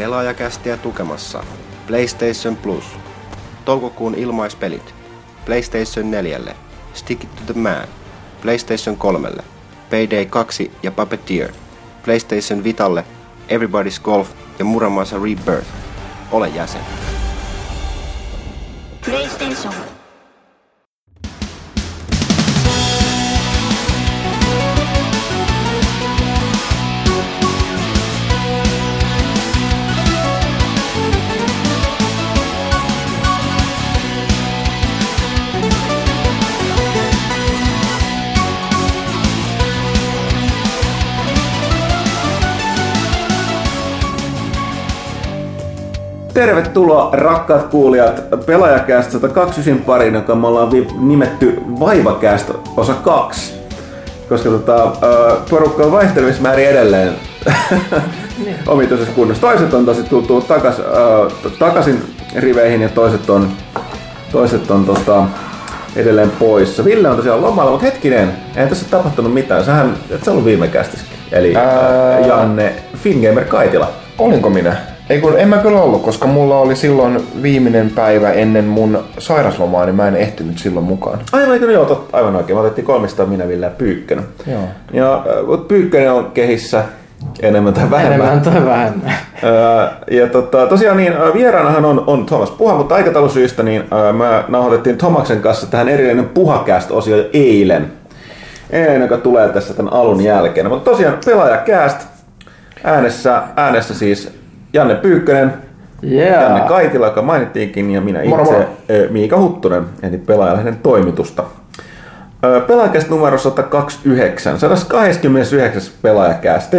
Pelaajakästiä tukemassa PlayStation Plus. Toukokuun ilmaispelit. PlayStation 4. Stick it to the man. PlayStation 3. Payday 2 ja Puppeteer. PlayStation Vitalle Everybody's Golf ja Muramasa Rebirth. Ole jäsen. PlayStation Tervetuloa rakkaat kuulijat Pelaajakästä 129 pariin, joka me ollaan nimetty Vaivakästä osa 2. Koska tota, porukka on vaihtelemismäärin edelleen omituisessa kunnossa. Toiset on tosi tullut takas, ö, takaisin riveihin ja toiset on, toiset on tota, edelleen poissa. Ville on tosiaan lomalla, mutta hetkinen, ei tässä tapahtunut mitään. Sähän, et sä ollut viime kästissäkin. Eli Ää... Janne Fingamer Kaitila. Olinko minä? Ei kun en mä kyllä ollut, koska mulla oli silloin viimeinen päivä ennen mun sairaslomaa, niin mä en ehtinyt silloin mukaan. Aivan, eikö, joo, totta, aivan oikein. Me otettiin 300 minä Ville ja Pyykkönen. Joo. Ja äh, mut Pyykkönen on kehissä enemmän tai vähemmän. Enemmän tai vähemmän. Äh, ja tota, tosiaan niin, äh, vieraanahan on, on Thomas Puha, mutta aikataulusyistä niin mä nauhoitettiin Tomaksen kanssa tähän erillinen Puhacast-osio jo eilen. Eilen, joka tulee tässä tämän alun jälkeen. Mutta tosiaan pelaajakääst äänessä, äänessä siis Janne Pyykkönen, Yeah. Janne Kaitila, joka mainittiinkin, ja minä Moro, itse moro. ö, Miika Huttunen, eli pelaajalehden toimitusta. Pelaajakäst numero 129, 129 pelaajakästi,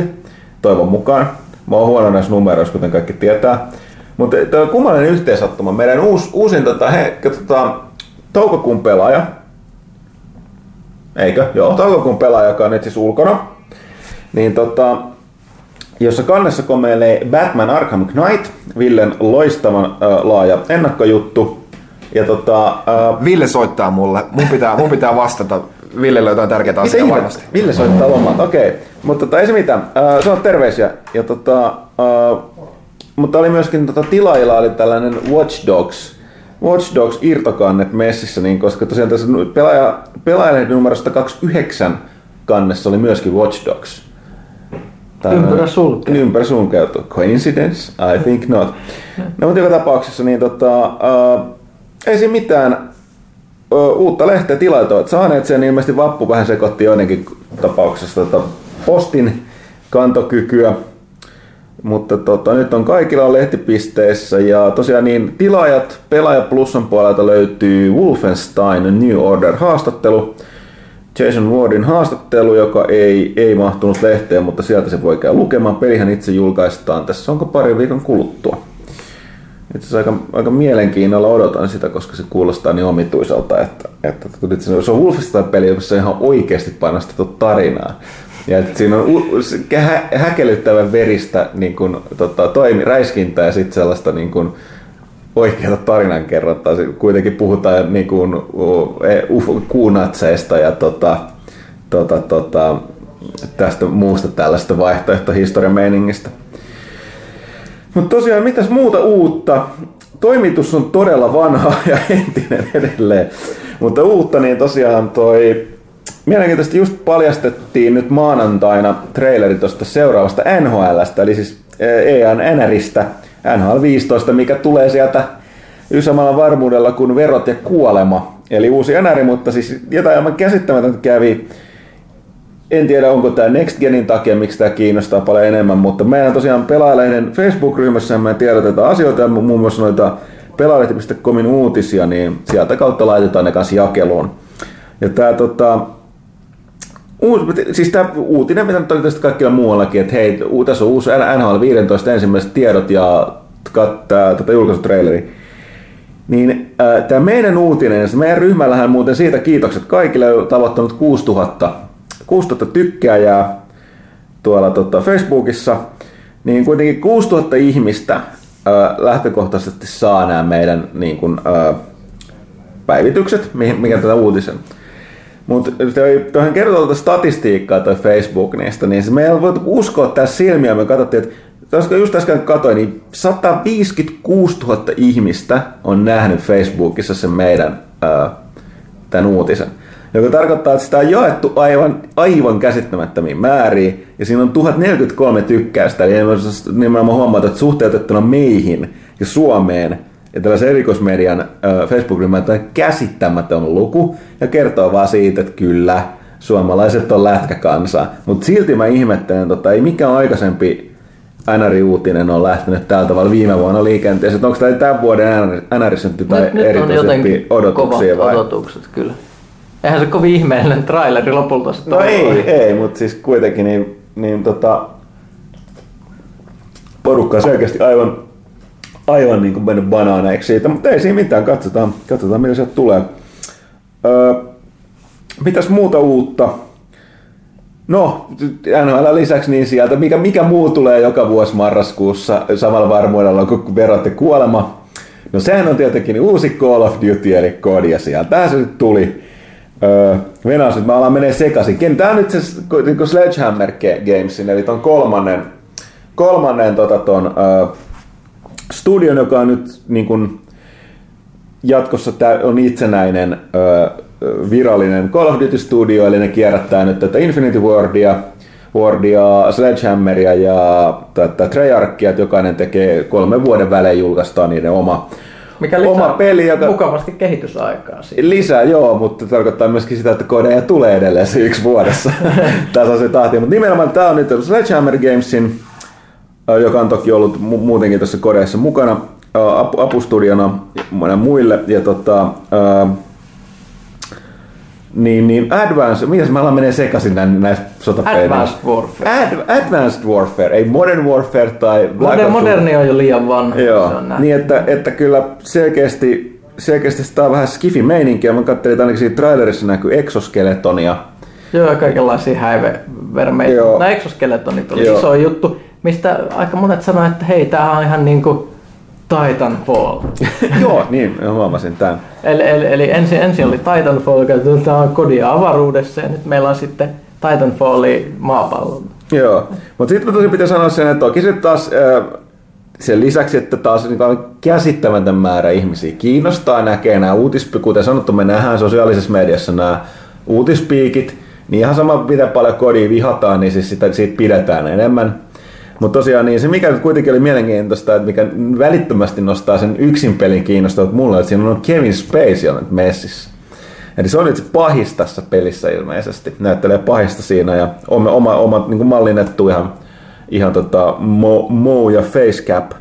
toivon mukaan. Mä oon huono näissä numeroissa, kuten kaikki tietää. Mutta tämä on kummallinen yhteensattuma. Meidän uusi, uusin tota, he, tota, toukokuun pelaaja, eikö? Joo, toukokuun pelaaja, joka on nyt siis ulkona. Niin tota, jossa kannessa komeilee Batman Arkham Knight, Villen loistavan äh, laaja ennakkojuttu. Ja tota, äh, Ville soittaa mulle. Mun pitää, mun pitää vastata. Villelle jotain tärkeää asiaa varmasti. Ville soittaa lomaan, okei. Okay. Mutta tota, ei se mitään. Äh, sanot terveisiä. Ja tota, äh, mutta oli myöskin tota, tilailla oli tällainen Watch Dogs, Watch Dogs irtokannet messissä, niin, koska tosiaan tässä pelaaja, pelaajalehden numero 129 kannessa oli myöskin Watch Dogs. Ympyrä sulkeutuu. Ympärä sulkeutuu. Coincidence? I think not. No mutta joka tapauksessa niin tota, uh, ei siinä mitään uh, uutta lehteä tilailta olet saaneet sen, niin ilmeisesti Vappu vähän sekoitti joidenkin tapauksessa tota, postin kantokykyä. Mutta tota, nyt on kaikilla lehtipisteissä ja tosiaan niin tilaajat Pelaaja Plusan puolelta löytyy Wolfenstein New Order haastattelu. Jason Wardin haastattelu, joka ei, ei mahtunut lehteen, mutta sieltä se voi käydä lukemaan. Pelihän itse julkaistaan tässä, onko pari viikon kuluttua. Itse asiassa aika, aika mielenkiinnolla odotan sitä, koska se kuulostaa niin omituiselta, että, että nyt se on Wolfenstein-peli, jossa on ihan oikeasti panostettu tarinaa. Ja että siinä on hä- häkellyttävän veristä niin kuin, tota, toimi, räiskintää ja sitten sellaista niin kuin, oikeata tarinankerrontaa. Kuitenkin puhutaan niin kuin, e- ufo- kuunatseista ja tota, tota, tota, tästä muusta tällaista vaihtoehtohistorian meiningistä. Mutta tosiaan, mitäs muuta uutta? Toimitus on todella vanha ja entinen edelleen. Mutta uutta niin tosiaan toi... Mielenkiintoisesti just paljastettiin nyt maanantaina traileri tuosta seuraavasta NHLstä, eli siis EAN NRistä, NHL 15, mikä tulee sieltä samalla varmuudella kuin verot ja kuolema. Eli uusi NR, mutta siis jotain aivan käsittämätöntä kävi en tiedä, onko tämä Next Genin takia, miksi tämä kiinnostaa paljon enemmän, mutta meidän tosiaan pelaajalehden Facebook-ryhmässä me tiedotetaan asioita ja muun muassa noita pelaajalehti.comin uutisia, niin sieltä kautta laitetaan ne kanssa jakeluun. Ja tämä tota, Uusi, siis tämä uutinen, mitä nyt oli tästä kaikilla muuallakin, että hei, tässä on uusi NHL 15 ensimmäiset tiedot ja tämä tota julkaisutraileri. Niin äh, tämä meidän uutinen, meidän ryhmällähän muuten siitä kiitokset kaikille, on tavoittanut 6000, 6000 tykkääjää tuolla tota, Facebookissa. Niin kuitenkin 6000 ihmistä äh, lähtökohtaisesti saa nämä meidän niin kuin, äh, päivitykset, mikä tätä uutisen. Mutta tuohon kertoo tuota statistiikkaa toi Facebook niistä, niin se meillä voi uskoa tässä silmiä, me katsottiin, että koska just äsken katsoin, niin 156 000 ihmistä on nähnyt Facebookissa sen meidän ää, tämän uutisen. Joka tarkoittaa, että sitä on jaettu aivan, aivan käsittämättömiin määriin, ja siinä on 1043 tykkäystä, eli nimenomaan huomata, että suhteutettuna meihin ja Suomeen ja tällaisen erikoismedian Facebook-ryhmän on käsittämätön luku, ja kertoo vaan siitä, että kyllä, suomalaiset on lätkäkansa. Mutta silti mä ihmettelen, tota, ei mikään aikaisempi NR-uutinen on lähtenyt tällä tavalla viime vuonna liikenteeseen. Onko tämä tämän vuoden nyt jotain nyt, nyt on jotenkin odotuksia vai? odotukset kyllä. Eihän se kovin ihmeellinen traileri lopulta No ei, oli. ei, mutta siis kuitenkin niin, niin tota, porukka selkeästi aivan, aivan niin kuin mennyt banaaneiksi siitä, mutta ei siinä mitään, katsotaan, katsotaan millä sieltä tulee. Öö, mitäs muuta uutta? No, NHL lisäksi niin sieltä, mikä, mikä muu tulee joka vuosi marraskuussa samalla varmuudella kuin verot ja kuolema. No sehän on tietenkin uusi Call of Duty eli kodia sieltä. se nyt tuli. Öö, Venäjä, mä alan menee sekaisin. Ken, tää nyt se niin Sledgehammer Gamesin, eli ton kolmannen, kolmannen tota, ton, öö, studion, joka on nyt niin kuin, jatkossa tää on itsenäinen öö, virallinen Call of Duty Studio, eli ne kierrättää nyt tätä Infinity Wardia, Wardia, Sledgehammeria ja tätä Treyarchia, että jokainen tekee kolmen vuoden välein julkaistaan niiden oma, mikä lisää oma peli, joka... mukavasti kehitysaikaa. Siitä. Lisää, joo, mutta tarkoittaa myöskin sitä, että kodeja tulee edelleen se yksi vuodessa se tahti. Mutta nimenomaan tämä on nyt Sledgehammer Gamesin, joka on toki ollut mu- muutenkin tässä kodeissa mukana apustudiona muille. Ja tota, niin, niin Advanced, mitäs mä alan menee sekaisin näistä sotapeleissä? Advanced Warfare. Ad, Advanced Warfare, ei Modern Warfare tai Black Modern, Moderni on jo liian vanha. Joo, niin että, että kyllä selkeästi, selkeästi sitä on vähän skifi-meininkiä. Mä katselin, että ainakin siinä trailerissa näkyy exoskeletonia. Joo, ja kaikenlaisia häivevermeitä. Nämä exoskeletonit oli Joo. iso juttu, mistä aika monet sanoivat, että hei, tää on ihan niinku Titanfall. Joo, niin, huomasin tämän. Eli, eli, eli ensin, ensin oli Titanfall, joka on kodia avaruudessa, ja nyt meillä on sitten Titanfalli maapallolla. Joo, mutta sitten tosi pitää sanoa sen, että toki se taas sen lisäksi, että taas niin käsittämätön määrä ihmisiä kiinnostaa näkee nämä uutispiikit, kuten sanottu, me nähdään sosiaalisessa mediassa nämä uutispiikit, niin ihan sama mitä paljon kodia vihataan, niin siis sitä, siitä pidetään enemmän. Mutta tosiaan niin se mikä kuitenkin oli mielenkiintoista, että mikä välittömästi nostaa sen yksin pelin kiinnostavat mulle, että siinä on Kevin Spacey on nyt messissä. Eli se on nyt se pahis tässä pelissä ilmeisesti. Näyttelee pahista siinä ja oma, oma, oma niin mallinnettu ihan, ihan tota, mo, mo ja facecap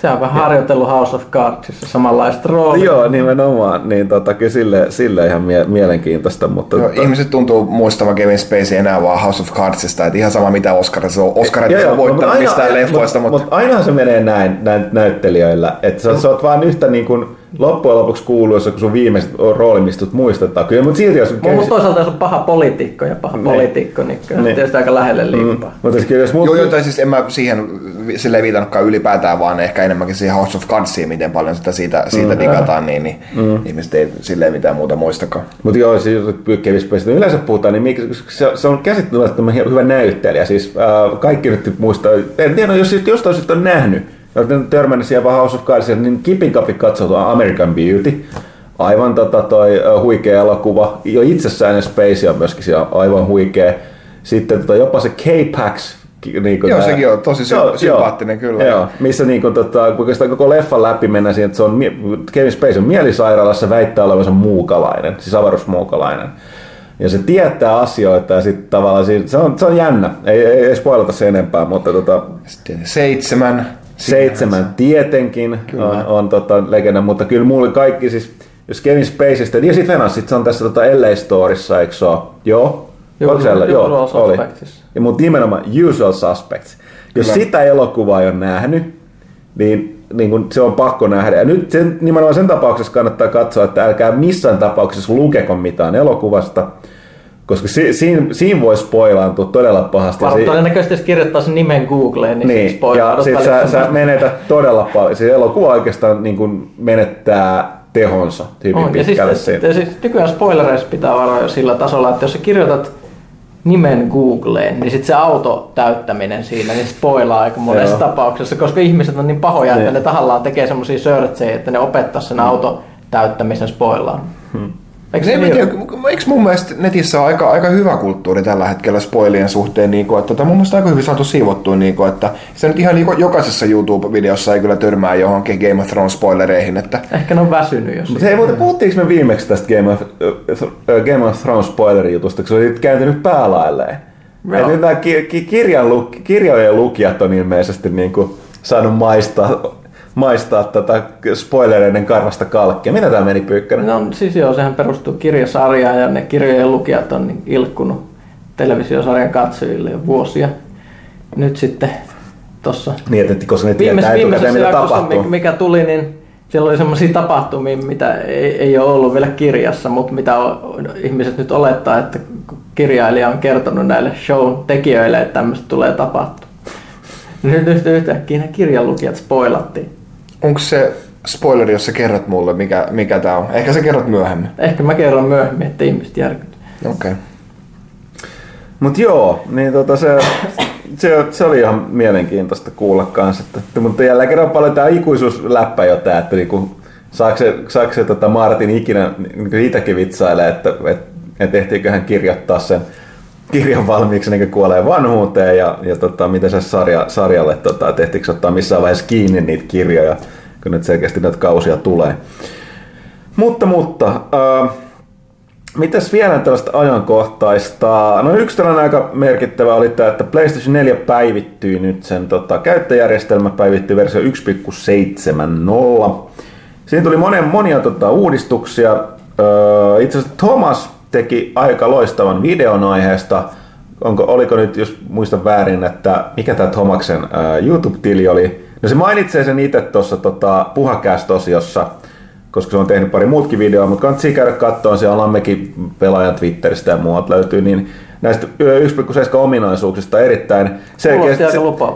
se on vähän harjoitellut House of Cardsissa samanlaista roolia. Joo, nimenomaan. Niin tota, kyllä sille, sille ihan mie- mielenkiintoista. Mutta Joo, tota... Ihmiset tuntuu muistavan Kevin Spacey enää vaan House of Cardsista, että ihan sama mitä Oscar se on. Oscar ei ole voittanut aina, mistään leffoista. Mutta, mutta... ainahan se menee näin, näin näyttelijöillä. Että sä, sä oot vaan yhtä niin kuin, loppujen lopuksi kuuluissa, kun sun viimeiset roolimistut muistetaan. Kyllä, mutta silti jos... Mutta kävis... toisaalta jos on paha poliitikko ja paha niin. poliitikko, niin kyllä niin. tietysti aika lähelle liippaa. Mm. Mutta kyllä, jos mut... Joo, joo, tai siis en mä siihen silleen viitannutkaan ylipäätään, vaan ehkä enemmänkin siihen House of Cardsiin, miten paljon sitä siitä, siitä mm. digataan, niin, niin mm. ihmiset ei silleen mitään muuta muistakaan. Mutta joo, siis jos Pyykkevistä yleensä puhutaan, niin mikä, se, se on käsittämättä hyvä näyttelijä. Siis äh, kaikki nyt muistaa, en tiedä, jos jostain syystä on nähnyt, olen törmännyt siellä House of Cards, niin kipin kapi katsottu American Beauty. Aivan tota, toi huikea elokuva. Jo itsessään Space on myöskin siellä aivan huikea. Sitten tota, jopa se K-Pax niin joo, nää, sekin on tosi sy- joo, sympaattinen joo, kyllä. Joo, missä niin kuin, tota, oikeastaan koko leffan läpi mennään siihen, että se on, Kevin Space on mielisairaalassa väittää olevansa muukalainen, siis avaruusmuukalainen. Ja se tietää asioita ja sitten tavallaan se on, se on jännä. Ei, ei, ei spoilata se enempää, mutta tota... Sitten seitsemän Seitsemän tietenkin kyllä. on, on tota, legenda, mutta kyllä mulle kaikki siis, jos Kevin Spaceystä, ja sitten sit se on tässä tota LA Storissa, eikö se ole? Joo. Joo, siellä? Joo, oli. Ja, mutta nimenomaan Usual Suspects. Jos kyllä. sitä elokuvaa ei ole nähnyt, niin, niin kun se on pakko nähdä. Ja nyt sen, nimenomaan sen tapauksessa kannattaa katsoa, että älkää missään tapauksessa lukeko mitään elokuvasta, koska si, siinä, siinä voi spoilaantua todella pahasti. Varmaan todennäköisesti jos kirjoittaa sen nimen Googleen, niin, niin ja sit sä, sä menetät todella paljon. Se elokuva oikeastaan niin kuin menettää tehonsa hyvin on, pitkälle. Ja siis, ja siis nykyään spoilereissa pitää varoa jo sillä tasolla, että jos sä kirjoitat nimen Googleen, niin sitten se auto täyttäminen siinä, niin spoilaa aika monessa Joo. tapauksessa, koska ihmiset on niin pahoja, että ne, ne tahallaan tekee semmoisia searcheja, että ne opettaa sen auto täyttämisen spoilaa. Hmm. Eikö, se, niin? tiedä, eikö mun mielestä netissä on aika, aika hyvä kulttuuri tällä hetkellä spoilien suhteen, niin kuin, että tota, mun mielestä aika hyvin saatu siivottua, niin kuin, että se nyt ihan niin kuin, jokaisessa YouTube-videossa ei kyllä törmää johonkin Game of Thrones spoilereihin. Että... Ehkä ne on väsynyt jos. Mutta hei, mutta puhuttiinko me viimeksi tästä Game of, uh, Game of Thrones spoileri-jutusta, kun se oli kääntynyt päälailleen? Että nyt nämä kirjan, kirjojen lukijat on ilmeisesti niin kuin saanut maistaa maistaa tätä spoilereiden karvasta kalkkia. Mitä tämä meni Pyykkönen? No siis joo, sehän perustuu kirjasarjaan ja ne kirjojen lukijat on niin ilkkunut televisiosarjan katsojille jo vuosia. Nyt sitten tuossa niin, että koska ne tietää etukäteen, mitä tapahtuu. mikä tuli, niin siellä oli sellaisia tapahtumia, mitä ei, ei ole ollut vielä kirjassa, mutta mitä on, ihmiset nyt olettaa, että kirjailija on kertonut näille show tekijöille, että tämmöistä tulee tapahtua. Nyt yhtäkkiä ne kirjanlukijat spoilattiin. Onko se spoileri, jos sä kerrot mulle, mikä, mikä tämä on? Ehkä sä kerrot myöhemmin. Ehkä mä kerron myöhemmin, että ihmiset järkyt. Okei. Okay. Mutta joo, niin tota se, se, se, oli ihan mielenkiintoista kuulla kanssa. Että, mutta jälleen kerran paljon tämä ikuisuusläppä jo tää, että niinku, saako se, saako se tota Martin ikinä itsekin vitsailee, että et, et ehtiikö hän kirjoittaa sen kirjan valmiiksi niin kuolee vanhuuteen ja, ja tota, miten se sarja, sarjalle, tota, tehtiinkö ottaa missään vaiheessa kiinni niitä kirjoja, kun nyt selkeästi näitä kausia tulee. Mutta, mutta, äh, mitäs vielä tällaista ajankohtaista? No yksi tällainen aika merkittävä oli tämä, että PlayStation 4 päivittyy nyt sen tota, käyttöjärjestelmä päivittyy versio 1.7.0. Siinä tuli monia, monia tota, uudistuksia. Äh, itse asiassa Thomas teki aika loistavan videon aiheesta. Onko, oliko nyt, jos muistan väärin, että mikä tämä Tomaksen ää, YouTube-tili oli. No se mainitsee sen itse tuossa tota, puhakäst-osiossa, koska se on tehnyt pari muutkin videoa, mutta kannattaa käydä katsoa, siellä on Lammekin pelaajan Twitteristä ja muualta löytyy, niin näistä 1,7 ominaisuuksista erittäin selkeästi,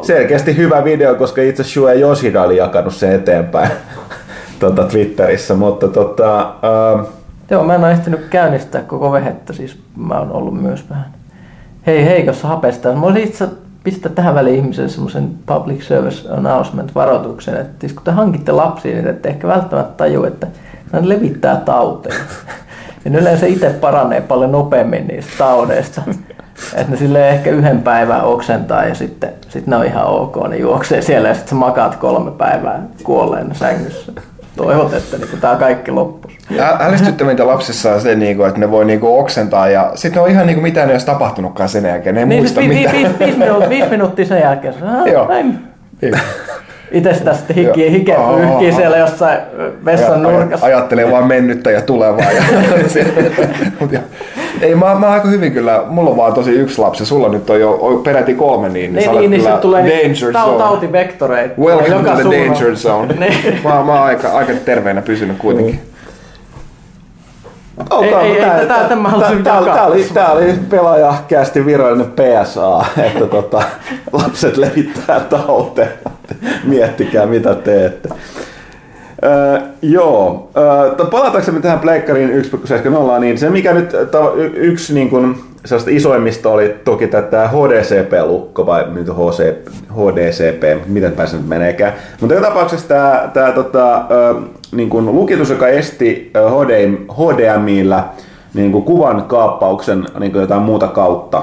selkeästi hyvä video, koska itse Shue Yoshida oli jakanut sen eteenpäin tota, Twitterissä, mutta tota, äh, Joo, mä en ole ehtinyt käynnistää koko vehettä, siis mä oon ollut myös vähän hei heikossa hapesta. Mä olisin itse pistää tähän väliin ihmiselle semmoisen public service announcement varoituksen, että siis kun te hankitte lapsia, niin ette ehkä välttämättä taju, että ne levittää tauteja. Ja ne yleensä itse paranee paljon nopeammin niistä taudeista. Että ne sille ehkä yhden päivän oksentaa ja sitten sit ne on ihan ok, ne juoksee siellä ja sitten sä makaat kolme päivää kuolleen sängyssä toivot, että niin tämä kaikki loppuisi. Älystyttävintä lapsissa on se, niin kuin, että ne voi niin kuin, oksentaa ja sitten on ihan niin kuin, mitään ei olisi tapahtunutkaan sen jälkeen. Ne ei niin, muista vi, mitään. Vi, vi, viisi, minuuttia, viisi minuuttia sen jälkeen. Joo. Itse sitä sitten hiki, hike pyyhkii siellä jossain vessan nurkassa. Ajattelee vaan mennyttä ja tulevaa. Ja, ei, mä, mä aika hyvin kyllä, mulla on vaan tosi yksi lapsi, sulla nyt on jo peräti kolme, niin, niin, niin, niin tulee danger tau, zone. tautivektoreita. Welcome to the danger zone. niin. mä, mä oon aika, aika terveenä pysynyt kuitenkin. Oh, ei, ei, tämä, tämä, tämä, tämä, oli, tämä oli pelaajakästi virallinen PSA, että tota, lapset levittää tauteen. Miettikää mitä teette. Öö, joo, öö, palataksemme tähän Pleikkariin 1.7.0, niin se mikä nyt y- yksi niin kuin, isoimmista oli toki tätä HDCP-lukko, vai nyt HC, HDCP, miten pääsen nyt meneekään. Mutta joka tapauksessa tämä, tämä tota, niin kuin lukitus, joka esti HDMIllä niin kuin kuvan kaappauksen niin kuin jotain muuta kautta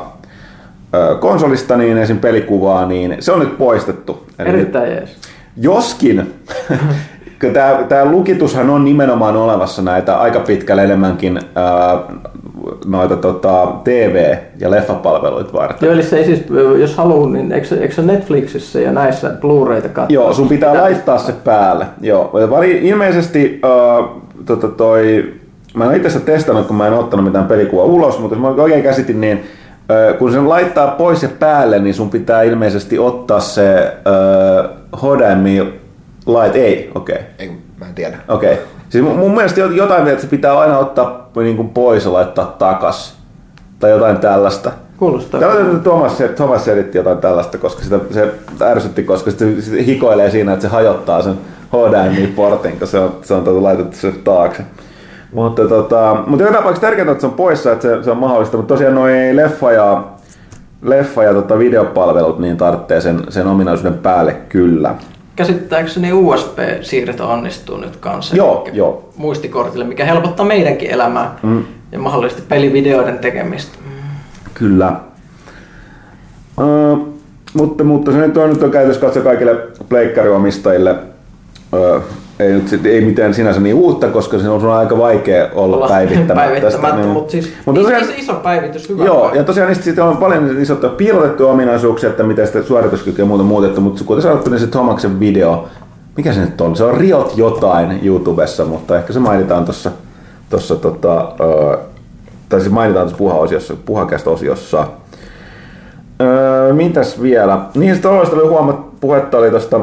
konsolista, niin esim. pelikuvaa, niin se on nyt poistettu. Erittäin jees. Joskin tämä, tämä lukitushan on nimenomaan olevassa näitä aika pitkälle enemmänkin ää, noita tota, TV- ja leffapalveluita varten. Joo, eli se ei siis, jos haluaa, niin eikö, eikö se Netflixissä ja näissä Blu-rayta katsoa? Joo, sun pitää, pitää laittaa se päälle. Joo, ilmeisesti äh, tota toi, mä en itse testannut, kun mä en ottanut mitään pelikuvaa ulos, mutta jos mä oikein käsitin, niin kun sen laittaa pois ja päälle, niin sun pitää ilmeisesti ottaa se uh, HDMI Light, ei, okei. Okay. Ei, mä en tiedä. Okei. Okay. Siis mun, mun mielestä jotain, että se pitää aina ottaa niin kuin pois ja laittaa takas. Tai jotain tällaista. Kuulostaa. Thomas, Thomas selitti jotain tällaista, koska sitä, se ärsytti, koska se, se hikoilee siinä, että se hajottaa sen HDMI-portin, kun se on, se on tuota laitettu sen taakse. Mutta, tota, mutta joka tapauksessa tärkeintä, että se on poissa, että se, se on mahdollista. Mutta tosiaan noin leffa ja leffa ja tota videopalvelut niin tarvitsee sen, sen ominaisuuden päälle kyllä. Käsittääkseni USB-siirto onnistuu nyt kanssa. Joo, joo. Muistikortille, mikä helpottaa meidänkin elämää mm. ja mahdollisesti pelivideoiden tekemistä. Kyllä. Uh, mutta, mutta se nyt on, nyt on käytössä katso kaikille pleikkariomistajille. Uh, ei, nyt sit, ei mitään sinänsä niin uutta, koska se on aika vaikea olla, Olla päivittämättä. päivittämättä, niin. mutta siis iso, tosiaan- iso päivitys, hyvä Joo, päivitys. ja tosiaan niistä siitä on paljon isoja piilotettuja ominaisuuksia, että miten sitä suorituskykyä ja muuta muutettu, mutta kuten sanottu, niin se Tomaksen video, mikä se nyt on? Se on Riot jotain YouTubessa, mutta ehkä se mainitaan tuossa, tossa, tota, tai siis mainitaan tuossa puha-osiossa, puhakästä-osiossa. Öö, mitäs vielä? Niin sitten oli oli huomat, puhetta oli tosta,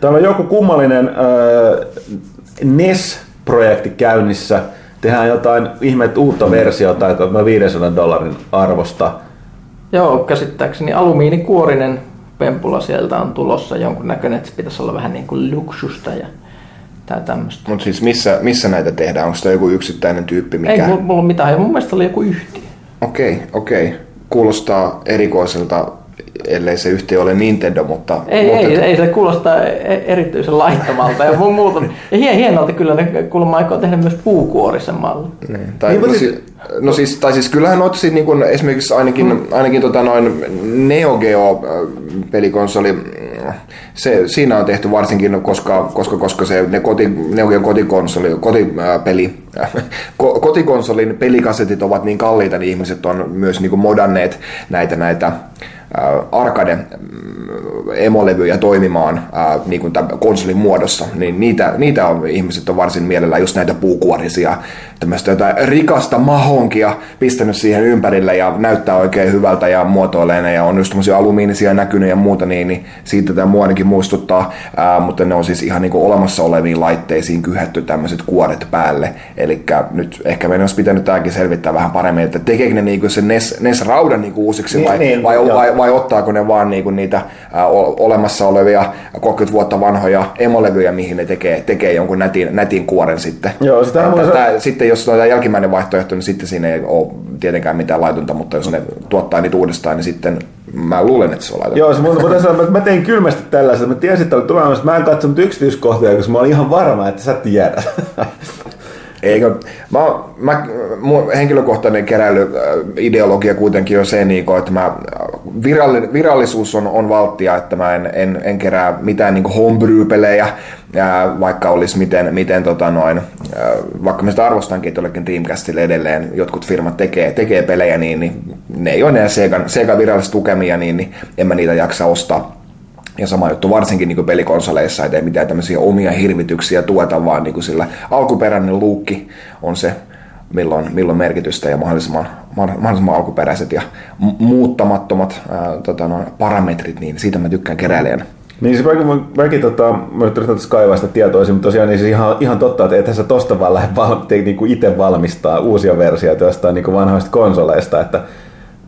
täällä on joku kummallinen öö, NES-projekti käynnissä. Tehdään jotain ihmeet uutta versiota, joka on 500 dollarin arvosta. Joo, käsittääkseni alumiinikuorinen pempula sieltä on tulossa jonkun näköinen, että se pitäisi olla vähän niin kuin luksusta ja tää tämmöistä. Mutta siis missä, missä näitä tehdään? Onko tämä joku yksittäinen tyyppi? Mikä? Ei mulla, mulla ole mitään, mun mielestä oli joku yhtiö. Okei, okei. Kuulostaa erikoiselta, ellei se yhtiö ole Nintendo, mutta... Ei, mutta ei, ei se kuulostaa e- erityisen laittomalta ja mun muuta. Ja hien, hienolta kyllä ne kuulemma aikoo tehdä myös puukuorisen mallin. Niin, tai, Niin, no, siis, no siis, tai siis kyllähän noita siis niin kuin esimerkiksi ainakin, mm. ainakin tota noin Neo Geo äh, pelikonsoli, se, siinä on tehty varsinkin, koska, koska, koska se ne koti, Neo Geo kotikonsoli, kotipeli, ko, kotikonsolin pelikasetit ovat niin kalliita, niin ihmiset on myös niin kuin modanneet näitä, näitä äh, arcade mm, emolevyjä toimimaan äh, niin kuin tämän konsolin muodossa, niin niitä, niitä on, ihmiset on varsin mielellään just näitä puukuorisia, tämmöistä jotain rikasta mahonkia pistänyt siihen ympärille ja näyttää oikein hyvältä ja muotoilee ne ja on just tämmöisiä alumiinisia näkynyt ja muuta, niin, niin siitä tämä mua ainakin muistuttaa, ää, mutta ne on siis ihan niin kuin olemassa oleviin laitteisiin kyhetty tämmöiset kuoret päälle, eli nyt ehkä meidän olisi pitänyt tämäkin selvittää vähän paremmin, että tekeekö ne niin kuin se NES, NES-raudan niin kuin uusiksi Niin, vai, niin, vai, joo. vai, vai ottaako ne vaan niinku niitä ää, o- olemassa olevia 30 vuotta vanhoja emolevyjä, mihin ne tekee, tekee jonkun nätin, nätin kuoren sitten. Joo, sitä on Että mulla- tää, sitten jos on tämä jälkimmäinen vaihtoehto, niin sitten siinä ei ole tietenkään mitään laitonta, mutta jos ne tuottaa niitä uudestaan, niin sitten mä luulen, että se on laitonta. Joo, se mutta mutta sanoa, että mä tein kylmästi tällaisen. Mä tiesin, että oli tulemassa. Mä en katsonut yksityiskohtia, koska mä olin ihan varma, että sä tiedät. Eikö, mä, mä, mun henkilökohtainen keräilyideologia kuitenkin on se, niin kuin, että mä, viralli, virallisuus on, on valttia, että mä en, en, en kerää mitään niin homebrew-pelejä, vaikka olisi miten, miten tota noin, ää, vaikka mä sitä arvostankin, että jollekin Dreamcastille edelleen jotkut firmat tekee, tekee pelejä, niin, niin ne ei ole enää Segan, Sega virallisesti tukemia, niin, niin en mä niitä jaksa ostaa. Ja sama juttu varsinkin niin pelikonsoleissa, ettei mitään tämmöisiä omia hirvityksiä tueta, vaan niin sillä alkuperäinen luukki on se, milloin, milloin merkitystä ja mahdollisimman, mahdollisimman alkuperäiset ja mu- muuttamattomat ää, tota, no, parametrit, niin siitä mä tykkään keräilijänä. Niin se mäkin, mäkin tota, mä yritän tässä kaivaa sitä tietoa, esiin, mutta tosiaan niin siis ihan, ihan totta, että ethän sä tosta vaan lähde val, niin kuin itse valmistaa uusia versioita jostain niin vanhoista konsoleista, että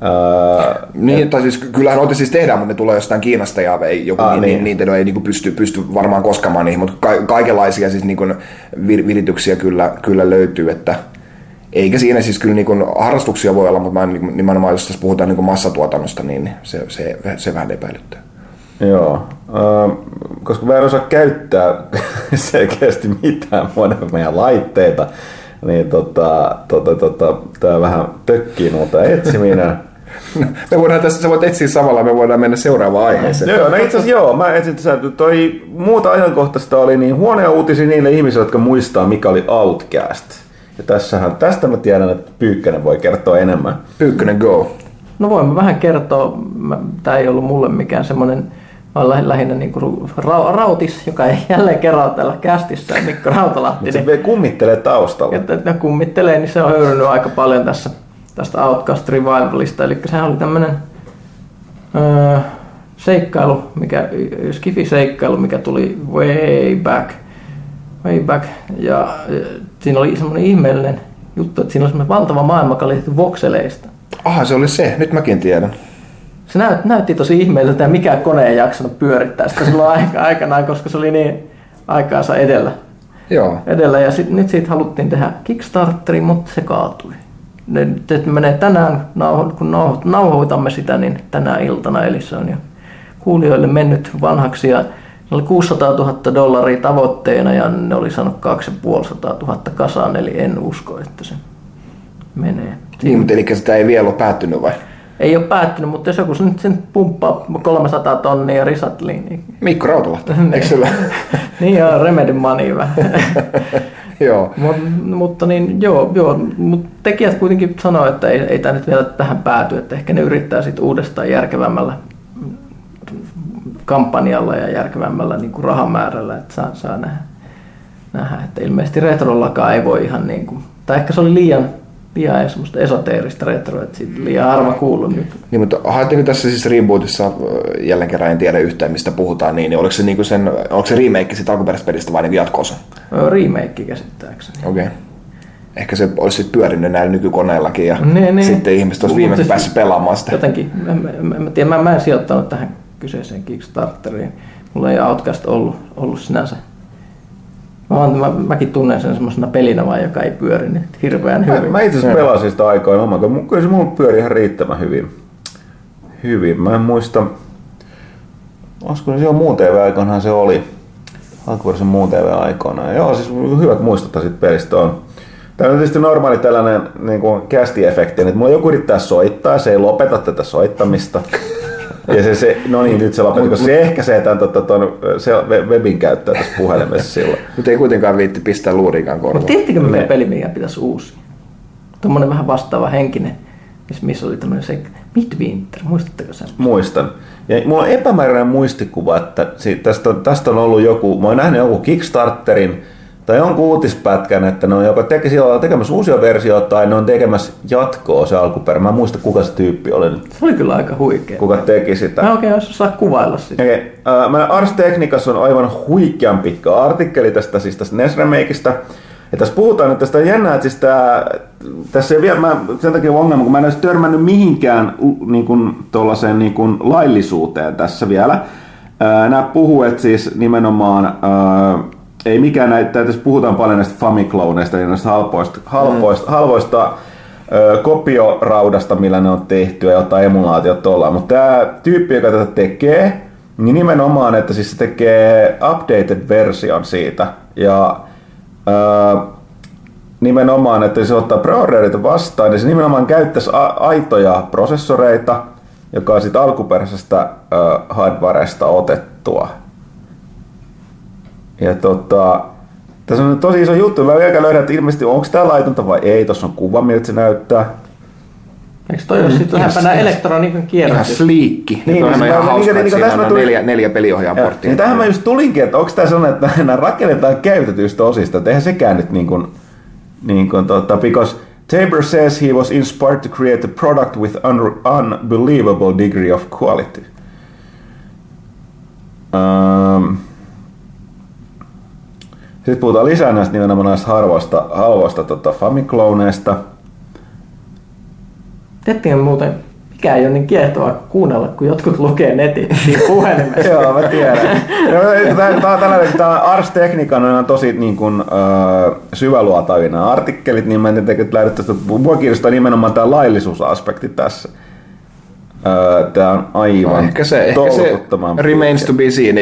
ää, Niin, tai siis kyllähän noita siis tehdään, mutta ne tulee jostain Kiinasta ja ei, joku ah, niin. niin. Nintendo ei niinku pysty, pysty varmaan koskamaan niihin, mutta ka- kaikenlaisia siis niinku vir- virityksiä kyllä, kyllä löytyy, että eikä siinä siis kyllä niinku harrastuksia voi olla, mutta mä niinku- nimenomaan jos tässä puhutaan niinku massatuotannosta, niin se, se, se vähän epäilyttää. Joo, äh, koska mä en osaa käyttää selkeästi mitään meidän laitteita, niin tota, tota, tota, tää vähän tökkii muuta etsiminen. Me voidaan tässä, sä voit etsiä samalla, me voidaan mennä seuraavaan aiheeseen. joo, no itse asiassa joo, mä etsin tässä, toi muuta ajankohtaista oli niin huonoja uutisia niille ihmisille, jotka muistaa mikä oli Outcast. Ja tässähän, tästä mä tiedän, että Pyykkönen voi kertoa enemmän. Pyykkönen go. No voin mä vähän kertoa, tämä ei ollut mulle mikään semmoinen, mä olen lähi- lähinnä niin kuin ra- Rautis, joka ei jälleen kerran täällä kästissä, Mikko Rautalahti, Mutta niin se kummittelee taustalla. että, että ne kummittelee, niin se on höyrynyt aika paljon tässä tästä Outcast Revivalista. Eli sehän oli tämmöinen öö, seikkailu, mikä, skifi-seikkailu, mikä tuli way back. Way back. Ja ö, siinä oli semmoinen ihmeellinen juttu, että siinä oli semmoinen valtava maailma, joka oli tehty vokseleista. Aha, se oli se. Nyt mäkin tiedän. Se näyt, näytti tosi ihmeelliseltä ja mikään kone ei jaksanut pyörittää sitä silloin aika, aikanaan, koska se oli niin aikaansa edellä. Joo. edellä. Ja sit, nyt siitä haluttiin tehdä Kickstarteri, mutta se kaatui. Ne, ne menee tänään, kun nauho- nauhoitamme sitä, niin tänä iltana, eli se on jo kuulijoille mennyt vanhaksi ja ne oli 600 000 dollaria tavoitteena ja ne oli saanut 250 000 kasaan, eli en usko, että se menee. Niin, mutta eli sitä ei vielä ole päättynyt vai? Ei ole päättynyt, mutta jos joku nyt sen pumppaa 300 tonnia risatliin, niin Mikko Rautalahti, eikö sillä? niin joo, Remedy Money vähän. Joo. Mut, mutta niin, joo, joo, mutta tekijät kuitenkin sanoo, että ei, ei tämä nyt vielä tähän pääty, että ehkä ne yrittää sitten uudestaan järkevämmällä kampanjalla ja järkevämmällä niin kuin rahamäärällä, että saa, saa nähdä, nähdä, että ilmeisesti retrollakaan ei voi ihan niin kuin, tai ehkä se oli liian, liian semmoista esoteerista retroa, että siitä liian harva kuullut nyt. Niin, mutta haetteko tässä siis rebootissa, äh, jälleen kerran en tiedä yhtään mistä puhutaan, niin, niin oliko se, niinku sen, onko se remake siitä alkuperäisestä pelistä vai niinku jatko-osa? Ö, Remake käsittääkseni. Okei. Okay. Ehkä se olisi pyörinyt näillä nykykoneillakin ja Niin, niin. sitten ihmiset olisi viimein siis päässyt pelaamaan sitä. Jotenkin, mä, mä, mä, tiedän, mä, mä en sijoittanut tähän kyseiseen Kickstarteriin. Mulla ei Outcast ollut, ollut sinänsä. Mä, mä, mäkin tunnen sen semmoisena pelinä vaan, joka ei pyöri niin hirveän Mä, hyvin. mä itse asiassa pelasin sitä aikoina omaa, kun kyllä se mulla pyöri ihan riittävän hyvin. Hyvin. Mä en muista, olisiko se jo muun TV-aikoinahan se oli. Alkuvuorosen muun TV-aikoina. Joo, siis hyvät muistuttaa siitä pelistä on. Tämä on tietysti normaali tällainen niin kuin kästi-efekti, että mulla joku yrittää soittaa ja se ei lopeta tätä soittamista. Ja se, se no niin, nyt se lopetti, koska se ehkäisee tämän tota, ton, se webin käyttöä tässä puhelimessa silloin. Mutta ei kuitenkaan viitti pistää luurikaan korvaan. Mutta tiedättekö mikä Ne. peli, mikä pitäisi uusia? Tuommoinen vähän vastaava henkinen, missä- missä oli tämmöinen se Midwinter, muistatteko sen? Muistan. Ja mulla on epämääräinen muistikuva, että siitä, tästä, on, tästä on ollut joku, mä oon nähnyt joku Kickstarterin tai jonkun uutispätkän, että ne on joko tekemässä uusia versioita tai ne on tekemässä jatkoa se alkuperä. Mä en muista kuka se tyyppi oli nyt, Se oli kyllä aika huikea. kuka teki sitä. Mä oikein osaa kuvailla sitä. Okay. mä Ars Technicassa on aivan huikean pitkä artikkeli tästä, siis tästä NES Remakeista. Ja tässä puhutaan, että tästä on jännää, että siis tää, tässä ei vielä, mä, sen takia on ongelma, kun mä en olisi törmännyt mihinkään niin kuin, niin kuin laillisuuteen tässä vielä. Ää, Nämä puhuu, että siis nimenomaan, ää, ei mikään näitä, tässä puhutaan paljon näistä famicloneista, niin näistä halpoista, halpoista, halvoista ö, kopioraudasta, millä ne on tehty ja jotain emulaatiot ollaan. Mutta tämä tyyppi, joka tätä tekee, niin nimenomaan, että siis se tekee updated version siitä. Ja ö, nimenomaan, että se ottaa preordereita vastaan, niin se nimenomaan käyttäisi a- aitoja prosessoreita, joka on sitten alkuperäisestä ö, hardwaresta otettua. Ja tota, tässä on tosi iso juttu. Mä vielä löydän, että ilmeisesti onko tämä laitonta vai ei. Tuossa on kuva, miltä se näyttää. Eikö toi ole sitten lähempänä elektroniikan Ihan kierrätys? sliikki. Niin, Niin, on niin, ihan niin, hauska, niin, että niin, siinä on neljä, neljä peliohjaajaporttia. Niin tähän mä just tulinkin, että onko tämä sellainen, että nämä rakennetaan käytetyistä osista, että eihän sekään nyt niin kuin, niin kuin tota, because Tabor says he was inspired to create a product with un- unbelievable degree of quality. Um, sitten puhutaan lisää näistä nimenomaan näistä harvoista, halvoista tota, Famicloneista. Tiedättekö muuten, mikä ei ole niin kiehtovaa kuunnella, kun jotkut lukee netin siinä puhelimessa. Joo, mä tiedän. Tämä on tällainen, tämä Ars Technica on tosi niin kuin, äh, syväluotavia nämä artikkelit, niin mä en tiedä, että lähdet tästä. Mua kiinnostaa nimenomaan tämä laillisuusaspekti tässä. Tämä on aivan No, ehkä se, ehkä se remains to be seen.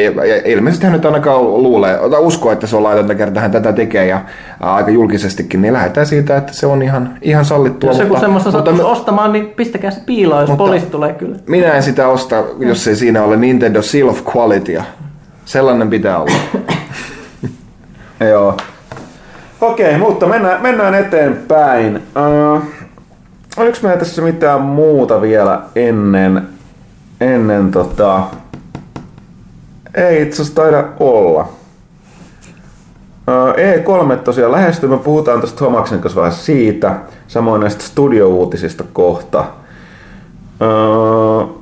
Ilmeisesti hän nyt ainakaan luulee, ota uskoa, että se on laitonta kertaa hän tätä tekee ja aika julkisestikin, niin lähdetään siitä, että se on ihan, ihan sallittua. Jos joku mutta- semmoista mutta me- ostamaan, niin pistäkää se piiloon, jos Mutta- poliisi tulee kyllä. Minä en sitä osta, jos ei siinä ole Nintendo Seal of Qualitya. Sellainen pitää olla. Joo. Okei, mutta mennään, mennään eteenpäin. Uh, oliko meillä tässä mitään muuta vielä ennen, ennen tota... Ei itse asiassa taida olla. Uh, E3 tosiaan lähestyy, me puhutaan tuosta Tomaksen kanssa vähän siitä, samoin näistä studio-uutisista kohta. Uh,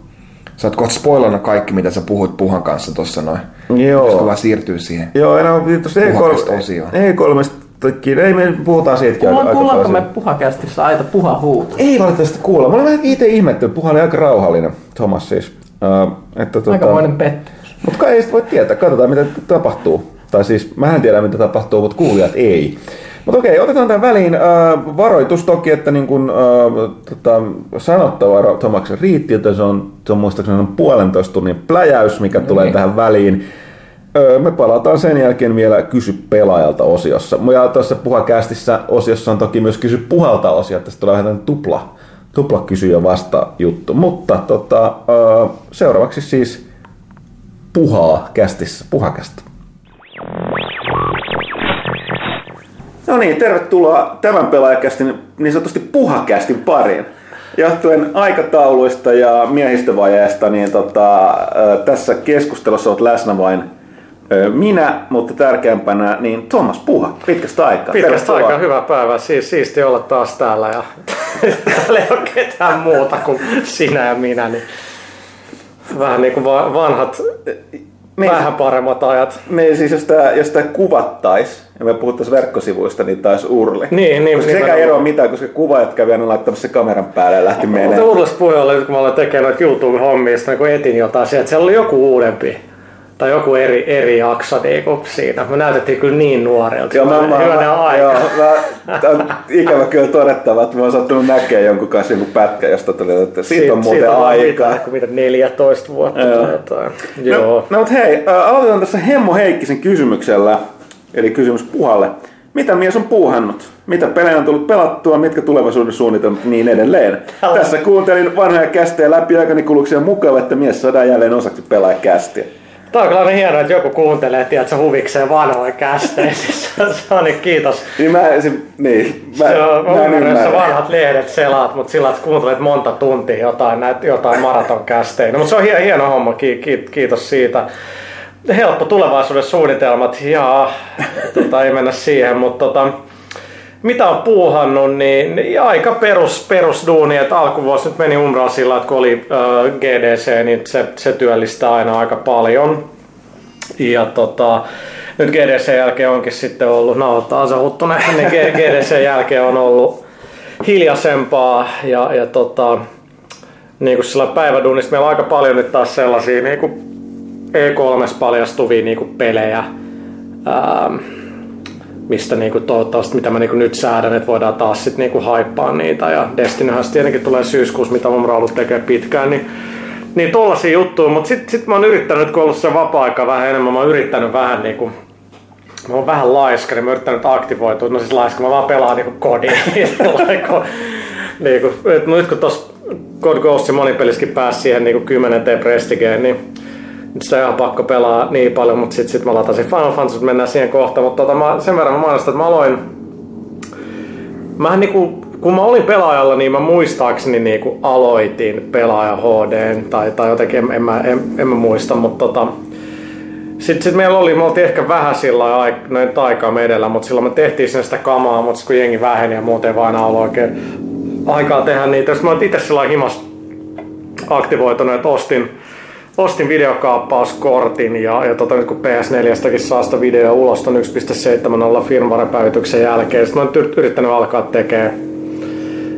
Sä oot kohta spoilannut kaikki, mitä sä puhuit Puhan kanssa tuossa noin. Joo. Pitäisikö vaan siirtyä siihen? Joo, enää tuosta Puhakasta E3, E3, ei me puhutaan siitäkin Kuulla, kuullaanko paljon. me puhakästissä aita puha huuto? Ei valitettavasti kuulla. Mä vähän itse ihmettynyt. Puha oli aika rauhallinen, Thomas siis. Uh, että, tota, Aikamoinen pettymys. mutta kai ei sitä voi tietää. Katsotaan, mitä tapahtuu. Tai siis, mähän tiedän, mitä tapahtuu, mutta kuulijat ei. Mutta okei, otetaan tämän väliin. Äh, varoitus toki, että niin kun, äh, tota, sanottava Tomaksen riitti, että se on, se on muistaakseni on puolentoista tunnin pläjäys, mikä no, tulee niin. tähän väliin. Me palataan sen jälkeen vielä Kysy pelaajalta osiossa. Ja tuossa puhakästissä osiossa on toki myös Kysy puhalta osio, että tulee vähän tupla, tupla kysyjä vasta juttu. Mutta tota, seuraavaksi siis puhaa kästissä, puhakästä. No niin, tervetuloa tämän pelaajakästin niin sanotusti puhakästin pariin. Johtuen aikatauluista ja miehistövajeesta, niin tota, tässä keskustelussa olet läsnä vain minä, mutta tärkeämpänä niin Thomas Puha, pitkästä aikaa. Pitkästä aikaa, hyvää päivää. Siis, siisti olla taas täällä ja täällä ei ole ketään muuta kuin sinä ja minä. Niin vähän niin kuin vanhat, niin, vähän paremmat ajat. Niin siis jos tämä, jos tämä kuvattais, ja me puhuttaisiin verkkosivuista, niin taisi Urli. Niin, niin. Koska sekä eroa mitään, koska kuvaajat kävi aina laittamassa kameran päälle ja lähti menemään. Mutta puheen oli, kun mä olen tekemään noita YouTube-hommia, kun etin jotain sieltä, siellä oli joku uudempi tai joku eri, eri jakso niin kuin siinä. Me näytettiin kyllä niin nuorilta. Joo, mä, mä, mä, aika. Joo, mä, on ikävä kyllä todettava, että mä oon sattunut näkemään jonkun kanssa joku pätkä, josta tuli, että siitä, siitä on muuten siitä on aikaa. Mitä, mitä 14 vuotta joo. tai jotain. No, joo. No, mutta hei, aloitetaan tässä Hemmo Heikkisen kysymyksellä, eli kysymys Puhalle. Mitä mies on puuhannut? Mitä pelejä on tullut pelattua, mitkä tulevaisuuden suunnitelmat niin edelleen. Tällä. Tässä kuuntelin vanhoja kästejä läpi aikani kuluksia mukava, että mies saadaan jälleen osaksi pelaajakästiä. Tämä on kyllä hienoa, että joku kuuntelee, tiedätkö, huvikseen vanhoja kästejä. Se on niin kiitos. Niin mä, se, niin, mä, se on mä vanhat lehdet selaat, mutta sillä että kuuntelet monta tuntia jotain, näitä, jotain maratonkästejä. No, mutta se on hieno, hieno homma, kiitos siitä. Helppo tulevaisuuden suunnitelmat, ja tota, ei mennä siihen, mutta tota, mitä on puuhannut, niin, niin aika perus, perusduuni, että alkuvuosi nyt meni umraa sillä, että kun oli äh, GDC, niin se, se työllistää aina aika paljon. Ja tota, nyt GDC jälkeen onkin sitten ollut, nauhoittaa se huttunen, niin GDC jälkeen on ollut hiljaisempaa ja, ja tota, niin kuin sillä päiväduunista meillä on aika paljon nyt taas sellaisia niin kuin E3 paljastuvia niin kuin pelejä. Ähm, mistä niinku toivottavasti, mitä mä niinku nyt säädän, että voidaan taas sitten niinku haippaa niitä. Ja Destinyhän tietenkin tulee syyskuussa, mitä oon ollut tekemään pitkään, niin niin tollasia juttuja, mutta sitten sit mä oon yrittänyt, kun ollut se vapaa-aika vähän enemmän, mä oon yrittänyt vähän niinku Mä oon vähän laiska, niin mä oon yrittänyt aktivoitua. No siis laiska, mä vaan pelaan niinku kodin. niinku, nyt kun tossa God Ghost monipeliskin pääsi siihen niinku 10 T Prestigeen, niin sitä on pakko pelaa niin paljon, mutta sitten sit mä latasin Final Fantasy, mennään siihen kohtaan, mutta tota, mä, sen verran mä mainostan, että mä aloin Mä niinku, kun mä olin pelaajalla, niin mä muistaakseni niinku aloitin pelaaja HD tai, tai jotenkin, en, en, mä, en, en mä muista, mutta tota, sitten sit meillä oli, me oltiin ehkä vähän sillä aik- aikaa meidellä, mutta silloin me tehtiin sinne sitä kamaa, mutta kun jengi väheni ja muuten vaan ollut oikein aikaa tehdä niitä. Sitten mä itse sillä himas aktivoitunut, että ostin, ostin videokaappauskortin ja, ja tota, nyt kun PS4stäkin saa sitä videoa ulos ton 1.7.0 firmware-päivityksen jälkeen, sitten mä oon yrittänyt alkaa tekemään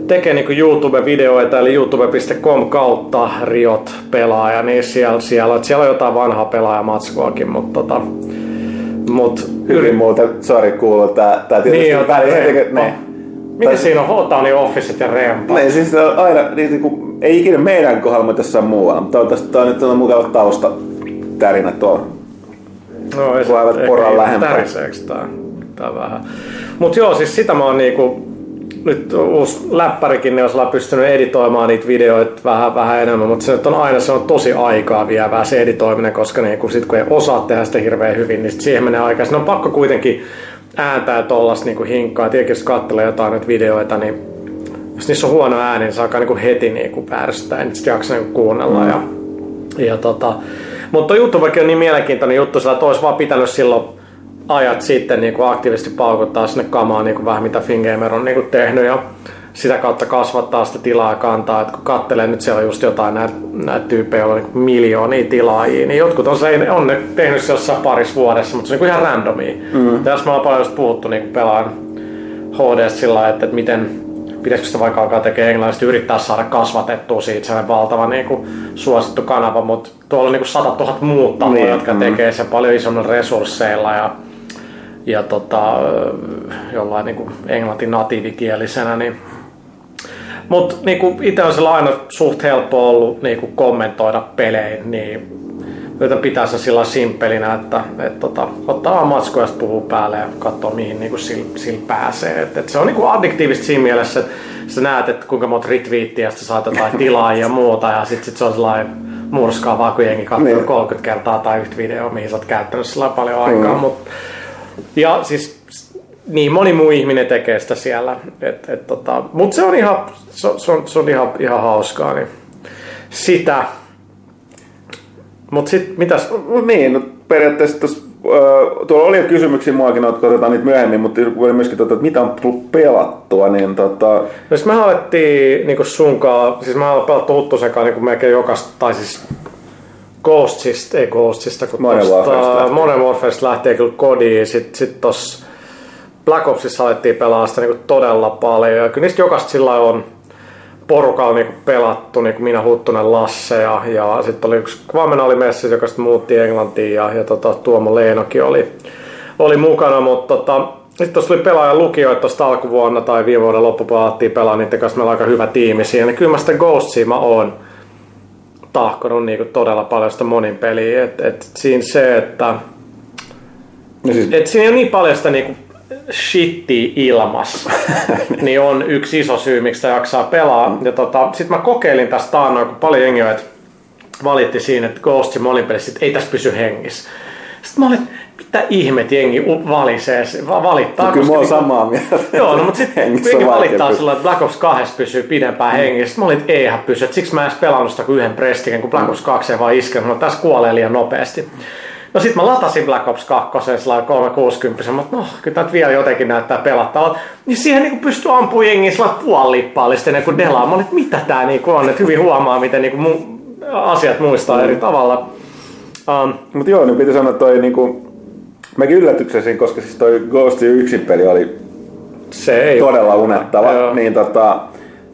tekee niin YouTube-videoita, eli youtube.com kautta Riot pelaaja, niin siellä, siellä, siellä on jotain vanhaa pelaajamatskoakin, mutta tota, mut, Hyvin muuten, sorry kuuluu tää, tää tietysti niin, väliin. Niin. Miten tai, siinä on Hotani Officet ja Rempa? Niin, siis on aina, niin, niin kuin, ei ikinä meidän kohdalla, mutta jossain muualla. Mutta toivottavasti tämä on nyt on mukava tausta tärinä tuolla. No, ei se, aivat poraan lähempää. Tää? Tää vähän. Mut joo, siis sitä mä oon niinku nyt uusi läppärikin, niin olisi pystynyt editoimaan niitä videoita vähän, vähän enemmän, mutta se nyt on aina se on tosi aikaa vievää se editoiminen, koska niin kun, sit, kun ei osaa tehdä sitä hirveän hyvin, niin siihen menee aikaa. Sitten on pakko kuitenkin ääntää tollasta niin hinkkaa. Tietenkin jos katselee jotain nyt videoita, niin jos niissä on huono ääni, niin se alkaa niin heti niin kuin pärstää, niin sitten jaksaa niin kuunnella. Mm. Ja, ja tota, mutta YouTubekin on niin mielenkiintoinen juttu, sillä olisi vaan pitänyt silloin ajat sitten niin kuin aktiivisesti paukuttaa sinne kamaa niin kuin vähän mitä Fingamer on niin kuin tehnyt ja sitä kautta kasvattaa sitä tilaa kantaa. että kun katselee nyt siellä on just jotain näitä, näitä tyyppejä, joilla on niin miljoonia tilaajia, niin jotkut on, se, on ne tehnyt se jossain parissa vuodessa, mutta se on niin ihan randomia. Mm. Tässä me ollaan paljon just puhuttu niin pelaan HD sillä että, että miten pitäisikö sitä vaikka alkaa tekemään englannisesti, yrittää saada kasvatettua siitä sellainen valtava niin kuin, suosittu kanava, mutta tuolla on niin kuin 100 000 muuta, niin, jotka mm. tekee sen paljon isommin resursseilla ja ja tota, jollain niin kuin englanti natiivikielisenä, niin mutta niinku, itse on sillä aina suht helppo ollut niinku, kommentoida pelejä, niin yritän pitää se sillä simpelinä, että et, tota, ottaa vaan matskoja ja puhuu päälle ja katsoo mihin niinku, sillä, sillä pääsee. Et, et se on niinku, addiktiivista siinä mielessä, että sä näet, että kuinka monta retweettiä sitten saat jotain tilaa ja muuta ja sitten sit se on sellainen murskaavaa, kun jengi katsoo niin. 30 kertaa tai yhtä videoa, mihin sä oot käyttänyt sillä paljon aikaa. Mm. Mut, ja siis niin moni muu ihminen tekee sitä siellä. Et, et, tota, Mutta se on ihan, se, se on, se on ihan, ihan hauskaa. Niin sitä. Mutta sitten mitäs? Niin, no periaatteessa tos, äh, tuolla oli jo kysymyksiä muakin, että otetaan niitä myöhemmin, mutta oli myöskin, tota, että mitä on tullut pelattua, niin tota... No siis me alettiin niin sunkaan, siis mä olen pelattu Huttusenkaan niin melkein jokaista, tai siis Ghostsista, ei Ghostsista, kun Modern Warfaresta Modern Warfaresta lähtee kyllä kodiin, sitten sit tossa Black Opsissa alettiin pelaa sitä niin todella paljon. Ja kyllä niistä jokaista sillä on porukalla niin pelattu, niin kuin minä Huttunen Lasse ja, ja sitten oli yksi Kvamena oli messissä, joka sitten muutti Englantiin ja, ja tota, Tuomo Leenokin oli, oli mukana, mutta tota, sitten tuossa tuli pelaajan lukijoita tuosta alkuvuonna tai viime vuoden loppupuolella alettiin pelaa niiden kanssa, meillä on aika hyvä tiimi siinä. Niin kyllä mä sitä Ghostsia mä oon tahkonut niin kuin todella paljon sitä monin peliä. Et, et siinä se, että no siis... et siinä on niin paljon sitä niin kuin shitti ilmassa, niin on yksi iso syy, miksi sitä jaksaa pelaa. Ja tota, sitten mä kokeilin tästä taannoin, kun paljon jengiä valitti siinä, että Ghost molinpelissä ei tässä pysy hengissä. Sitten mä olin, mitä ihmet jengi valisee, valittaa. No, kyllä mä oon niinku- samaa mieltä. Joo, no, mutta sitten jengi valittaa sillä, että Black Ops 2 pysyy pidempään mm. hengissä. Sitten mä olin, että eihän pysy. siksi mä en edes pelannut sitä kuin yhden prestiken, kun Black Ops 2 ei vaan iskenut. No, tässä kuolee liian nopeasti. No sit mä latasin Black Ops 2 sillä 360, mutta no, kyllä tämä vielä jotenkin näyttää pelattavalta. Niin siihen niin pystyy ampumaan jengiä sillä puolipaallisesti ennen kuin delaa. Mä olin, että mitä tää niin on, että hyvin huomaa, miten niin kuin mu- asiat muistaa mm. eri tavalla. Um, mutta joo, niin piti sanoa, että toi niinku, mäkin yllätyksesin, koska siis toi Ghost yksin peli oli se ei todella unettava. Joo. Niin tota,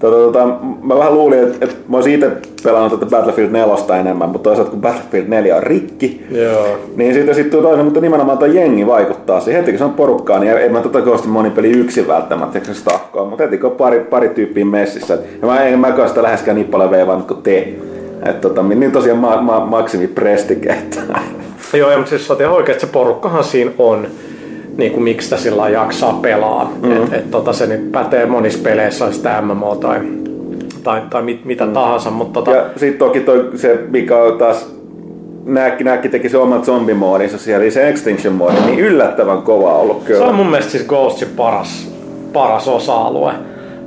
Tota, tota, mä vähän luulin, että, että mä olisin itse pelannut tätä Battlefield 4 enemmän, mutta toisaalta kun Battlefield 4 on rikki, Joo. niin siitä sitten toinen, mutta nimenomaan tuo jengi vaikuttaa siihen. Heti kun se on porukkaa, niin ei mä tota Ghost peli yksin välttämättä se stahkoa, mutta heti kun on pari, pari tyyppiä messissä, ja mä en mäkään sitä läheskään niin paljon veivannut kuin te. Että tota, niin tosiaan ma, ma, maksimi prestike. Joo, ja, mutta siis sä oikein, että se porukkahan siinä on niin kuin miksi sitä sillä jaksaa pelaa. Mm-hmm. Et, et, tota, se nyt pätee monissa peleissä, sitä MMO tai, tai, tai mit, mitä mm. tahansa. Mutta tota... Ja sitten toki toi, se, mikä on taas Nääkki, nääkki teki se oman zombimoodinsa siellä, se Extinction moodi, niin yllättävän kova ollut kyllä. Se on mun mielestä siis Ghostin paras, paras osa-alue.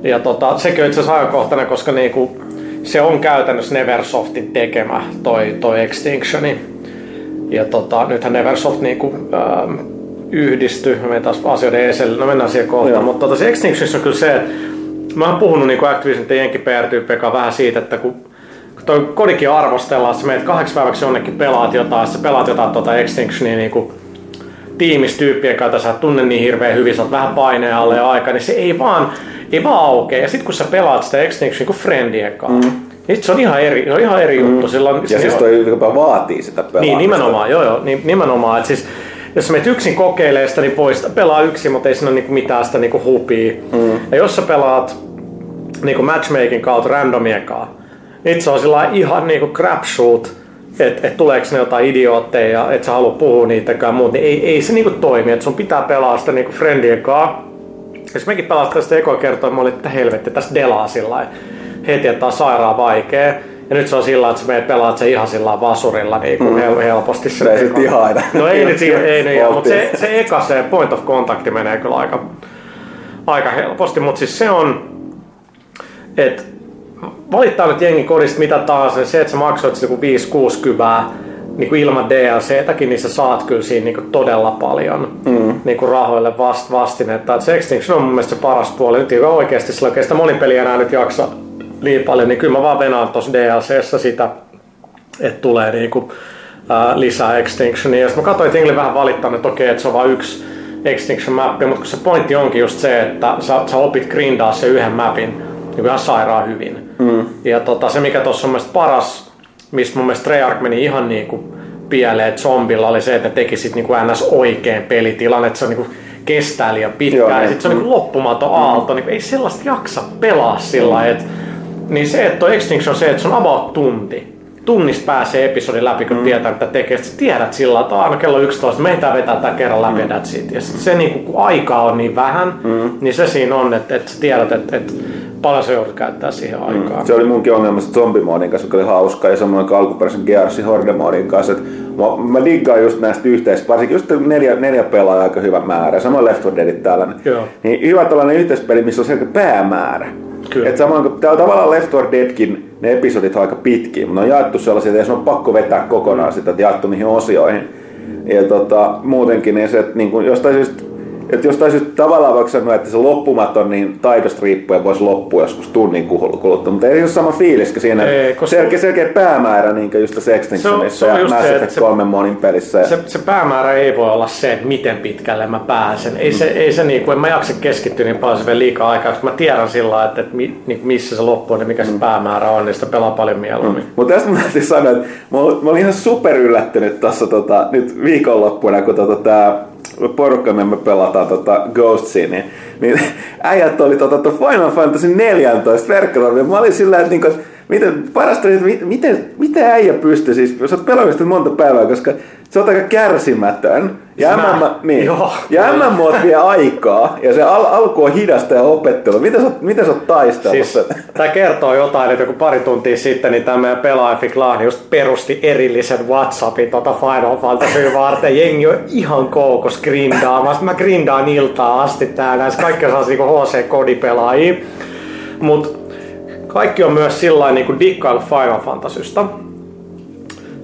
Ja tota, sekin on itse asiassa ajankohtainen, koska niinku, se on käytännössä Neversoftin tekemä toi, toi Extinctioni. Ja tota, nythän Neversoft niinku, ähm, yhdisty, me taas asioiden esille, no mennään siihen kohtaan, mutta tota, se Extinction on kyllä se, että mä oon puhunut niin Activision Jenki PR vähän siitä, että kun toi kodikin arvostellaan, että sä menet kahdeksi päiväksi jonnekin pelaat jotain, sä pelaat jotain tuota Extinctionia niin kuin tiimistyyppien kanssa, sä et tunne niin hirveän hyvin, sä oot vähän paineen alle ja aika, niin se ei vaan, ei vaan aukea. Ja sit kun sä pelaat sitä Extinction kuin friendien kanssa, mm. Niin se on ihan eri, se on ihan eri mm. juttu. Silloin, ja siis toi jopa vaatii sitä pelaamista. Niin, nimenomaan, joo joo, niin, nimenomaan. Että siis, jos sä menet yksin kokeilemaan sitä, niin poista, pelaa yksin, mutta ei siinä ole niinku mitään sitä niinku hupia. Mm. Ja jos sä pelaat niinku matchmaking kautta randomien kanssa, niin se on sillä ihan niinku crapshoot, että et tuleeko ne jotain idiootteja ja et sä halua puhua niitäkään muut, niin ei, ei se niinku toimi, että sun pitää pelaa sitä niinku friendien kanssa. Jos mekin pelastaa sitä ekoa kertoa, mä olin, että helvetti, tässä delaa sillä heti, että on sairaan vaikea. Ja nyt se on sillä että sä menet pelaat se ihan sillä vasurilla niin kuin mm. helposti. Se ei sitten ihan aina. No ei nyt ei, ei ihan, mutta se, se eka se point of contact menee kyllä aika, aika helposti, mutta siis se on, että valittaa nyt jengi kodista mitä taas, niin se, että sä maksoit joku 5-6 kyvää niin kuin ilman DLCtäkin, niin sä saat kyllä siinä niin kuin todella paljon mm. niin kuin rahoille vast, vastinetta. se Extinction on mun mielestä se paras puoli. Nyt oikeasti sillä oikeastaan sitä monipeliä enää nyt jaksa niin paljon, niin kyllä mä vaan venaan tuossa DLCssä sitä, että tulee niinku, ää, lisää Extinctionia. Ja mä katsoin, että vähän valittaa, että okei, että se on vain yksi Extinction mappi, mutta kun se pointti onkin just se, että sä, sä opit grindaa se yhden mapin niin ihan sairaan hyvin. Mm. Ja tota, se mikä tuossa on mielestäni paras, mistä mun mielestä Treyarch meni ihan niinku pieleen zombilla oli se, että ne teki sit niinku ns. oikein pelitilanne, että se on niinku kestää liian pitkään Joo, ja niin. sitten se on niinku loppumaton aalto, niin ei sellaista jaksa pelaa sillä lailla, että niin se, että tuo Extinction on se, että se on about tunti. Tunnista pääsee episodin läpi, kun mm. tietää mitä tekee. Sitten tiedät sillä että aina kello 11 meitä vetää tämän kerran läpi mm. it. Ja sit se, niin kun aikaa on niin vähän, mm. niin se siinä on, että, että sä tiedät, että, että paljon se joudut käyttää siihen aikaan. Se oli munkin ongelma se zombimoodin kanssa, joka oli hauska ja samoin kuin alkuperäisen Gearsin Horde-moodin kanssa. Et mä, mä diggaan just näistä yhteis, varsinkin just neljä, neljä pelaajaa aika hyvä määrä. Samoin Left 4 Deadit tällainen. Joo. Niin hyvä tällainen yhteispeli, missä on selkeä päämäärä. Kyllä. Et samoin kuin tää on tavallaan Left 4 Deadkin, ne episodit on aika pitkiä, mutta ne on jaettu sellaisia, että sun on pakko vetää kokonaan sitä, että jaettu niihin osioihin. Ja tota, muutenkin niin se, että niin kuin jostain syystä että jostain syystä tavallaan vaikka sanoa, että se loppumaton niin taidosta riippuen voisi loppua joskus tunnin kul- kuluttua, mutta ei ole sama fiiliska siinä. Ei, koska- selkeä, selkeä päämäärä niin just tässä Extinctionissa Se on- se on ja Mass Effect että se- 3 monin pelissä. Ja, Se, se päämäärä ei voi olla se, että miten pitkälle mä pääsen. Ei se, ei se niin kuin, en mä jaksa keskittyä niin paljon se vielä liikaa aikaa, koska mä tiedän sillä että, että mi, niin missä se loppu on ja mikä se päämäärä on, niin sitä pelaa paljon mieluummin. Mutta tästä mä täytyy sanoa, että mä olin, mä olin ihan super yllättynyt tuossa tota, nyt viikonloppuna, kun tota, tää porukka, me pelataan tota Ghostsia, niin, niin äijät oli tota, to Final Fantasy 14 verkkoron, ja mä olin sillä että niinku, miten, parasta, että mi- miten, miten äijä pystyy siis, jos oot pelannut monta päivää, koska se on aika kärsimätön. Ja, Mä- MM, niin, joo. ja MMO vie aikaa, ja se al- alku on hidasta ja opettelu. Miten sä, miten sä oot taistellut Siis, tämä kertoo jotain, että joku pari tuntia sitten niin tämä meidän pelaaja Klaan just perusti erillisen Whatsappin tota Final Fantasy varten. Jengi on ihan koukos grindaamassa. Mä grindaan iltaa asti täällä. Kaikki on sellaisia niinku HC-kodipelaajia. Mut kaikki on myös sillä niin kuin dikkailu Final Fantasysta.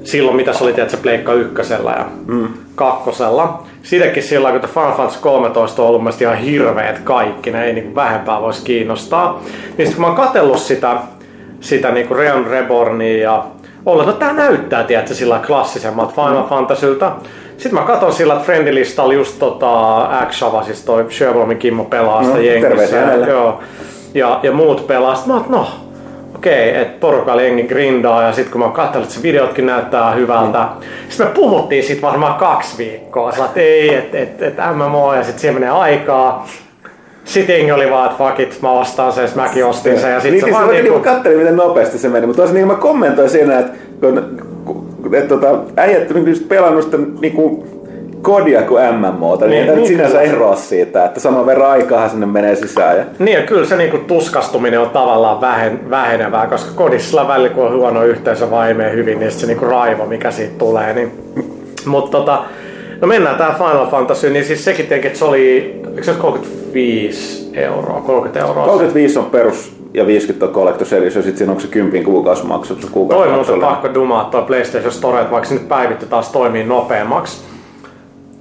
Silloin mitä se oli, tiedätkö, Pleikka ykkösellä ja mm. kakkosella. Siitäkin silloin, kun Final Fantasy 13 on ollut mielestäni ihan hirveet kaikki, ne ei niin vähempää voisi kiinnostaa. Niin sitten kun mä oon katsellut sitä, sitä niin kuin Realm Rebornia ja ollut, että tää näyttää, tiedätkö, sillä klassisemmat Final Fantasylta. Sitten mä katson sillä, että friendilista oli just tota X-Shava, siis toi Sherbloomin Kimmo pelaa sitä No, jengissä. Joo. Ja, ja muut pelaa. Sitten mä oon, että no, okei, että porukalla jengi grindaa ja sitten kun mä oon katsellut, että se videotkin näyttää hyvältä. Sitten me puhuttiin siitä varmaan kaksi viikkoa. Sä että ei, että et, et MMO ja sitten siihen menee aikaa. Sitten oli vaan, että fuck it, mä ostan sen, mäkin ostin sen. Ja sitten niin, se niin, vaan se niinku... niinku... katselin, miten nopeasti se meni, mutta niin mä kommentoin siinä, että kun, kun että tota, äijät on just pelannut sitä niinku kodia kuin MMOta, niin, Niin, niin, ei niin sinänsä kyllä. eroa siitä, että saman verran aikaa sinne menee sisään. Ja, Niin ja kyllä se niinku tuskastuminen on tavallaan vähen, vähenevää, koska kodissa välillä kun on huono yhteisö vaan ei mene hyvin, niin se niinku raivo mikä siitä tulee. Niin. Mutta tota, no mennään tähän Final Fantasy, niin siis sekin tietenkin, että se oli, eikö se ole 35 euroa, 30 euroa? 35 on perus ja 50 on Collector's Edition, ja sitten siinä onko se 10 kuukausimaksu, se Toi muuten pakko dumaa toi PlayStation Store, että vaikka se nyt päivitty taas toimii nopeammaksi.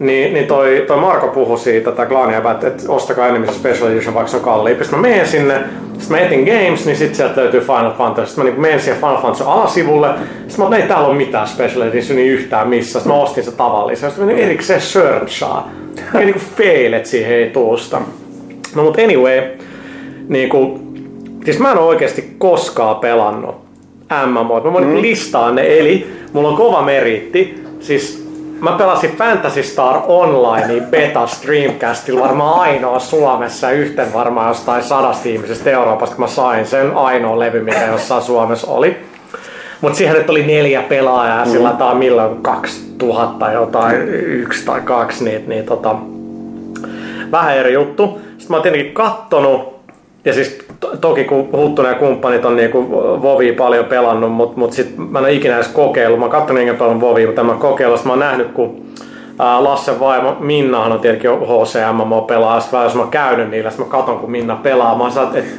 Niin, niin toi, toi Marko puhui siitä, tai Glania, että, että ostakaa enemmän se Special Edition, vaikka se on kalliimpi. Sitten mä menen sinne, sitten mä etin Games, niin sitten sieltä löytyy Final Fantasy. Sitten mä niin menen siihen Final Fantasy alasivulle. Sitten mä oon, ei täällä ole mitään Special Editionia yhtään missä. Sitten mä ostin se tavallisen. Sitten mä menin erikseen searchaa. Ja niin kuin fail, että siihen ei tuosta. No mut anyway, niin kuin, siis mä en ole oikeasti koskaan pelannut MMO. Mä voin mm. listaa ne, eli mulla on kova meriitti. Siis mä pelasin Fantasy Star Online beta Streamcastilla varmaan ainoa Suomessa yhten varmaan jostain sadasta ihmisestä Euroopasta, kun mä sain sen ainoa levy, mikä jossain Suomessa oli. Mutta siihen nyt oli neljä pelaajaa, mm. sillä tää on milloin 2000 jotain, yksi tai kaksi, niin, niin tota, vähän eri juttu. Sitten mä oon tietenkin kattonut, ja siis to- toki kun Huttunen ja kumppanit on niinku Vovia paljon pelannut, mutta mut sit mä en ole ikinä edes kokeillut. Mä oon kattonut enkä paljon Vovia, mutta mä kokeillut. Mä oon nähnyt, kun ää, Lassen vaimo Minnahan on tietenkin HCMMO pelaa, sit vähän jos mä oon käynyt niillä, sit mä katon kun Minna pelaa, mä saanut, että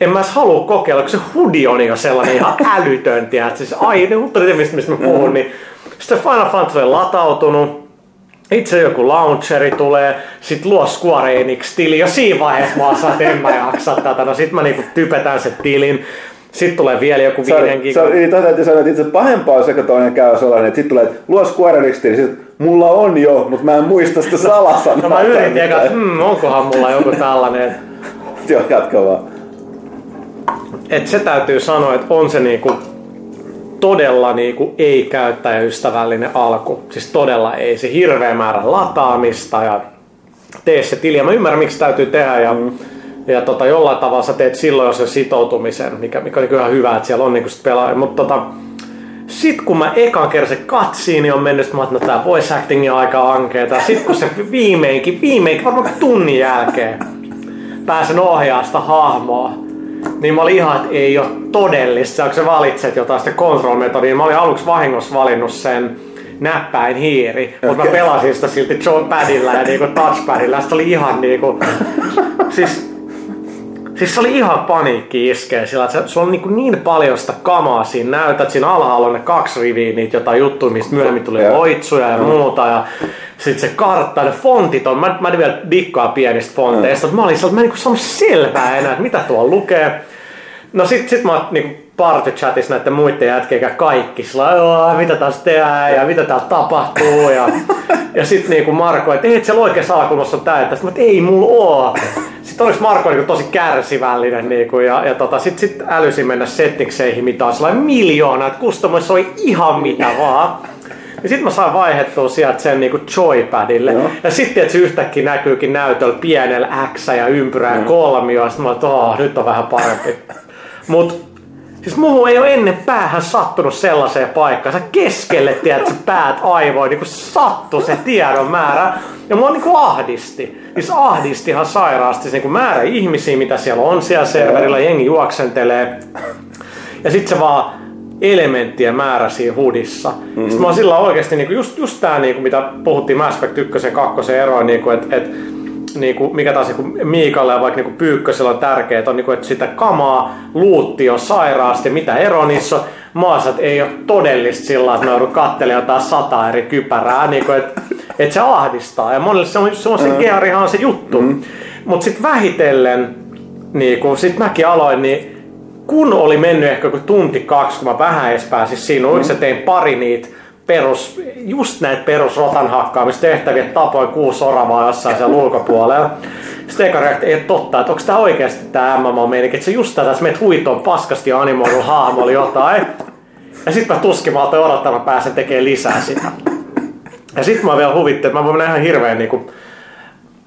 en mä edes halua kokeilla, kun se hudi on jo sellainen ihan älytön, tiedät. Siis ai, ne mistä, mistä mä puhun, niin sitten Final Fantasy on latautunut, itse joku launcheri tulee, sit luo Square Enix-tili, jo siinä vaiheessa mä oon että en mä jaksa tätä, no sit mä niinku typetään se tilin, sit tulee vielä joku Se, viiden se, gigan. oli- tota täytyy sanoa, että itse pahempaa on se, kun toinen käy sellainen, että sitten tulee, että luo Square Enix, niin sit, mulla on jo, mutta mä en muista sitä salasanaa. No mä yritin eka, että hmm, onkohan mulla joku tällainen, Joo, jatka vaan. että se täytyy sanoa, että on se niinku, todella niinku ei-käyttäjäystävällinen alku. Siis todella ei. Se hirveä määrä lataamista ja tee se tili. Ja mä ymmärrän, miksi täytyy tehdä. Ja, mm. ja tota, jollain tavalla sä teet silloin jo sen sitoutumisen, mikä, mikä on ihan hyvä, että siellä on niinku pelaa. Mutta tota, sitten kun mä ekan kerran se katsiin, niin on mennyt, että mä no tää voice acting on aika ankeeta. Sitten kun se viimeinkin, viimeinkin varmaan tunnin jälkeen pääsen ohjaa sitä hahmoa, niin mä olin ihan, että ei ole todellista. Kun sä valitset jotain sitä control-metodia, niin mä olin aluksi vahingossa valinnut sen näppäin hiiri, mutta okay. mä pelasin sitä silti padilla ja niinku touchpadilla. Sitten oli ihan niinku... siis Siis se oli ihan paniikki iskeä sillä, että sulla on niin, niin paljon sitä kamaa siinä. Näytät, siinä alhaalla on ne kaksi riviä niitä jotain juttuja, mistä myöhemmin tuli yeah. loitsuja ja muuta. Ja sitten se kartta, ne fontit on, mä, mä vielä dikkaa pienistä fonteista. Mm. Mä olin sellainen, mä en niin saanut selvää enää, että mitä tuo lukee. No sit, sit mä niin party chatissa näiden muiden jätkeen kaikki sillä mitä taas tehdään ja mitä täällä tapahtuu. Ja, ja sitten niinku Marko, että ei, että siellä oikeassa alakulmassa on tää. Että sit, ei mulla oo. Sitten olisi Marko niin tosi kärsivällinen niin kuin, ja, ja tota, sitten sit älysi mennä settingseihin, mitä on sellainen miljoona, että kustomoissa oli ihan mitä vaan. Ja sitten mä sain vaihettua sieltä sen niinku joypadille. Joo. Ja sitten että se yhtäkkiä näkyykin näytöllä pienellä X ja ympyrä ja kolmio. Ja sitten mä oh, nyt on vähän parempi. Mut Siis muuhun ei ole ennen päähän sattunut sellaiseen paikkaan. Sä keskelle, tiedät, sä päät aivoin, niin sattu se tiedon määrä. Ja mua niin ahdisti. Siis ahdisti ihan sairaasti se niin määrä ihmisiä, mitä siellä on siellä serverillä, jengi juoksentelee. Ja sitten se vaan elementtien määrä siinä hudissa. Mm-hmm. Sitten mä oon sillä oikeasti niin just, just tää, niin mitä puhuttiin Mass Effect 1 ja 2 eroa, niin että et, niin kuin, mikä taas niin Miikalle ja vaikka niin Pyykkösellä on tärkeää, on, niin kuin, että sitä kamaa, luutti on sairaasti, mitä ero niissä on. Maassa ei ole todellista sillä että mä joudun katselemaan jotain sata eri kypärää, niin kuin, että, että se ahdistaa. Ja monelle se on se, on se mm. gearihan on se juttu. Mm. Mutta sitten vähitellen, niin kun sit mäkin aloin, niin kun oli mennyt ehkä joku tunti kaksi, kun mä vähän edes pääsin siinä, mm. tein pari niitä perus, just näitä perus rotan hakkaamistehtäviä, tapoin kuusi oravaa jossain siellä ulkopuolella. Sitten eka ei ole totta, että onko tämä oikeasti tämä MMO meininki, että se just tätä, että menet huitoon paskasti ja animoidun hahmolla jotain. Ja sitten mä tuskin mä odottaa, mä pääsen tekemään lisää sitä. Ja sitten mä vielä huvittelin, että mä voin ihan hirveän niin kuin,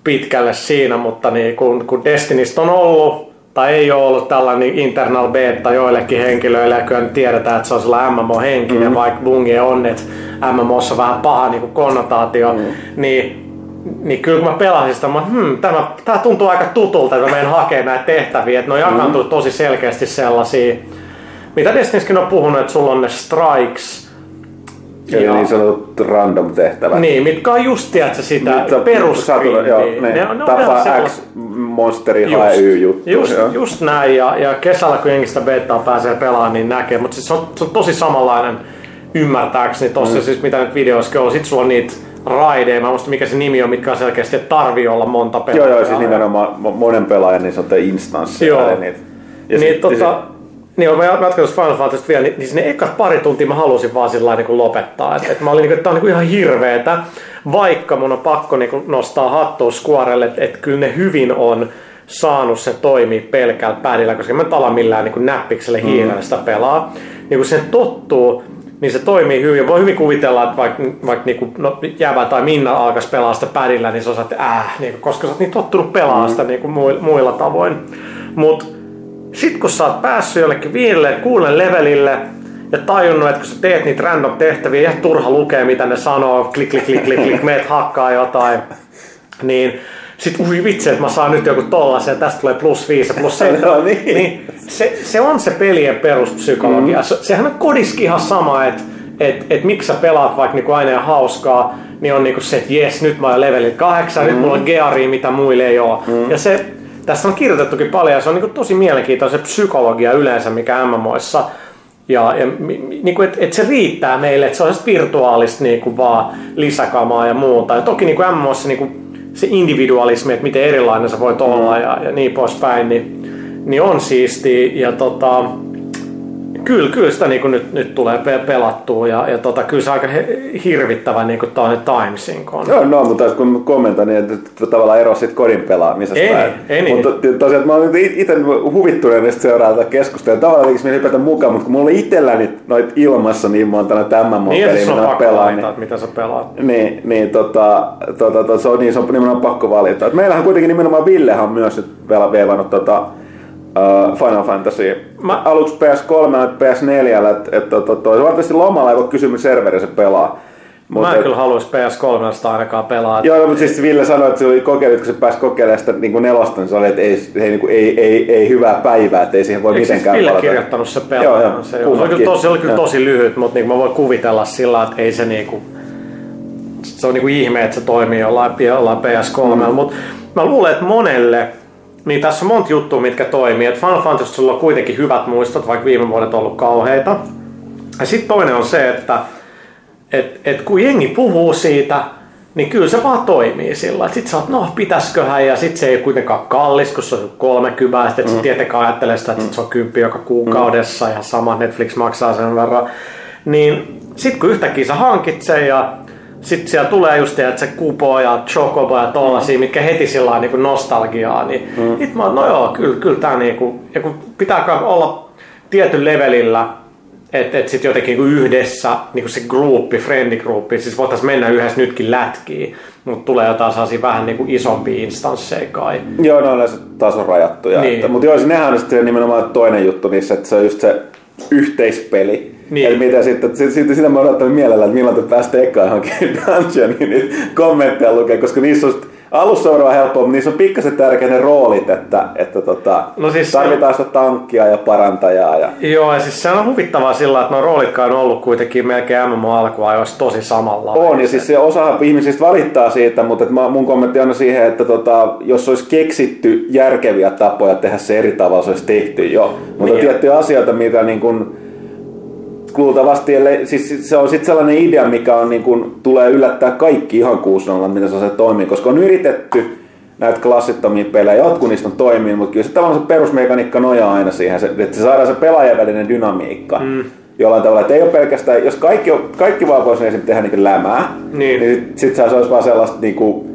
pitkälle siinä, mutta niin, kun, kun Destinistä on ollut tai ei ole ollut tällainen internal beta joillekin henkilöille, ja kyllä tiedetään, että se on sellainen MMO-henkinen, mm. vaikka Bungie on, että MMOssa on vähän paha niin kuin konnotaatio, mm. niin niin kyllä kun mä pelasin sitä, mä, hmm, tämä, tämä tuntuu aika tutulta, että mä menen hakemaan näitä tehtäviä, että ne on mm. tosi selkeästi sellaisia, mitä Destiniskin on puhunut, että sulla on ne strikes, ja, niin sanotut random tehtävät. Niin, mitkä on just tiedätkö, sitä perus joo, ne, ne, ne tapaa X monsteri hae Y juttu. Just, just näin, ja, ja kesällä kun jengistä betaa pääsee pelaamaan, niin näkee, mutta siis se, on, se on tosi samanlainen ymmärtääkseni tossa mm. siis mitä nyt videoissa on, sit sulla on niitä raideja, mä muista mikä se nimi on, mitkä on selkeästi, että tarvii olla monta pelaajaa. Joo, joo, siis nimenomaan monen pelaajan niin sanottu instanssi. Joo. Niitä. Ja niin, sit, tota, sit, niin, mä jatkan tuosta Final Fantasy vielä, niin, niin ne ekat pari tuntia mä halusin vaan sillä niin lopettaa. Et, et mä olin niin kuin, että tää on niin ihan hirveetä, vaikka mun on pakko niin kuin nostaa hattua Squarelle, että et kyllä ne hyvin on saanut sen toimii pelkällä pädillä, koska mä en ala millään niin näppikselle hiirellä mm. sitä pelaa. Niin kun sen tottuu, niin se toimii hyvin. Voi hyvin kuvitella, että vaikka, vaikka niinku, no, Jävä tai Minna alkaisi pelaa sitä pädillä, niin se osaat, että äh, niinku, koska sä oot niin tottunut pelaamaan mm. sitä niinku, muilla tavoin. Mutta sitten kun sä oot päässyt jollekin viidelle, kuulen levelille ja tajunnut, että kun sä teet niitä random tehtäviä, ja turha lukea mitä ne sanoo, klik klik klik klik, klik meet hakkaa jotain, niin sit ui vitsi, että mä saan nyt joku tollasen ja tästä tulee plus 5 ja plus 7. no, niin. niin se, se, on se pelien peruspsykologia. Mm. Se, sehän on kodiski ihan sama, että et, et miksi sä pelaat vaikka niinku aina ja hauskaa, niin on niinku se, että jes, nyt mä oon levelillä kahdeksan, mm. nyt mulla on geari, mitä muille ei ole. Mm. Ja se, tässä on kirjoitettukin paljon ja se on niin kuin tosi mielenkiintoinen se psykologia yleensä, mikä MMOissa ja, ja niin kuin, että, että se riittää meille, että se on virtuaalista niin kuin vaan lisäkamaa ja muuta. Ja toki niin kuin MMOissa niin kuin se individualismi, että miten erilainen sä voit olla ja, ja niin poispäin, niin, niin on siisti. Ja tota, Kyllä, kyllä sitä niin nyt, nyt tulee pe- pelattua ja, ja tota, kyllä se aika hirvittävä niin kuin tämä Time Sync on. Joo, no, mutta kun kommentoin, niin että tavallaan ero siitä kodin pelaamisesta. Ei, ei niin. Mutta tosiaan, mä olen itse huvittuneen seuraa tätä keskustelua. Tavallaan liiks meni mukaan, mutta kun mulla on itselläni noit ilmassa niin monta näitä MM-peliä, niin, mitä mä pelaan. Niin, mitä sä pelaat. Niin, niin, tota, tota, tota, se on, niin, se on nimenomaan pakko valita. Et meillähän kuitenkin nimenomaan Villehän on myös nyt vielä veivannut tota, Final Fantasy. Mä... Aluksi PS3 ja PS4, että et, et, et, varmasti lomalla ei voi kysyä, serveri se pelaa. Mut mä en et, kyllä haluaisi PS3 ainakaan pelaa. Joo, mutta siis Ville sanoi, että se kokeili, kun se pääsi kokeilemaan sitä niin nelosta, niin se oli, että ei, ei, niin kuin, ei, ei, ei, hyvää päivää, että ei siihen voi Eikö siis mitenkään siis Ville kirjoittanut se pelaa? Joo, joo, se, oli kyllä tosi, oli kyllä tosi lyhyt, mutta niin mä voin kuvitella sillä, että ei se niinku, se on niinku ihme, että se toimii jollain, jollain PS3, mm. mutta mä luulen, että monelle niin tässä on monta juttua, mitkä toimii. Et Final Fantasy on kuitenkin hyvät muistot, vaikka viime vuodet on ollut kauheita. Ja sitten toinen on se, että et, et kun jengi puhuu siitä, niin kyllä se vaan toimii sillä Sitten sä oot, no pitäsköhän, ja sitten se ei kuitenkaan kallis, kun se on 30, ja sitten mm. tietenkään ajattelee sitä, että sit se on kymppi joka kuukaudessa, mm. ja sama Netflix maksaa sen verran. Niin sitten kun yhtäkkiä sä hankit sen, ja sitten siellä tulee just että se kupo ja chocobo ja tollasia, mm. mitkä heti sillä niin nostalgiaa, niin mm. sit mä oon, no joo, kyllä, kyllä tää niinku, ja kun pitää olla tietyn levelillä, että et sitten jotenkin niinku yhdessä niinku se gruppi, friendigruppi, siis voitaisiin mennä yhdessä nytkin lätkiin, mutta tulee jotain sellaisia vähän niinku isompia instansseja kai. Joo, ne on yleensä tason rajattuja. Niin. Mutta joo, nehän on sitten nimenomaan toinen juttu niissä, että se on just se yhteispeli, niin. Eli mitä sitten, sitten sitä mä odotan mielellä, että milloin te pääsette ekaan johonkin dungeoniin, niin kommentteja lukee, koska niissä on alussa on helppoa, mutta niissä on pikkasen tärkeät ne roolit, että, että tota, no siis tarvitaan sitä tankkia ja parantajaa. Ja... Joo, ja siis se on huvittavaa sillä, että nuo roolitkaan on ollut kuitenkin melkein MMO alkuajoissa tosi samalla. On, ja siis se osa ihmisistä valittaa siitä, mutta että mun kommentti on siihen, että tota, jos olisi keksitty järkeviä tapoja tehdä se eri tavalla, se olisi tehty jo. Mutta niin. tiettyjä asioita, mitä niin kuin, luultavasti, ellei, siis se on sitten sellainen idea, mikä on, niin kuin, tulee yllättää kaikki ihan 6 mitä se, se toimii, koska on yritetty näitä klassittomia pelejä, jotkut niistä on toiminut, mutta kyllä se tavallaan se perusmekaniikka nojaa aina siihen, että se saadaan se pelaajan välinen dynamiikka. Mm. Jollain tavalla, että ei ole pelkästään, jos kaikki, kaikki vaan voisi esimerkiksi tehdä niin lämää, niin, niin sitten se olisi vaan sellaista, niin kuin,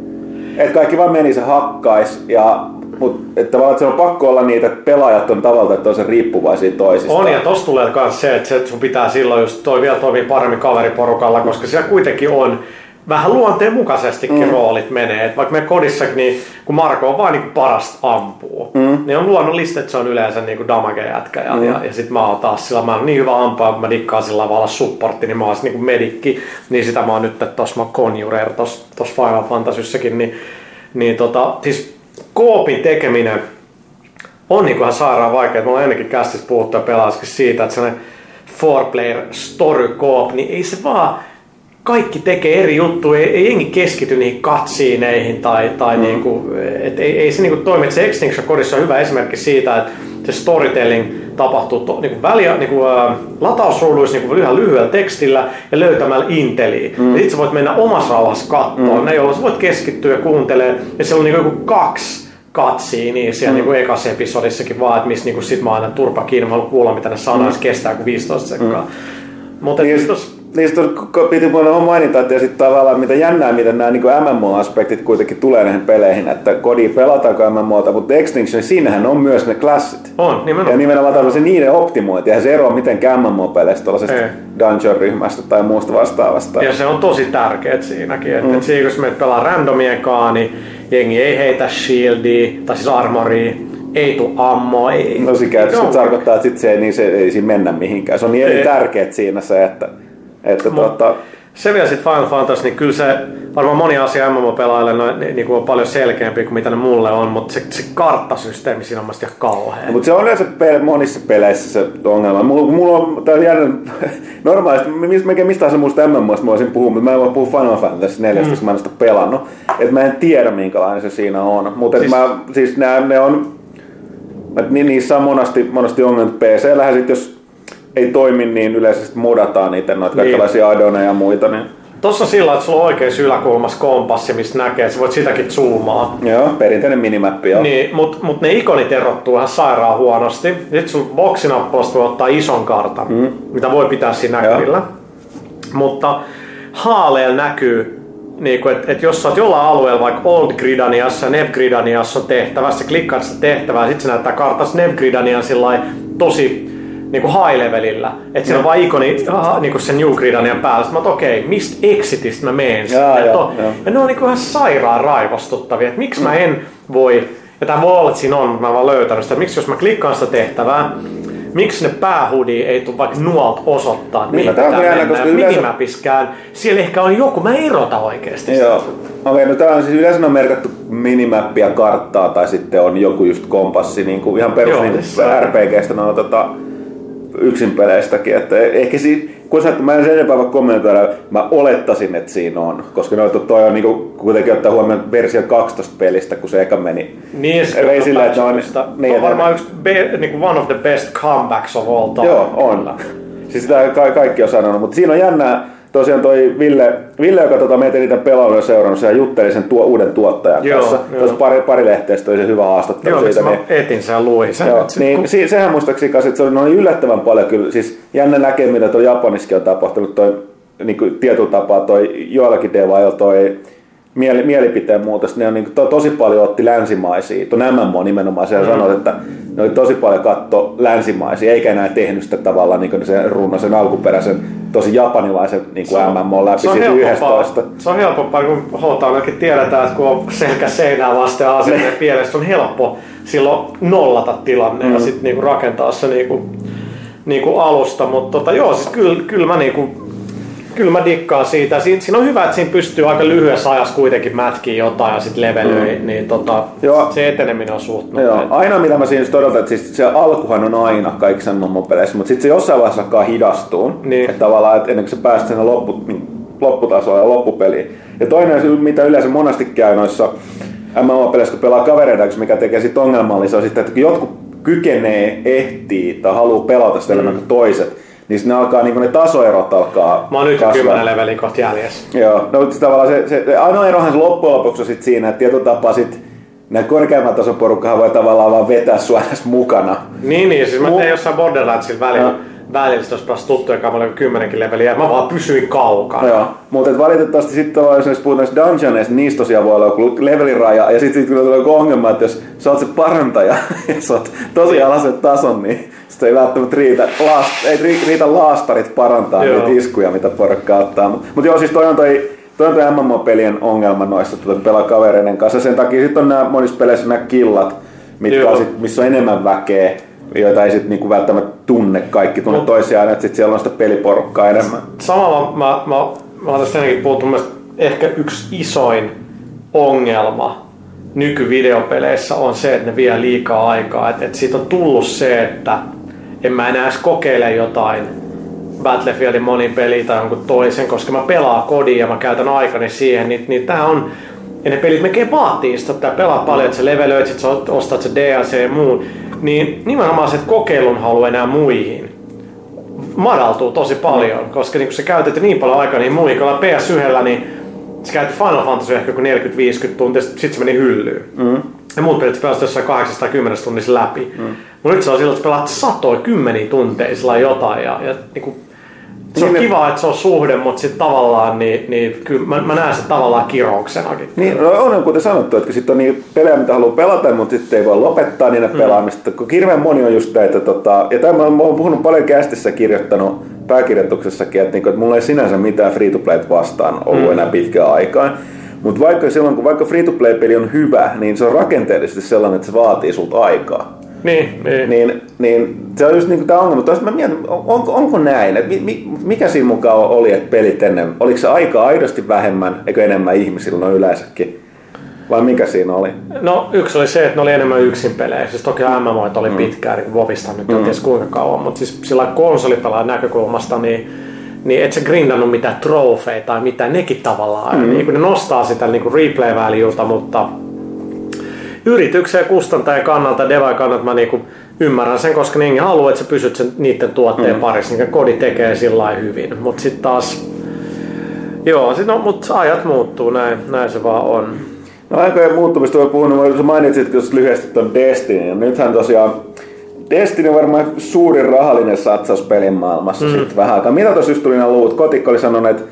että kaikki vaan menisi hakkais ja mutta että tavallaan että se on pakko olla niitä, että pelaajat on tavallaan että on riippuvaisia toisistaan. On ja tossa tulee myös se, että sun pitää silloin just toi vielä toimii paremmin kaveriporukalla, koska siellä kuitenkin on vähän luonteen mukaisestikin mm. roolit menee. Et vaikka me kodissa, niin kun Marko on vaan niin parasta ampuu, mm. niin on luonnollista, että se on yleensä niin damage-jätkä. Ja, mm. ja, ja sit mä oon taas sillä, mä oon niin hyvä ampua, että mä dikkaan sillä tavalla supportti, niin mä oon niin medikki. Niin sitä mä oon nyt tossa mä Conjurer tossa, tossa Final Fantasyssakin, niin, niin tota, siis koopin tekeminen on niin ihan sairaan vaikea. Me ollaan ennenkin kästissä puhuttu ja siitä, että sellainen four player story koop, niin ei se vaan kaikki tekee eri juttuja, ei, ei jengi keskity niihin katsiineihin tai, tai mm. niinku, et ei, ei se niinku toimi. Se Extinction Codissa on hyvä esimerkki siitä, että se storytelling tapahtuu to, niinku väliä, niinku, ä, latausruuduissa niinku ihan lyhyellä tekstillä ja löytämällä inteliä. Mm. Ja sit sä voit mennä omassa rauhassa katsoa mm. ne, jolloin sä voit keskittyä ja kuuntelemaan. Ja siellä on niinku joku kaksi katsii niin siellä mm. niinku ekassa episodissakin vaan, että missä niinku sit mä aina turpa kiinni, mä kuulla mitä ne sanois, mm. kestää kuin 15 sekkaa. Mm. Mutta niin, niistä piti mainita, että sitten tavallaan mitä jännää, miten nämä niin MMO-aspektit kuitenkin tulee näihin peleihin, että kodi pelataanko MMOta, mutta Extinction, siinähän on myös ne klassit. On, nimenomaan. Ja nimenomaan se niiden optimointi, ja se ero miten MMO-peleistä, tuollaisesta dungeon-ryhmästä tai muusta vastaavasta. Ja se on tosi tärkeet siinäkin, että mm. et siinä, jos me pelaa randomiekaan, niin jengi ei heitä shieldia, tai siis armoria, ei tuu ammo, ei... No se käytössä tarkoittaa, että sit se, ei, niin se ei siinä mennä mihinkään. Se on niin tärkeät siinä se, että että Mut, tuota, se vielä sitten Final Fantasy, niin kyllä se varmaan moni asia MMO-pelaajille no, niin, niin kuin on paljon selkeämpi kuin mitä ne mulle on, mutta se, se karttasysteemi siinä on mielestäni ihan kauhea. No, mutta se on yleensä pele, monissa peleissä se ongelma. Mulla, mulla on tää jännä, normaalisti, mistä, mistä se muusta MMOista mä voisin puhua, mutta mä en voi puhua Final Fantasy 4, mm. koska mä en sitä pelannut. Et mä en tiedä minkälainen se siinä on. Mutta siis, mä, siis nää, ne on, että niissä on monasti, monasti ongelmat PC-lähän sit, jos ei toimi, niin yleisesti modataan niitä noita kaikenlaisia adoneja ja muita. Niin. Tossa on sillä, että sulla on oikein yläkulmassa kompassi, mistä näkee, että sä voit sitäkin zoomaa. Joo, perinteinen minimappi joo. Niin, mutta mut ne ikonit erottuu ihan sairaan huonosti. Sitten sun boksinappulasta voi ottaa ison kartan, mm. mitä voi pitää siinä näkyvillä. Mutta haaleella näkyy, niin että et jos sä oot jollain alueella, vaikka Old Gridaniassa, Nev Gridaniassa on tehtävä, sä klikkaat sitä tehtävää, sit se näyttää kartassa Nev Gridanian tosi niinku high levelillä. Että siellä on vaan ikoni aha, niinku sen New Gridanian päällä. Sitten mä oon, okei, okay, mistä exitistä mä meen Jaa, ja, joo, joo. ja ne on niinku ihan sairaan raivostuttavia, että miksi mä en voi, ja tämä voi olla, että siinä on, mutta mä en vaan löytänyt sitä, miksi jos mä klikkaan sitä tehtävää, miksi ne päähudi ei tule vaikka nuolta osoittaa, että Niin, mihin tää on pitää mennä. koska yleensä- Minimapiskään, siellä ehkä on joku, mä erota oikeasti. Joo. Okei, no tää on siis yleensä on merkattu minimappia karttaa tai sitten on joku just kompassi, niin kuin ihan perus Joo, niin on- RPGstä no, tota, yksin peleistäkin. Että ehkä si, kun sä, mä en sen enempää voi kommentoida, mä olettaisin, että siinä on. Koska no, toi on niinku, kuitenkin ottaa huomioon versio 12 pelistä, kun se eka meni. Niin, se Ei sillä, että ne on- patchista. niin, on varmaan yksi be, niinku one of the best comebacks of all time. Joo, on. Siis sitä ka- kaikki on sanonut, mutta siinä on jännää, tosiaan toi Ville, Ville joka tota, meitä niitä pelailuja seurannut, sehän jutteli sen tuo, uuden tuottajan Joo, kanssa. joo. Tuossa pari, pari lehteestä oli se hyvä haastattelu Joo, siitä. Niin, etin sen ja luin sen. Joo, nyt sit, niin kun- si, sehän muistaakseni kanssa, että se oli, ne oli yllättävän paljon kyllä, siis jännä näkee mitä tuolla Japanissakin on tapahtunut, toi niin kuin tietyllä tapaa toi joillakin devailla toi mieli, mielipiteen muutos, ne on niin kuin, to, tosi paljon otti länsimaisia, tuon MMO nimenomaan siellä mm. sanoit, että ne oli tosi paljon katto länsimaisia, eikä enää tehnyt sitä tavallaan niin kuin sen runnon, sen alkuperäisen tosi japanilaisen niin kuin MMO läpi se on, siitä helpompaa, 11. se on helpompaa, kun Hotaanakin tiedetään, että kun on selkä seinää vasten asenne pielestä, on helppo silloin nollata tilanne mm. ja sitten niinku rakentaa se niinku, niinku alusta. Mutta tota, joo, siis kyllä, kyllä mä niinku, Kyllä mä dikkaan siitä. Siin, siinä on hyvä, että siinä pystyy aika lyhyessä ajassa kuitenkin mätkiä jotain ja sitten levelöi, mm. niin tota, Joo. se eteneminen on suht Joo, aina mitä mä siinä just odotan, että siis se alkuhan on aina kaikissa MMO-peleissä, mutta sitten se jossain vaiheessa alkaa hidastua. Niin. Että tavallaan, että ennen kuin sä pääset sinne loppu, lopputasoon ja loppupeliin. Ja toinen, mitä yleensä monesti käy noissa MMO-peleissä, kun pelaa kavereiden kanssa, mikä tekee sitten ongelmallista, on sitten, että jotkut kykenee, ehtii tai haluaa pelata sitä enemmän kuin toiset, niin ne alkaa, niin ne tasoerot alkaa Mä oon nyt. 10 levelin kohta jäljessä. Joo, no mutta tavallaan se, se, se ainoa erohan se loppujen lopuksi on sit siinä, että tietyllä tapaa sit näin korkeamman tason porukkahan voi tavallaan vaan vetää sua edes mukana. Niin, niin, siis mä Mu- tein jossain Borderlandsilla välillä, Joo. Välillä pääsi tuttujen kanssa, mä olin kymmenenkin leveliä, mä vaan pysyin kaukana. Joo, mutta et valitettavasti sitten tavallaan, jos puhutaan dungeoneista, niin niistä tosiaan voi olla joku leveliraja, ja sitten sit kyllä tulee joku ongelma, että jos sä oot se parantaja, ja sä oot tosi alasen tason, niin sitten ei välttämättä riitä, laast, ei ri- riitä laastarit parantaa Joo. niitä iskuja, mitä porukka ottaa. Mutta mut joo, siis toi on toi, toi, on toi MMO-pelien ongelma noissa, tuota, pelaa kavereiden kanssa. Sen takia sitten on nämä monissa peleissä nämä killat, mitkä on sit, missä on enemmän väkeä, joita ei sitten niinku välttämättä tunne kaikki, tunne Mut- toisiaan, että sitten siellä on sitä peliporukkaa enemmän. Samalla mä, mä, mä oon tästä ennenkin puhuttu, ehkä yksi isoin ongelma nykyvideopeleissä on se, että ne vie liikaa aikaa. Että et siitä on tullut se, että en mä enää edes kokeile jotain Battlefieldin monin peliä tai jonkun toisen, koska mä pelaan kodin ja mä käytän aikani siihen, niin, niin tää on ja ne pelit melkein vaatii sitä, että pelaa paljon, että sä levelöit, sit sä ostat se DLC ja muun. Niin nimenomaan se, kokeilun halu enää muihin madaltuu tosi paljon, koska niin kun sä käytät niin paljon aikaa niin muihin, kun ollaan PS1, niin sä käytit Final Fantasy ehkä joku 40-50 tuntia, sit se meni hyllyyn. Mm. Ja muut pelit pelasit jossain 810 tunnissa läpi. Mm. Mutta nyt se on silloin, että pelaat satoja, kymmeniä tunteja sillä jotain. Ja, ja niin kuin, se on Niin, kiva, että se on suhde, mutta sitten tavallaan, niin, niin kyllä mä, mä näen sen tavallaan kirouksenakin. Niin, no on, kuten sanottu, että sitten on niin pelejä, mitä haluaa pelata, mutta sitten ei voi lopettaa niiden mm. pelaamista. Kun hirveän moni on just näitä, tota, ja tämä mä oon puhunut paljon kästissä kirjoittanut pääkirjoituksessakin, että, niinku, että mulla ei sinänsä mitään free to play vastaan ollut mm. enää pitkään aikaan. Mutta vaikka silloin, kun vaikka free-to-play-peli on hyvä, niin se on rakenteellisesti sellainen, että se vaatii sulta aikaa. Niin, niin. Niin, niin se on just niinku tämä ongelma. Mä mietin, on, onko, onko näin? Et mi, mi, mikä siinä mukaan oli, että pelit ennen, oliko se aika aidosti vähemmän, eikö enemmän ihmisillä no yleensäkin? Vai mikä siinä oli? No yksi oli se, että ne oli enemmän yksin pelejä. Siis toki MMO oli mm. pitkään, niin Vovista nyt mm. ties kuinka kauan, mutta siis sillä konsolipelaajan näkökulmasta, niin niin et sä grindannut mitään trofeita tai mitään, nekin tavallaan. Mm. Niin, kun ne nostaa sitä niin replay valueta, mutta yrityksen ja kustantajan kannalta, devain kannalta mä niin ymmärrän sen, koska niin haluaa, että sä pysyt sen, niiden tuotteen mm. parissa, niin kodi tekee sillä hyvin. Mutta sitten taas Joo, sit no, mutta ajat muuttuu, näin, näin se vaan on. No aikojen muuttumista voi puhunut, sä mainitsit jos lyhyesti tuon Destiny. Ja nythän tosiaan Destiny on varmaan suurin rahallinen satsaus pelin maailmassa mm. sitten vähän aikaa. Mitä tuossa just tuli nämä luvut? Kotikko oli sanonut, että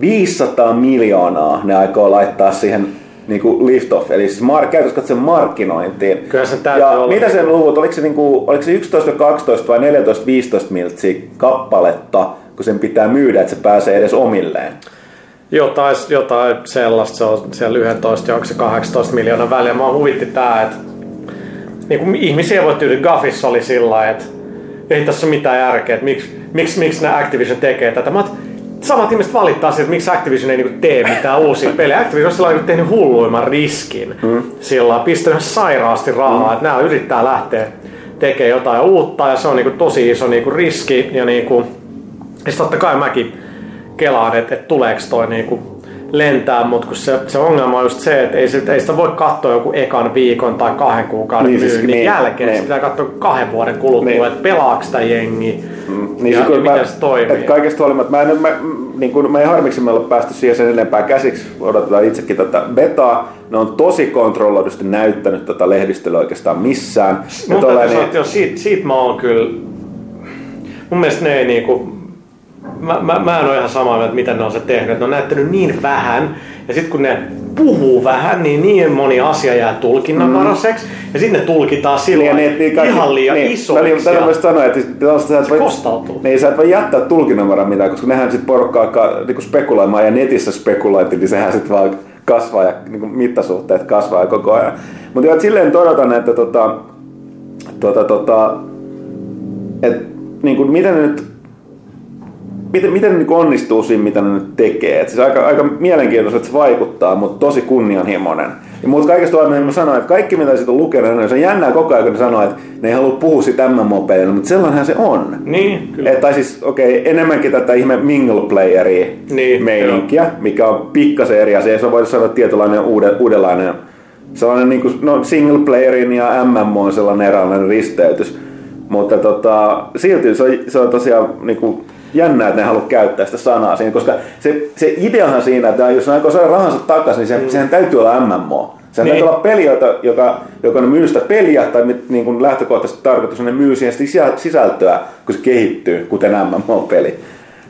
500 miljoonaa ne aikoo laittaa siihen niin kuin lift off, eli siis mark, käytössä sen markkinointiin. Kyllä se täytyy ja olla mitä sen luvut, oliko se, niin kuin, oliko se 11, 12 vai 14, 15 miltsiä kappaletta, kun sen pitää myydä, että se pääsee edes omilleen? Jotain, jotain sellaista, se on siellä 11 ja onko se 18 miljoonaa väliä. Mä huvitti tää, että niin kuin ihmisiä voi tyydy, Gaffissa oli sillä että ei tässä ole mitään järkeä, että miksi, miksi, miksi nämä Activision tekee tätä. Mä oot, samat ihmiset valittaa siitä, että miksi Activision ei niinku tee mitään uusia pelejä. Activision on sillä lailla tehnyt hulluimman riskin. Mm. Sillä pistänyt sairaasti rahaa, mm. että nämä yrittää lähteä tekemään jotain uutta ja se on niinku tosi iso niinku riski. Ja, niinku, ja totta kai mäkin kelaan, että, että tuleeko toi niinku lentää, mutta kun se, se ongelma on just se, että ei, sitä, ei sitä voi katsoa joku ekan viikon tai kahden kuukauden Niin, niin, siis myynnin niin, jälkeen. niin. Sitä pitää katsoa kahden vuoden kuluttua, Niin. että pelaako sitä jengi Mm, niin ja, se, kun ja miten se toimii. Et kaikesta huolimatta, mä en, mä, niin kuin, mä ei harmiksi me olla päästy siihen sen enempää käsiksi, odotetaan itsekin tätä betaa. Ne on tosi kontrolloidusti näyttänyt tätä lehdistöllä oikeastaan missään. Sanoa, että joo, siitä, siitä mä oon kyllä... Mun mielestä ne ei niinku... Mä, mä, mä en ole ihan samaa mieltä, miten ne on se tehnyt. Ne on näyttänyt niin vähän, ja sitten kun ne puhuu vähän, niin niin moni asia jää tulkinnanvaraiseksi. Ja sitten ne tulkitaan silloin Niin, niin, kaikki- ihan liian niin, isoiksi. Mä olin ja- myös sanoa, että tällaista sä et voi, kostautuu. niin, sä et voi jättää tulkinnanvaraa mitään, koska nehän sit porukka alkaa niinku spekuloimaan ja netissä spekuloitiin, niin sehän sitten vaan kasvaa ja niinku mittasuhteet kasvaa koko ajan. Mutta silleen todetaan, että tota, tota, tota, et, niinku, miten ne nyt miten, miten ne niin onnistuu siinä, mitä ne nyt tekee. Et siis aika, aika mielenkiintoista, että se vaikuttaa, mutta tosi kunnianhimoinen. Ja mutta kaikesta huolimatta niin mä sanoin, että kaikki mitä siitä on lukenut, niin se on jännää koko ajan, kun ne sanoo, että ne ei halua puhua siitä MMO-pelillä, mutta sellainenhan se on. Niin, kyllä. Et, tai siis, okei, okay, enemmänkin tätä ihme mingle playeria Niin, meininkiä, mikä on pikkasen eri asia. Se voi sanoa tietynlainen uuden, uudenlainen sellainen niin kuin, no, single playerin ja MMO on sellainen eräänlainen risteytys. Mutta tota, silti se on, se on tosiaan niin kuin, jännää, että ne haluaa käyttää sitä sanaa siinä, koska se, se ideahan siinä, että jos ne aikoo saada rahansa takaisin, niin se, mm. sehän täytyy olla MMO. Sehän Niin. täytyy olla peli, joka, joka ne myy sitä peliä, tai niin kuin lähtökohtaisesti tarkoitus ne myy siihen sisä- sisältöä, kun se kehittyy, kuten MMO-peli.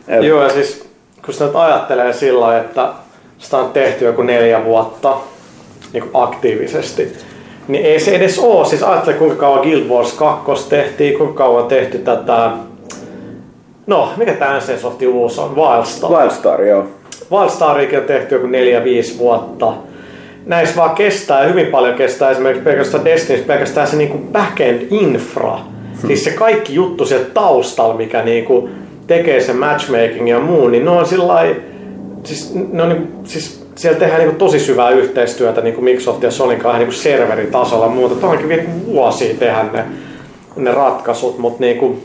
Et- Joo, ja siis kun sitä nyt ajattelee sillä että sitä on tehty joku neljä vuotta niin kuin aktiivisesti, niin ei se edes ole. Siis ajattele kuinka kauan Guild Wars 2 tehtiin, kuinka kauan on tehty tätä... No, mikä tämä NC-softin uusi on? Wildstar. Wildstar, joo. Wildstarikin on tehty joku 4-5 vuotta. Näissä vaan kestää, hyvin paljon kestää esimerkiksi pelkästään Destiny, pelkästään se niinku backend infra. Siis se kaikki juttu siellä taustalla, mikä niinku tekee sen matchmaking ja muu, niin ne on sillä siis, ne on niinku, siis siellä tehdään niinku tosi syvää yhteistyötä niinku Microsoft ja Sony kanssa niinku serveritasolla ja muuta. Tuohonkin vie niinku vuosia tehdä ne, ne ratkaisut, mutta niinku,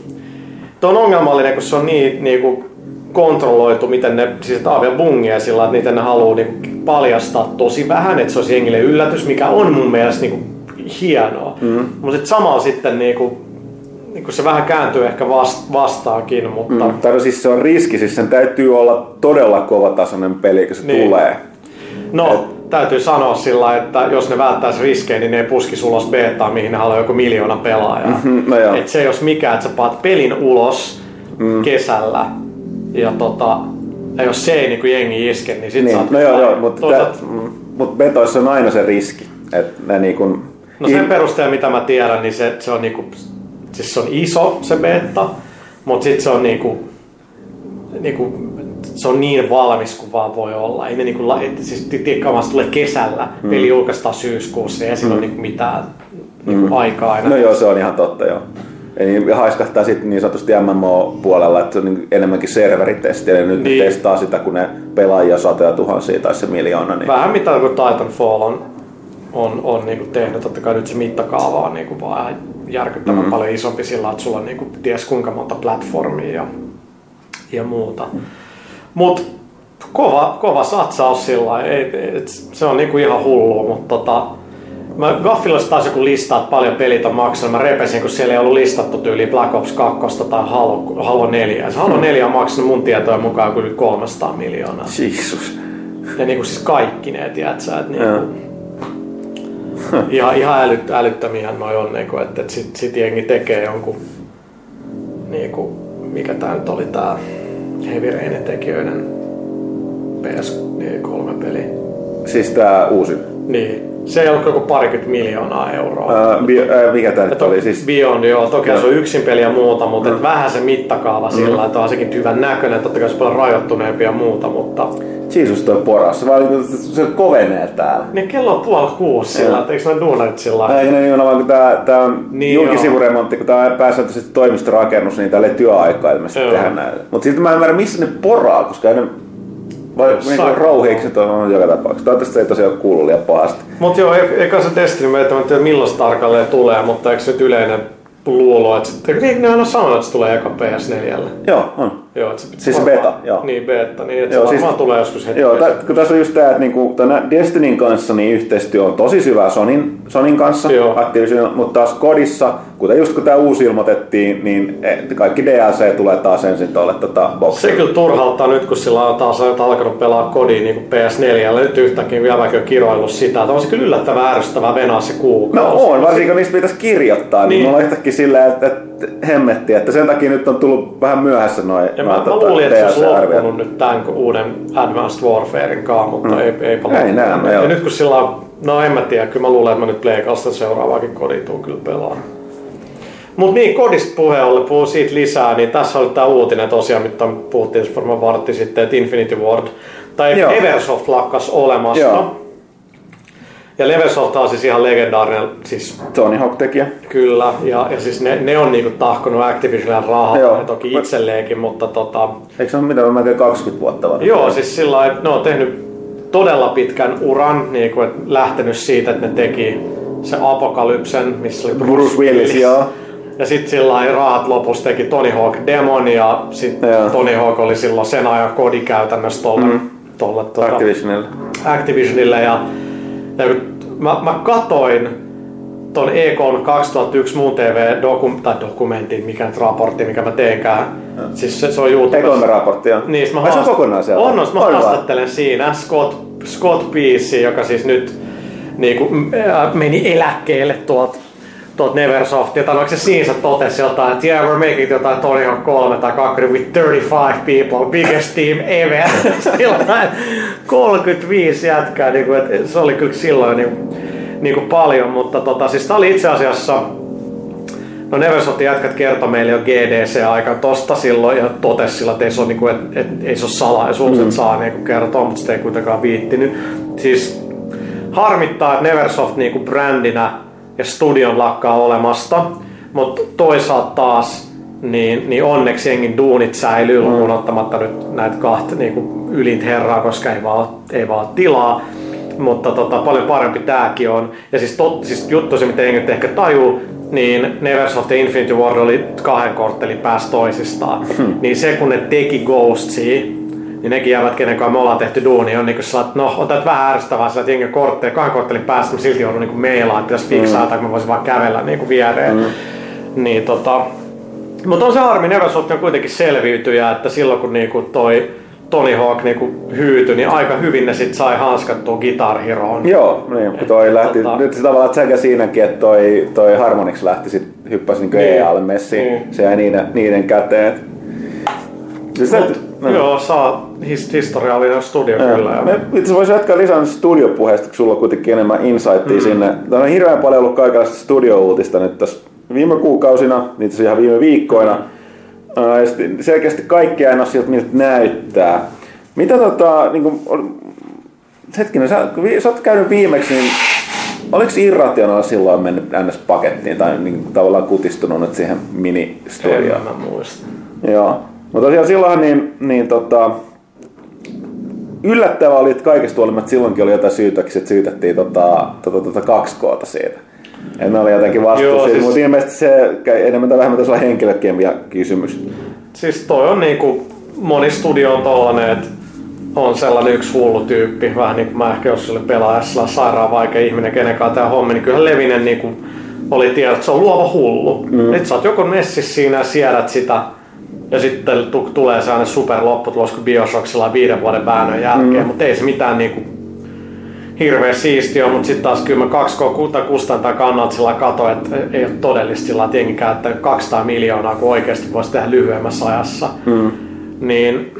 Tuo on ongelmallinen, kun se on niin niinku kontrolloitu, miten ne, siis vielä bungia sillä, että niitä ne haluaa niinku paljastaa tosi vähän, että se olisi jengille yllätys, mikä on mun mielestä niinku hienoa. Mm. Mutta sitten samalla sitten niinku, niinku se vähän kääntyy ehkä vast, vastaakin, mutta Mm. Tai no siis se on riski, siis sen täytyy olla todella kovatasoinen peli, kun se Niin. tulee. no täytyy sanoa sillä, että jos ne välttäisi riskejä, niin ne ei puskisi ulos betaa, mihin ne haluaa joku miljoona pelaajaa. no joo. Et se jos mikä, että sä paat pelin ulos mm. kesällä ja tota, ja jos se ei niinku jengi iske, niin sit Niin, saat no joo, joo, mutta, toisaalta- mm, mutta betoissa on aina se riski. Että ne niin kuin, No sen perusteella mitä mä tiedän, niin se, se on niinku, siis se on iso se beta, mutta sitten se on niinku, niinku, se on niin valmis kuin vaan voi olla. Ei ne niinku, la- et, siis tiedätkö, tulee kesällä, mm. peli julkaistaan syyskuussa, ja sillä mm. niinku mitään niinku mm. aikaa aina. No joo, se on ihan totta, joo. Eli haiskahtaa sitten niin sanotusti MMO-puolella, että se on niin enemmänkin serveritesti, eli nyt Niin. niin. testaa sitä, kun ne pelaajia satoja tuhansia tai se miljoona. Niin... Vähän mitä kuin Titanfall on, on, on niinku tehnyt, totta kai nyt se mittakaava on niinku vaan ihan järkyttävän mm. paljon isompi sillä, että sulla on niinku ties kuinka monta platformia ja, ja muuta. Mut kova, kova satsaus sillä ei, et, se on niinku ihan hullu, mutta tota, Mä Gaffilassa taas joku listaa, että paljon pelit on maksanut. Mä repesin, kun siellä ei ollut listattu tyyli Black Ops 2 tai Halo, Halo 4. Se Halo 4 on maksanut mun tietojen mukaan yli 300 miljoonaa. Jeesus. Ja niinku siis kaikki ne, tiedätkö, että niinku, ihan, ihan älyt, älyttömiä noi on, niinku, että, että sit, sit jengi tekee jonkun, niinku, mikä tää nyt oli tää Heavy tekijöiden PS3-peli. Siis tää uusi. Niin, se ei ollut joku parikymmentä miljoonaa euroa. Ää, bi, ää, mikä tää nyt oli? Siis, Beyond, joo, toki se on yksin peli ja muuta, mutta et vähän se mittakaava sillä, että on sekin hyvän näköinen, totta kai se on paljon rajoittuneempi ja muuta, mutta Jeesus toi poras. Se, vaan, niinku- se kovenee täällä. niin kello on puoli kuusi sillä, että eikö ne duunarit sillä? Ei ne nimenomaan, kun tää, tää on Niin niin julkisivuremontti, kun tää on pääsääntöisesti toimistorakennus, niin täällä ei työaikaa ilmeisesti Joo. tehdä näin. Mutta silti mä en ymmärrä, missä ne poraa, koska ei ne vai niin rouhiikset on joka tapauksessa. Toivottavasti se ei tosiaan kuulu liian pahasti. Mutta joo, eikä se Destiny, mä en tiedä milloin se tarkalleen tulee, mutta eikö se nyt yleinen luulo, että se, niin, ne on sanonut, että se tulee eka PS4. Joo, on. Joo, että se Siis se varmaan- beta, joo. Niin, beta, niin että Joo, se siis- varmaan tulee joskus heti. Joo, tä, kun tässä on just tämä, että niinku, tämän Destinyn kanssa niin yhteistyö on tosi syvää Sonin, Sonin kanssa. Activision, mutta taas Kodissa, kuten just kun tämä uusi ilmoitettiin, niin eh, kaikki DLC tulee taas ensin tuolle tota, Se boksille. kyllä turhauttaa nyt, kun sillä on taas alkanut pelaa kodiin niin PS4. Nyt yhtäkkiä vielä on kiroillut sitä. Että on se kyllä yllättävän ärsyttävää venaa se kuukausi. No on, varsinkin kun niistä pitäisi kirjoittaa, niin, Niin. niin. mulla on yhtäkkiä silleen, että, että hemmetti, että sen takia nyt on tullut vähän myöhässä noin Ja mä, mä luulin, että se olisi DLC-arviot. loppunut nyt tämän uuden Advanced Warfaren kanssa, mutta mm. ei, eipä Ei näemmä, Ja nyt kun sillä on, no en mä tiedä, kyllä mä luulen, että mä nyt Pleikasta seuraavaakin kodin tuun kyllä pelaa. Mutta niin, kodista puheen ollen, puhuu siitä lisää, niin tässä oli tämä uutinen tosiaan, mitä puhuttiin varmaan vartti sitten, että Infinity Ward, tai Joo. Eversoft lakkas olemasta. Joo. Ja Leversoft on siis ihan legendaarinen, siis Tony Hawk-tekijä. Kyllä, ja, ja siis ne, ne on niinku tahkonut Activisionille rahaa, Joo. ja toki itselleenkin, mutta tota, Eikö se ole mitä melkein 20 vuotta vanha? joo, siis sillä lailla, että ne on tehnyt todella pitkän uran, niinku, että lähtenyt siitä, että ne teki se Apokalypsen, missä oli Bruce Willis, joo. Ja sitten sillä lailla rahat lopussa teki Tony Hawk Demon, ja sitten. Tony Hawk oli silloin sen ajan kodi käytännössä tolle, mm. tolle tota, Activisionille. Activisionille ja, ja kun mä, mä katoin ton E3 2001 muun TV dokum, tai dokumentin, mikä nyt raportti, mikä mä teenkään. Siis se, se on YouTubessa. Economy-raporttia. Niin, sit mä Ai se on haast- kokonaan siellä? On, on, mä vaan. haastattelen siinä Scott, Scott Peace, joka siis nyt m- ää, meni eläkkeelle tuolta tuolta Neversoft, tai onko se siinä totesi jotain, että yeah, we're making jotain Tony Hawk 3 tai 2 with 35 people, biggest team ever. Sillain 35 jätkää, niin kuin, että se oli kyllä silloin niin, niin kuin paljon, mutta tota, siis tää oli itse asiassa No Neversoftin jätkät kertoi meille jo GDC-aikaan tosta silloin ja totesi sillä, että ei se ole, niinku, et, et, ei se ole salaisuus, mm. että saa niinku kertoa, mutta sitä ei kuitenkaan viittinyt. Siis harmittaa, että Neversoft niinku brändinä ja studion lakkaa olemasta, mutta toisaalta taas niin, niin onneksi jengin duunit säilyy mm. lukuun ottamatta nyt näitä kahta niinku ylintä herraa, koska ei vaan, ei vaan tilaa. Mutta tota, paljon parempi tääkin on. Ja siis, tot, siis juttu se, mitä jengi ehkä tajuu, niin Neversoft ja Infinity Ward oli kahden korttelin päässä toisistaan. Hmm. Niin se, kun ne teki Ghostsia, niin nekin jäävät, kenen kanssa me ollaan tehty duuni, on niinku sellainen, että no, on tää vähän ärsyttävää, sillä jengi on kortteli, kahden korttelin päässä, mutta silti joudun niinku meilaan, että pitäisi fiksaa, tai mä voisin vaan kävellä niinku viereen. Hmm. Niin tota, mutta on se harmi, Neversoft on kuitenkin selviytyjä, että silloin kun niinku toi Tony Hawk niinku hyytyi, niin aika hyvin ne sit sai hanskattua Guitar Heroon. Joo, niin, kun toi lähti, tota- nyt se tavallaan sekä siinäkin, että toi, toi Harmonix lähti sit, hyppäsi niinku Niin. EAlle messiin, Niin. se jäi niiden, niiden käteen. Siis Mut, Joo, saa his, historiallinen studio kyllä. Ja, Me itse voisi jatkaa lisää studiopuheesta, kun sulla on kuitenkin enemmän insightia mm. sinne. Täällä on hirveän paljon ollut kaikenlaista studio-uutista nyt tässä viime kuukausina, niitä se ihan viime viikkoina. Ja selkeästi kaikkea en ole siltä, miltä näyttää. Mitä tota, niin kuin, hetkinen, sä, kun sä oot käynyt viimeksi, niin oliko Irrational silloin mennyt NS-pakettiin tai niin, tavallaan kutistunut nyt siihen mini-studioon? en mä muista. Joo. Mutta tosiaan silloin niin, niin tota, yllättävää oli, että kaikesta huolimatta silloinkin oli jotain syytöksiä, että syytettiin tota, tota, tota 2Kta siitä. Ja ne oli jotenkin vastuussa siis- mutta ilmeisesti se enemmän tai vähemmän tässä on henkilökemiä kysymys. Siis toi on niinku, moni studio on tollanen, että on sellainen yksi hullu tyyppi, vähän niin kuin mä ehkä jos olin pelaajassa sairaan vaikea ihminen, kenen kanssa tämä hommi, niin kyllähän Levinen niin kuin oli tiedä, että se on luova hullu. Mm. Nyt sä oot joko messissä siinä ja siedät sitä, ja sitten t- tulee sellainen super lopputulos kuin Bioshocksilla viiden vuoden väännön jälkeen, mm. mutta ei se mitään niinku hirveä siistiä, mutta sitten taas kyllä mä kaksi tai kustantaa kannalta sillä kato, että ei ole todellista sillä, että jengi käyttää 200 miljoonaa, kun oikeasti voisi tehdä lyhyemmässä ajassa. Mm. Niin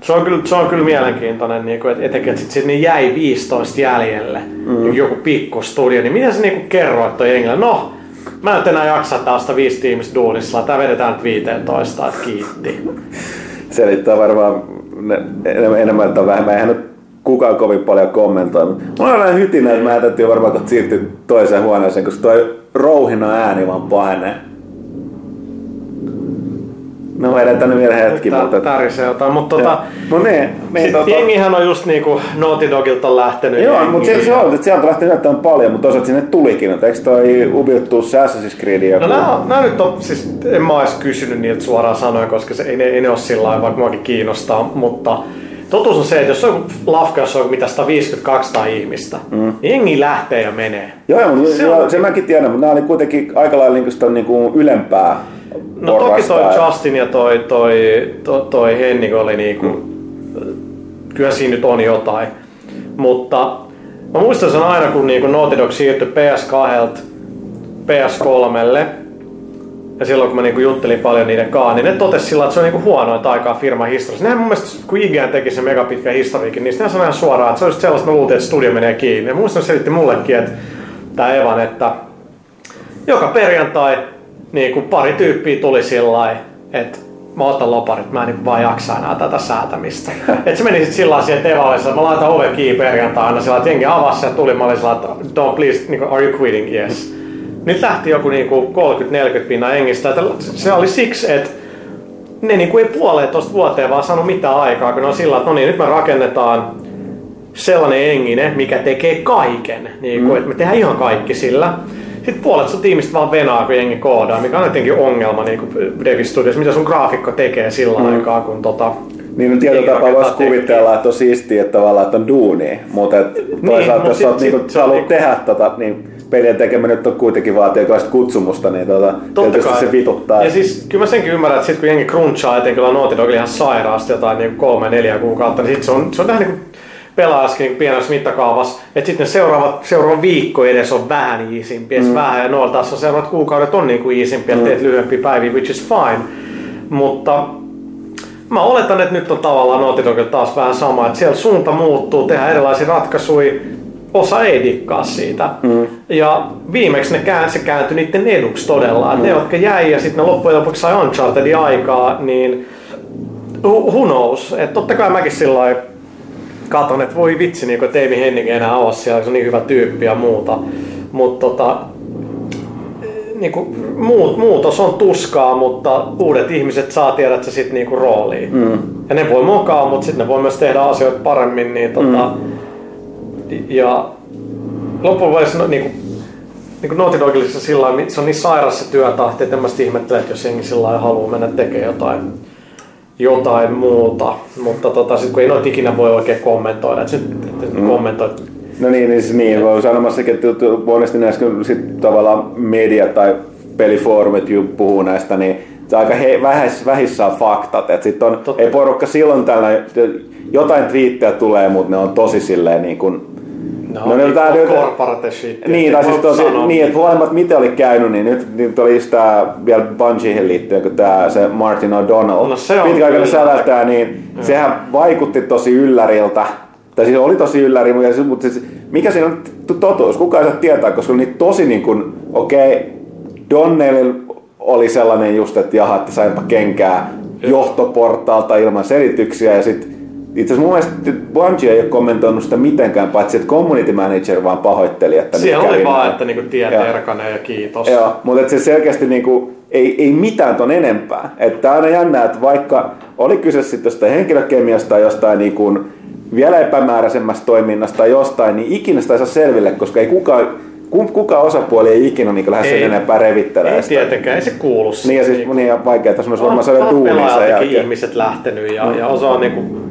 se on kyllä, se on kyllä mielenkiintoinen, niin kuin, että etenkin, että sitten niin jäi 15 jäljelle mm. joku pikku studio, niin miten sä niin kerroit toi jengille? No, mä en enää jaksa taas viisi tiimistä duunissa, tää vedetään nyt 15, että kiitti. Selittää varmaan enemmän, tai vähemmän. Eihän nyt kukaan kovin paljon kommentoi. Mulla on hytinä, että mä ajattelin varmaan, kun siirtyy toiseen huoneeseen, koska toi rouhina ääni vaan pahenee. No tänne vielä hetki. Tää, mutta... Tärisee jotain, mutta tota, no niin, niin, tota... jengihän on just niinku Naughty Dogilta lähtenyt. Joo, mutta se, se, on, että sieltä lähti näyttämään paljon, mutta toisaalta sinne tulikin. Että eikö toi Ubi tuu se Assassin's Creed joku? No nää, nää nyt on, siis en mä edes kysynyt niiltä suoraan sanoen, koska se, ei, ne, ei ne ole sillä lailla, vaikka muakin kiinnostaa, mutta Totuus on se, että jos on lafka, jossa on mitä 150-200 ihmistä, mm. niin jengi lähtee ja menee. Joo, mutta se, on... se mäkin tiedän, mutta nämä oli kuitenkin aika lailla niin niin kuin ylempää No toki toi Justin ja toi, toi, toi, toi Henning oli niinku, mm. kyllä siinä nyt on jotain. Mutta mä muistan sen aina, kun niinku Naughty Dog siirtyi PS2 PS3, ja silloin kun mä niinku juttelin paljon niiden kanssa, niin ne totesi sillä, että se on niinku huonointa aikaa firman historiassa. Nehän mun mielestä, kun IGN teki se megapitkä historiikin, niin ne sanoi ihan suoraan, että se on just sellaista, että mä luultiin, että studio menee kiinni. Ja muistan selitti mullekin, että tämä Evan, että joka perjantai niin kuin pari tyyppiä tuli sillä että mä otan loparit, mä en niin vaan jaksa enää tätä säätämistä. Et se meni sitten sillä lailla siihen Tevalle, mä laitan oven kiinni perjantaina, sillä että jengi avasi ja tuli, mä olin sillä että don't please, niin kuin, are you quitting? Yes. Nyt lähti joku niin 30-40 pinnan engistä, että se oli siksi, että ne niin kuin ei puoleen tuosta vuoteen vaan saanut mitään aikaa, kun ne on sillä että no niin, nyt me rakennetaan sellainen engine, mikä tekee kaiken. Niin kuin, mm. että me tehdään ihan kaikki sillä. Sitten puolet sun tiimistä vaan venaa, kun jengi koodaa, mikä on jotenkin ongelma niin Devi Studios, mitä sun graafikko tekee sillä mm. aikaa, kun tota, niin, no tietyllä tapaa voisi kuvitella, että on siistiä, että tavallaan että on duuni, mutta et toisaalta niin, jos olet niinku, haluat niinku... tehdä tota, niin pelien tekeminen nyt on kuitenkin vaatii kutsumusta, niin tota, tietysti se vituttaa. Ja siis kyllä mä senkin ymmärrän, että sit kun jengi crunchaa, etenkin Naughty Dog ihan sairaasti jotain niin kolme, neljä kuukautta, niin sit se on, se on vähän niin kuin pelaaskin niin pienessä mittakaavassa, että sitten seuraavat, seuraava viikko edes on vähän iisimpiä, mm. vähän ja noilla taas on seuraavat kuukaudet on niin kuin iisimpiä, mm. teet lyhyempiä päiviä, which is fine. Mutta mä oletan, että nyt on tavallaan Naughty taas vähän sama, että siellä suunta muuttuu, tehdään erilaisia ratkaisuja, osa ei dikkaa siitä. Mm. Ja viimeksi ne kään, se kääntyi niiden eduksi todella. Mm. Ne, jotka jäi ja sitten ne loppujen lopuksi sai Unchartedin aikaa, niin who knows. Että totta kai mäkin sillä katon, että voi vitsi, niin kuin Teimi Henning ei enää ole siellä, se on niin hyvä tyyppi ja muuta. Mutta tota, niin kuin, muut, muutos on tuskaa, mutta uudet ihmiset saa tiedä, että se sitten niinku rooliin. Mm. Ja ne voi mokaa, mutta sitten ne voi myös tehdä asioita paremmin. Niin, tota, mm. Ja loppujen no, niin kuin, niin kuin Naughty Dogille se, sillä se on niin sairas se työtahti, että en mä ihmettele, että jos jengi sillä haluaa mennä tekemään jotain jotain muuta, mutta tota, sit kun ei noita ikinä voi oikein kommentoida, että, sit, että mm. kommentoit No niin, niin, siis niin voi sanomassakin, että monesti näissä sit tavallaan media tai pelifoorumit puhuu näistä, niin se aika he, vähis, vähissä on faktat. Et sit on, ei porukka silloin tällä, jotain twiittejä tulee, mutta ne on tosi silleen niin kuin, No, no niin, tää, corporate shit. Niin, tai siis tosi, niin, että huolimatta mitä oli käynyt, niin nyt, nyt oli just tää vielä Bungiehin liittyen, kun tää se Martin O'Donnell no, se pitkäaikainen säveltää, niin mm. sehän vaikutti tosi ylläriltä. Tai siis oli tosi ylläri, mutta siis, mikä siinä on totuus? Kuka ei saa tietää, koska oli tosi niin kuin, okei, okay, Donnellilla oli sellainen just, että jaha, että sainpa kenkää johtoportaalta ilman selityksiä ja sitten itse asiassa mun mielestä Bungie ei ole kommentoinut sitä mitenkään, paitsi että community manager vaan pahoitteli, että Siellä oli vaan, näin. että niinku tiet erkane ja kiitos. Joo, mutta se selkeästi niinku, ei, ei mitään ton enempää. Että aina jännää, että vaikka oli kyse sitten jostain henkilökemiasta tai jostain niinku vielä epämääräisemmästä toiminnasta tai jostain, niin ikinä sitä ei saa selville, koska ei kukaan kuka osapuoli ei ikinä niin lähde sen enempää revittelemään Ei tietenkään, ei se kuulu Niin ja siis niin, niin vaikeaa, että olisi varmaan sellainen duuni sen jälkeen. ihmiset lähtenyt ja, mm. ja osa on niin kuin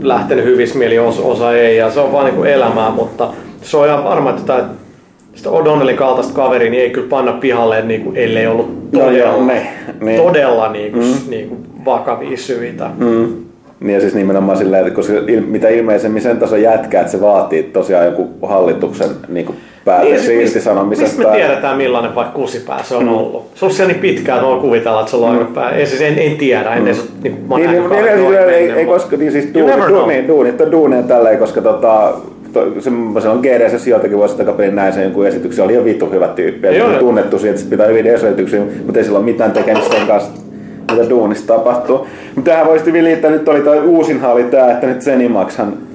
lähtenyt hyvissä mieli, osa, ei, ja se on vaan niin elämää, mutta se on ihan varma, että tämä sitä O'Donnellin kaltaista kaveria niin ei kyllä panna pihalle, niin kuin, ellei ollut todella, no joo, ne, ne. todella niin kuin, mm. niin kuin vakavia syitä. Mm. Niin ja siis nimenomaan silleen, että koska il, mitä ilmeisemmin sen tason jätkää, että se vaatii tosiaan joku hallituksen niin kuin päätös niin, irtisanomisesta. Mistä me tiedetään millainen vaikka kusipää se on mm. ollut? Se on siellä niin pitkään, että kuvitella, että se on mm. pää. Ei, siis en, en tiedä, en mm. edes niin, niin, niin, niin, niin, ei, ei, koska niin siis duunit, duunit, duunit on duuneja tälleen, koska tota, se on GDS joitakin vuosia takaperin näin sen jonkun esityksen, oli jo vittu hyvä tyyppi, ja tunnettu siitä, että pitää hyvin esityksiä, mutta ei sillä ole mitään tekemistä sen kanssa, mitä duunissa tapahtuu. Mutta tähän voisi vielä liittää, nyt oli toi uusin oli tää, että nyt Zenimaxhan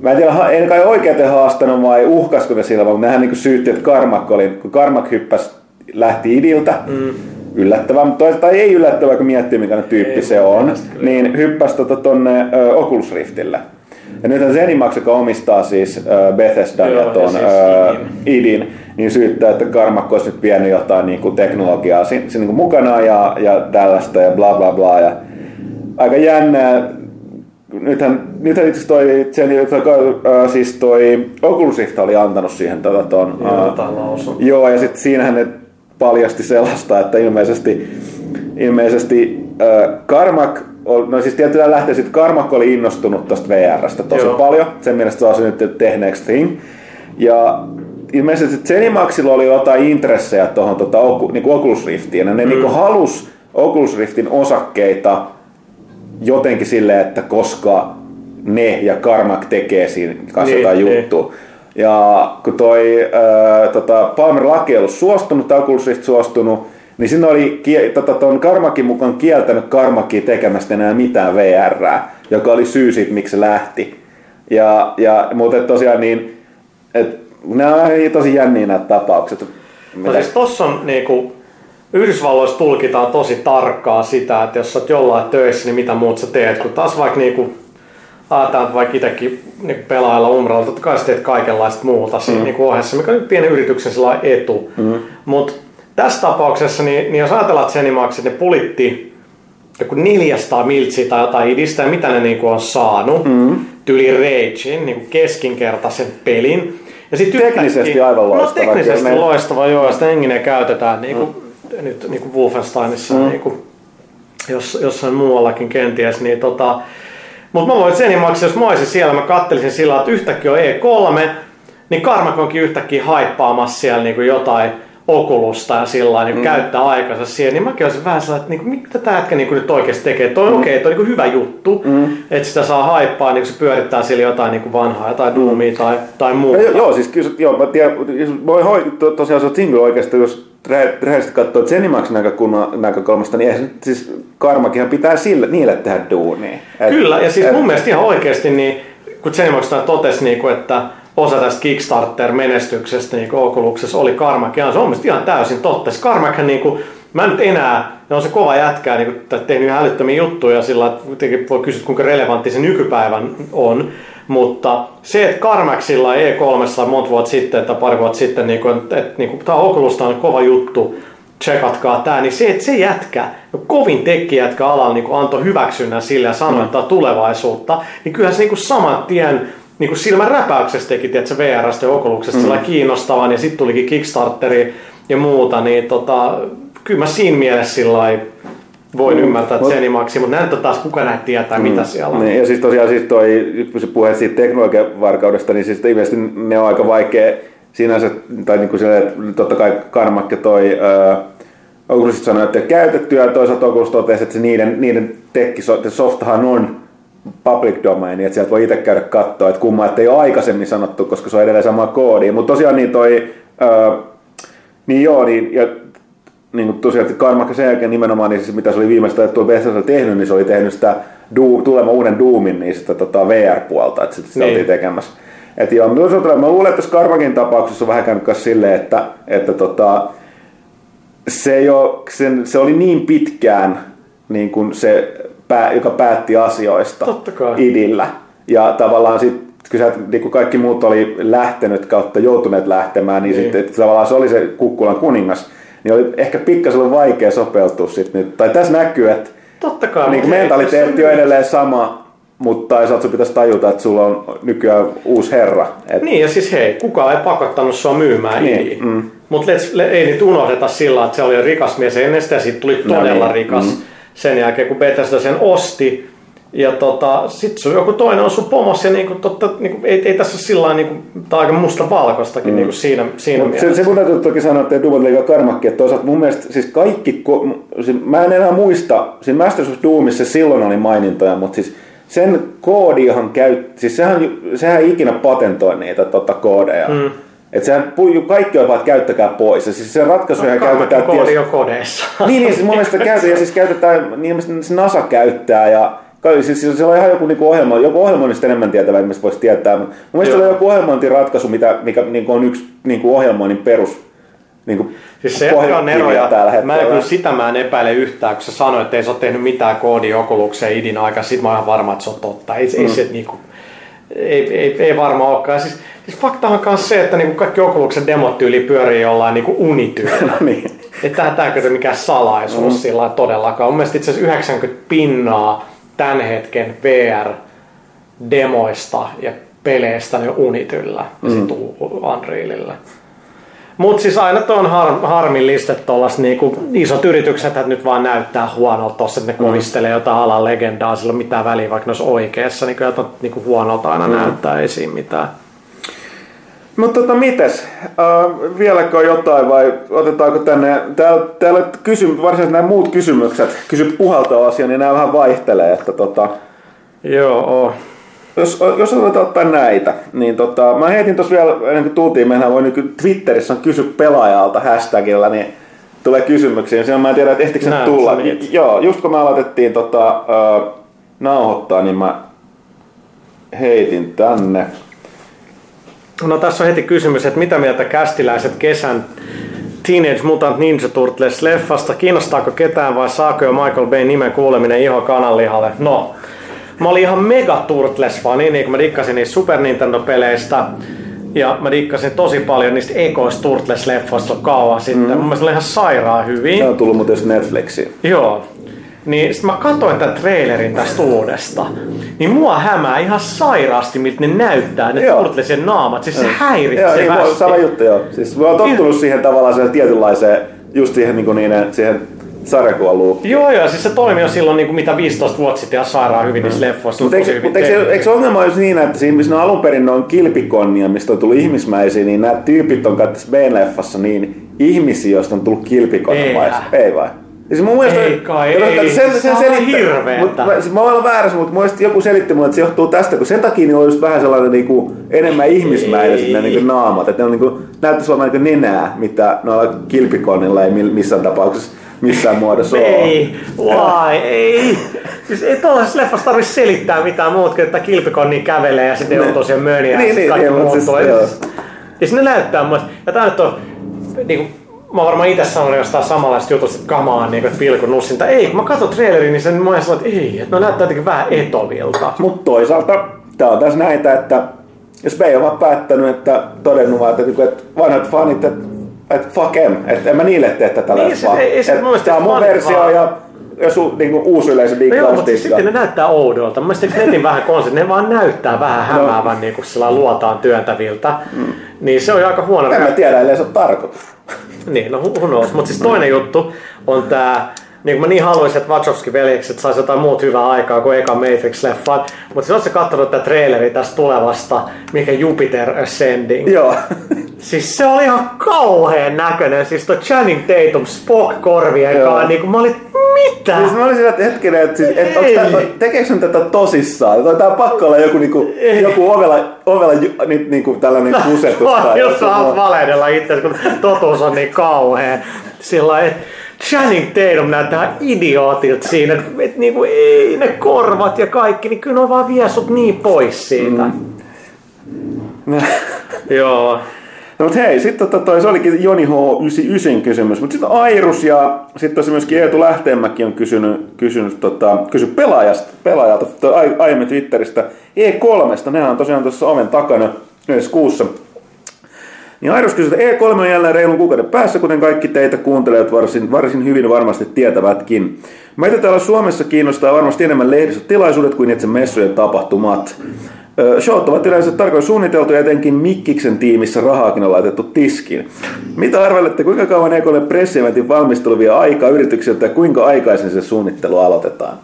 Mä en tiedä, en kai oikein haastanut vai uhkasko ne sillä, vaan nehän niinku syytti, että Karmak oli, kun Karmak hyppäs, lähti idiltä, mm. yllättävää, mutta toisaalta ei yllättävää, kun miettii mikä tyyppi ei, se on, niin hyppäsi tota tonne ö, Oculus Riftille. Ja nyt Zenimax, joka omistaa siis Bethesda ja tuon siis äh, idin, niin syyttää, että Karmakko olisi nyt vienyt jotain niin kuin teknologiaa si, si, niin kuin mukana ja, ja tällaista ja bla bla bla. Ja aika jännää. Nythän, nythän itse toi, sen, toi, äh, siis toi Oculus Rift oli antanut siihen tätä ton, joo, äh, joo, ja sitten siinähän ne paljasti sellaista, että ilmeisesti, ilmeisesti äh, Karmak no siis tietysti lähtee sitten Karmakko oli innostunut tuosta VRstä tosi Joo. paljon. Sen mielestä se on nyt The Next Thing. Ja ilmeisesti Zenimaxilla oli jotain intressejä tuohon tota, niin Oculus Riftiin. Ja ne mm. niin halus Oculus Riftin osakkeita jotenkin silleen, että koska ne ja Karmak tekee siinä kanssa niin, jotain niin. juttua. Ja kun toi ää, tota, Palmer Laki ei ollut suostunut, Rift suostunut, niin sinne oli tota, ton Karmakin mukaan kieltänyt Karmakin tekemästä enää mitään VR, joka oli syy siitä, miksi se lähti. Ja, ja, mutta tosiaan niin, et, nämä on tosi jänniä nämä tapaukset. No siis tossa on niinku, Yhdysvalloissa tulkitaan tosi tarkkaa sitä, että jos olet jollain töissä, niin mitä muut sä teet. Kun taas vaikka niinku, ajatellaan, vaikka itsekin niin pelailla umralla, totta kai sä teet kaikenlaista muuta siinä mm. niin ohessa, mikä on pienen yrityksen etu. Mm. Mutta tässä tapauksessa, niin, niin jos ajatellaan, että Zenimax, ne pulitti joku 400 miltsiä tai jotain idistä, ja mitä ne niin kuin on saanut, mm. tyli Ragein, niin kuin keskinkertaisen pelin. Ja sit teknisesti aivan no, loistava. No teknisesti loistava, joo, ja sitä käytetään niin kuin, mm. Nyt niin kuin Wolfensteinissa, mm. niin kuin, jos, jossain muuallakin kenties, niin tota, mutta mä voin Zenimax, jos mä olisin siellä, mä kattelisin sillä että yhtäkkiä on E3, niin Karmakonkin yhtäkkiä haippaamassa siellä niin kuin jotain okulusta ja sillä niin mm. käyttää aikansa siihen, niin mäkin olisin vähän sellainen, että niin mitä tämä jätkä niin nyt oikeasti tekee. Toi, mm. okei, okay, toi on niin hyvä juttu, mm. että sitä saa haippaa, niin se pyörittää sillä jotain niin vanhaa, jotain mm. duumia tai, tai muuta. Ja, joo, siis kyllä, joo, mä tiedän, voi hoi, to, tosiaan se on single oikeasti, jos rehellisesti katsoo Zenimax näkökulmasta, niin eihän, siis Karmakinhan pitää sille, niille tehdä duunia. Et, Kyllä, ja siis et, mun mielestä ihan oikeasti, niin, kun Zenimax totesi, niin kuin, että osa tästä Kickstarter-menestyksestä niin Oculuksessa oli Carmack, ja se on mielestäni ihan täysin totta. Se Carmack, niin kuin, mä nyt enää, ne on se kova jätkää, niin kuin, tehnyt älyttömiä juttuja sillä, että voi kysyä, kuinka relevantti se nykypäivän on. Mutta se, että Carmaxilla E3 monta vuotta sitten tai pari vuotta sitten, niin kuin, että, että niin kuin, tämä Oculus on kova juttu, tsekatkaa tämä, niin se, että se jätkä, no kovin tekijä, jätkä alalla niin antoi hyväksynnän sille ja sanoi, mm. että tulevaisuutta, niin kyllä se niin saman tien niin kuin silmän räpäyksessä teki, tiedätkö, VRstä ja Oculuksesta mm. kiinnostavan, ja sitten tulikin Kickstarteri ja muuta, niin tota, kyllä mä siinä mielessä sillä voin mm. ymmärtää, että Zenimaxi, mutta näyttää taas kuka näitä tietää, mm. mitä siellä on. Niin, ja siis tosiaan siis toi, se puhe siitä teknologian varkaudesta, niin siis ilmeisesti ne on aika vaikea sinänsä, tai niin kuin sille, totta kai Karmak ja toi äh, Oculus sanoi, että käytettyä, ja toisaalta Oculus totesi, että se niiden, niiden tekki, softahan on public domain, että sieltä voi itse käydä katsoa, että kumma, että ei ole aikaisemmin sanottu, koska se on edelleen sama koodi. Mutta tosiaan niin toi, ää, niin joo, niin, ja niin kuin tosiaan, Karmakka sen jälkeen nimenomaan, niin siis mitä se oli viimeistä tuo Bethesda tehnyt, niin se oli tehnyt sitä du, tulemaan uuden Doomin niin sitä tota VR-puolta, että sitä, sitä niin. oltiin tekemässä. Et joo, mä luulen, että tässä Karmakin tapauksessa on vähän käynyt silleen, että, että tota, se, ei ole, se, se oli niin pitkään niin kuin se pää, joka päätti asioista idillä. Ja tavallaan sitten kun sä, niin kun kaikki muut oli lähtenyt kautta joutuneet lähtemään, niin, niin. sitten tavallaan se oli se kukkulan kuningas, niin oli ehkä pikkasen vaikea sopeutua sitten nyt. Tai tässä näkyy, että Totta kai, niin mentaliteetti on edelleen sama, mutta toisaalta sun pitäisi tajuta, että sulla on nykyään uusi herra. Et, Niin, ja siis hei, kukaan ei pakottanut sua myymään Niin, mm. Mutta ei niitä unohdeta sillä, että se oli rikas mies ennen sitä, ja siitä tuli todella niin, rikas mm. sen jälkeen, kun Bethesda sen osti. Ja tota, sit sun joku toinen on sun pomos, ja niinku, totta, niinku, ei, ei tässä ole sillä niinku, tää on aika musta valkoistakin mm. niinku siinä, siinä Mut se, mielessä. se mun täytyy toki sanoa, että Doom liiga karmakki, että toisaalta mun mielestä siis kaikki, ko- siis mä en enää muista, siinä Masters of Doomissa silloin oli mainintoja, mutta siis sen koodihan käyt, siis sehän, sehän ei ikinä patentoi niitä tota, koodeja. Mm. Et sehän pu- kaikki on vaan, että käyttäkää pois. Ja siis se ratkaisu no, käytetään... koodi ties- jo kodeissa. niin, niin, siis mun mielestä käytetään, ja siis käytetään, niin NASA käyttää ja kai- Siis siis siellä on ihan joku niinku ohjelma, joku ohjelmoinnista enemmän tietävä, mistä voisi tietää. Mun mielestä Joo. on joku ohjelmointiratkaisu, mitä, mikä niinku on yksi niinku ohjelmoinnin perus niinku Siis se on eroja. tällä Mä en kyllä sitä mä en epäile yhtään, kun sä sanoit, että ei sä ole tehnyt mitään koodia okulukseen idin aikaa. Sit mä oon ihan varma, että se on totta. Ei, mm. ei se niinku, ei, ei, ei varmaan olekaan. Siis, siis faktahan kanssa se, että niinku kaikki okuluksen demot tyyli pyörii jollain niinku unityöllä. No niin. Että ei ole mikään salaisuus mm. sillä todellakaan. Mun mielestä itse asiassa 90 pinnaa tämän hetken VR-demoista ja peleistä on Unityllä ja mm. sit Unrealilla. Mutta siis aina on har, harmillista, että niinku, isot yritykset että nyt vaan näyttää huonolta tossa, että ne kovistelee jotain alan legendaa, sillä ole mitään väliä, vaikka ne olisi oikeassa, niin kyllä niinku huonolta aina mm. näyttää, ei siinä mitään. Mutta tota, mites? Uh, vieläkö on jotain vai otetaanko tänne? Täällä, täällä kysy, varsinaisesti nämä muut kysymykset, kysy puhaltava asia, niin nämä vähän vaihtelee. Että tota, Joo, jos, jos otetaan ottaa näitä, niin tota, mä heitin tuossa vielä, ennen kuin tultiin, mehän voi nyky Twitterissä on kysy pelaajalta hashtagilla, niin tulee kysymyksiä. Siinä mä en tiedä, että ehtikö se tulla. Joo, just kun me aloitettiin tota, uh, nauhoittaa, niin mä heitin tänne. No tässä on heti kysymys, että mitä mieltä kästiläiset kesän Teenage Mutant Ninja Turtles leffasta? Kiinnostaako ketään vai saako jo Michael Bay nimen kuuleminen iho kananlihalle? No, mä olin ihan mega Turtles-fani, niin kun mä dikkasin niistä Super Nintendo-peleistä. Ja mä dikkasin tosi paljon niistä ekoista Turtles-leffoista kauan sitten. Mm. Mun mielestä ne oli ihan sairaan hyvin. Tämä on tullut muuten Netflixiin. Joo. Niin sit mä katsoin tämän trailerin tästä uudesta. Niin mua hämää ihan sairaasti, miltä ne näyttää, ne Joo. Turtlesien naamat. Siis se Joo, häiritsevästi. niin, sama juttu joo. Siis mä oon tottunut siihen tavallaan siihen tietynlaiseen, just siihen, niin niiden, siihen sarjakuvan luukkiin. Joo, joo, siis se toimi jo silloin niin kuin mitä 15 vuotta sitten ihan sairaan hyvin niissä leffoissa. Mutta eikö, mut eikö, eikö se ongelma olisi niin, että siinä missä ne alun perin ne on kilpikonnia, mistä on tullut ihmismäisiä, niin nämä tyypit on kai tässä B-leffassa niin ihmisiä, joista on tullut kilpikonnia Ei. vai? Ei vai? Ja siis mun mielestä, Ei kai, Kato, ei. Sen, Se sen on selittää, hirveetä. mä, siis mä olla väärässä, mutta mun mielestä joku selitti mulle, että se johtuu tästä, kun sen takia niillä on just vähän sellainen niinku, enemmän ihmismäiset ne niinku naamat, että ne on niinku, näyttäisi olevan niinku nenää, mitä noilla kilpikonnilla ei mi- missään tapauksessa missään muodossa ole. Ei, why, ei. Siis ei tuollaisessa leffassa tarvitse selittää mitään muuta, kuin että kilpikonni kävelee ja sitten joutuu siihen möniä ja Niin, sitten niin, kaikki niin, muut siis. Ja sinne näyttää myös, ja tää nyt on, niin kuin, mä varmaan itse sanonut jostain samanlaista jutusta, että kamaan, niin kuin, että pilkun nussinta. Ei, kun mä katson trailerin, niin sen mä sellainen, että ei, että ne näyttää jotenkin vähän etovilta. Mutta toisaalta tämä on tässä näitä, että jos Bay on päättänyt, että todennut vaan, että, niinku, että vanhat fanit, että, että fuck em, että en mä niille tee tätä Niin, leffaa. se- ei se Tää on mun versio vaan. ja jos u, niinku, uusi yleisö No diikkaa, joo, mutta siis sitten ne näyttää oudolta. Mun mielestä netin vähän konsepti, ne vaan näyttää vähän hämäävän niin kuin sillä luotaan työntäviltä. Mm. Niin se on aika huono. En mä tiedä, ellei se ole tarkoitus. Niin, no who knows. Mutta siis toinen juttu on tää, niin kuin mä niin haluaisin, että Wachowski veljekset saisi jotain muut hyvää aikaa kuin eka Matrix-leffan. Mutta siis ootko katsonut tätä traileri tästä tulevasta, mikä Jupiter Ascending? Joo. Siis se oli ihan kauheen näköinen. Siis toi Channing Tatum Spock korvien kanssa, niin kuin mä olin, mitä? Siis mä olin että hetkinen, että siis, et, onks tää, tekeekö nyt tätä tosissaan? Tää on pakko olla joku, niinku, Ei. joku ovela, ovela ju, nyt, niinku, tällainen kusetus. Jos sä haluat valehdella itse, kun totuus on niin kauhea. Sillä että Channing Tatum näyttää idiootilta siinä, että et niinku, ei ne korvat ja kaikki, niin kyllä ne vaan vie sut niin pois siitä. Mm. Joo. No mutta hei, sitten tota, toi, se olikin Joni H99 kysymys, mutta sitten Airus ja sitten myöskin Eetu Lähteenmäki on kysynyt, kysynyt tota, kysy pelaajasta, pelaajalta toi aiemmin Twitteristä E3, nehän on tosiaan tuossa oven takana yhdessä kuussa. Niin Airus kysyy, että E3 on jälleen reilun kuukauden päässä, kuten kaikki teitä kuuntelijat varsin, varsin hyvin varmasti tietävätkin. Meitä täällä Suomessa kiinnostaa varmasti enemmän lehdistötilaisuudet kuin itse messujen tapahtumat. Showt ovat yleensä tarkoin suunniteltu ja etenkin Mikkiksen tiimissä rahaakin on laitettu tiskiin. Mitä arvelette, kuinka kauan EKlle pressieventin valmistelu vie aikaa yrityksiltä ja kuinka aikaisin se suunnittelu aloitetaan?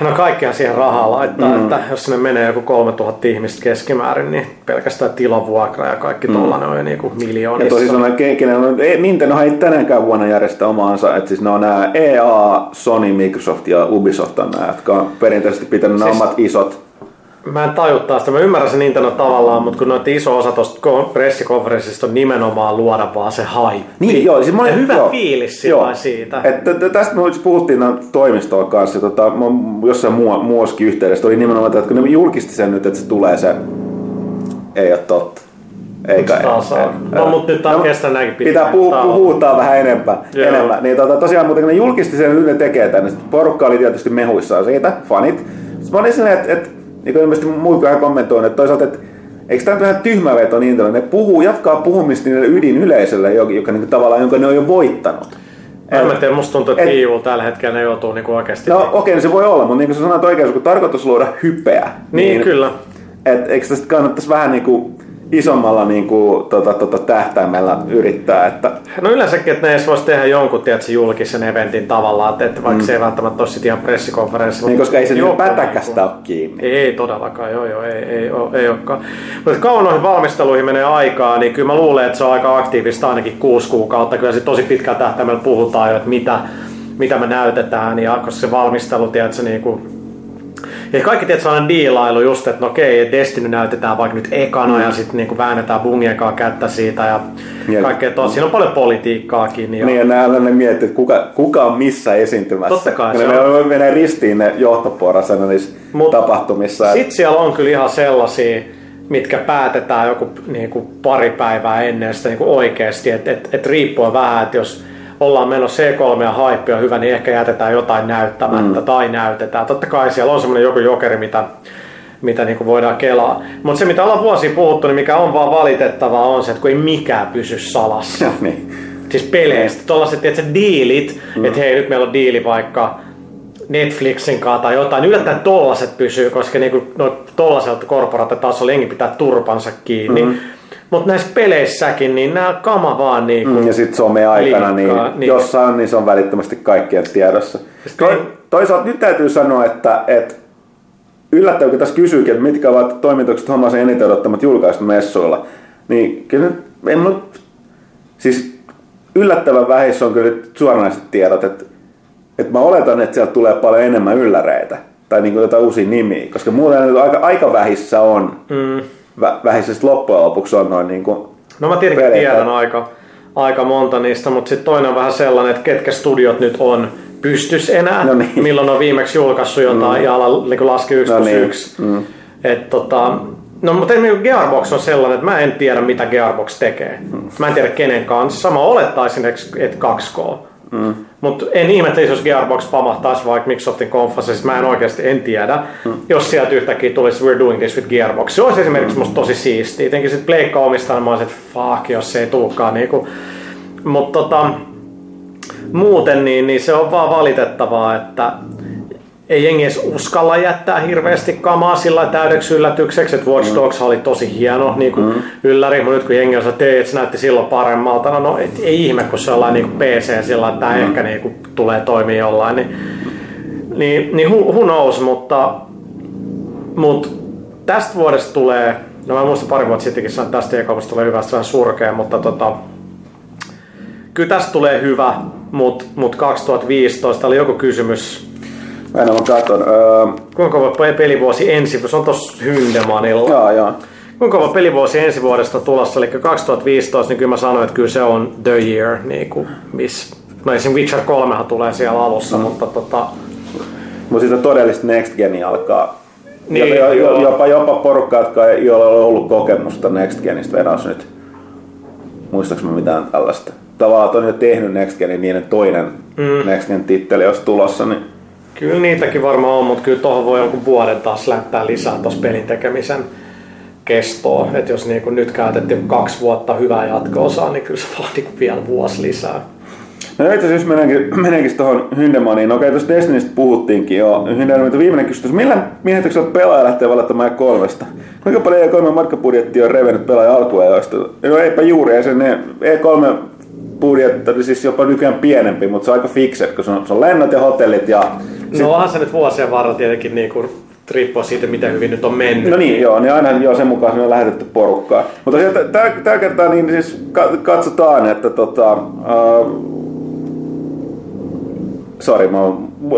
No kaikkea siihen rahaa laittaa, mm. että jos sinne menee joku 3000 ihmistä keskimäärin, niin pelkästään tilavuokra ja kaikki mm. tollanen on jo niinku miljoonissa. Ja tosi sanoen, kenen on, ei, Nintendohan ei tänäänkään vuonna järjestä omaansa, että siis ne on nämä EA, Sony, Microsoft ja Ubisoft on nämä, jotka on perinteisesti pitänyt siis, nämä omat isot Mä en tajuttaa sitä. Mä ymmärrän sen Nintendo tavallaan, mutta kun noita iso osa tuosta pressikonferenssista on nimenomaan luoda vaan se hype. Niin, joo. Siis mä olin, hyvä joo, fiilis joo. siitä. Että tästä me puhuttiin toimistolla kanssa. Tota, jossain muu, muuskin yhteydessä oli nimenomaan, että kun ne julkisti sen nyt, että se tulee se... Ei ole totta. Eikä, taas ei, on. No, mutta nyt on no, kestää näinkin pitkään. Pitää puhu, puhutaan vähän enempää. enemmän. Niin, tota, tosiaan, mutta kun ne julkisti sen, nyt ne tekee tänne. Porukka oli tietysti mehuissaan siitä, fanit. Sitten mä olin silleen, että, että niin kuin ilmeisesti muut vähän kommentoin, että toisaalta, että eikö tämä vähän tyhmä veto niin, että ne puhuu, jatkaa puhumista niille ydinyleisölle, joka, joka niin tavallaan, jonka ne on jo voittanut. Mä en tiedä, musta tuntuu, että et, tällä hetkellä ne joutuu niinku oikeasti... No okei, okay, se voi olla, mutta niin kuin sä sanoit oikein, kun tarkoitus luoda hypeä. Niin, niin kyllä. Et, eikö tästä kannattaisi vähän niin kuin isommalla niin kuin, tota, tota, tähtäimellä yrittää. Että... No yleensäkin, että ne edes voisi tehdä jonkun tiedätkö, julkisen eventin tavallaan, että vaikka mm. se ei välttämättä ole ihan pressikonferenssi. Niin, koska ei se niin pätäkästä ole kiinni. Ei, ei todellakaan, joo joo, ei, ei, ole, ei olekaan. Mutta kauan noihin valmisteluihin menee aikaa, niin kyllä mä luulen, että se on aika aktiivista ainakin kuusi kuukautta. Kyllä se tosi pitkällä tähtäimellä puhutaan jo, että mitä, mitä me näytetään, ja koska se valmistelu, tiedätkö, niin kuin ja kaikki tietysti sellainen diilailu just, että no okei, Destiny näytetään vaikka nyt ekana mm. ja sitten niinku väännetään bungiekaan kättä siitä ja, ja kaikkea tossa. Siinä on paljon politiikkaakin. Ja... Niin ja näillä ne miettii, että kuka, kuka on missä esiintymässä. Totta kai. Ja ne on... menee ristiin ne johtoporrasena niissä Mut tapahtumissa. Sitten siellä on kyllä ihan sellaisia, mitkä päätetään joku niin kuin pari päivää ennen sitä niin kuin oikeasti, että et, et riippuen vähän, että jos ollaan menossa C3 ja hype on hyvä, niin ehkä jätetään jotain näyttämättä mm. tai näytetään. Totta kai siellä on semmoinen joku jokeri, mitä, mitä niin kuin voidaan kelaa. Mutta se, mitä ollaan vuosia puhuttu, niin mikä on vaan valitettavaa, on se, että kun ei mikään pysy salassa. Ja, niin. Siis peleistä. Tuollaiset, että diilit, mm. että hei, nyt meillä on diili vaikka Netflixin kanssa tai jotain. Yllättäen tollaset pysyy, koska niinku, no, tollaselta korporaattitasolla jengi pitää turpansa kiinni. Mm-hmm. Mutta näissä peleissäkin, niin nämä kama vaan niin mm, Ja sitten some-aikana, niin, niin jossain niin se on välittömästi kaikkien tiedossa. Toi, niin- toisaalta nyt täytyy sanoa, että, että yllättävää, kun tässä kysyykin, että mitkä ovat toimitukset hommasen eniten odottamat julkaistu messuilla, niin kyllä en mä, siis yllättävän vähissä on kyllä suoranaiset tiedot, että, että mä oletan, että sieltä tulee paljon enemmän ylläreitä tai niin kuin jotain uusia nimiä, koska muuten aika, aika vähissä on. Mm vähissä loppujen lopuksi on noin niin kuin No mä tietenkin tiedän aika, aika monta niistä, mutta sitten toinen on vähän sellainen, että ketkä studiot nyt on pystys enää, no niin. milloin on viimeksi julkaissut jotain mm. ja ala niin laski 1 no niin. 1. Mm. Et, tota, no mutta Gearbox on sellainen, että mä en tiedä mitä Gearbox tekee. Mm. Mä en tiedä kenen kanssa. Mä olettaisin, että 2K. Mm. Mutta en ihmettelisi, jos Gearbox pamahtaisi vaikka Microsoftin konfassa, siis mä en oikeasti en tiedä. Mm. Jos sieltä yhtäkkiä tulisi We're doing this with Gearbox. Se olisi esimerkiksi mm. musta tosi siisti. Etenkin sitten Pleikka omistaa, mä olisin, että fuck, jos se ei tulekaan. Niinku. Mutta tota, muuten niin, niin se on vaan valitettavaa, että ei jengi edes uskalla jättää hirveästi kamaa sillä täydeksi yllätykseksi, että Watch Dogs mm. oli tosi hieno niin kuin mm. ylläri, mutta nyt kun jengi osaa teet, että se näytti silloin paremmalta, no, no et, ei ihme, kun se on niin kuin PC sillä että tämä mm. ehkä niin kuin, tulee toimia jollain, niin, niin, niin who, who knows, mutta, mutta tästä vuodesta tulee, no mä muistan pari vuotta sittenkin sanoin, että tästä e tulee hyvä, se on surkea, mutta tota, kyllä tästä tulee hyvä, mutta mut 2015 oli joku kysymys, Mä en ole katon. Öö... Kuinka kova pelivuosi ensi Se on tossa Hyndemanilla. Joo, joo. Kuinka kova pelivuosi ensi vuodesta tulossa, eli 2015, niin kyllä mä sanoin, että kyllä se on the year, niin kuin, miss. No esim. Witcher 3 tulee siellä alussa, mm. mutta tota... Mutta sitten todellista Next Geni alkaa. Niin, jopa, jopa, jopa, jopa porukka, jotka ei ole ollut kokemusta Next Genistä vedas nyt. Muistaaks mä mitään tällaista? Tavallaan on jo tehnyt Next Genin, niin toinen mm. Next Gen titteli olisi tulossa, niin Kyllä niitäkin varmaan on, mutta kyllä tuohon voi jonkun vuoden taas lämpää lisää tuossa pelin tekemisen kestoa. Että jos niin nyt käytettiin kaksi vuotta hyvää jatko-osaa, niin kyllä se vaatii vielä vuosi lisää. No itse asiassa jos mennäänkin, mennäänkin tuohon Hyndemaniin. Okei, tuossa Destinistä puhuttiinkin jo. Hyndemanilta viimeinen kysymys. Millä miehityksellä pelaaja lähtee valittamaan kolmesta? Kuinka paljon E3 markkapudjetti on revennyt pelaaja alkuajoista? No eipä juuri. Ei se ne E3 budjetti siis jopa nykyään pienempi, mutta se on aika fikse, kun se on, se on lennot ja hotellit ja... Sit... No onhan se nyt vuosien varrella tietenkin niin kuin riippuu siitä, miten hyvin nyt on mennyt. No niin, joo, niin aina joo, sen mukaan me on lähetetty porukkaa. Mutta tällä kertaa niin siis katsotaan, että tota, uh, Sori, mä,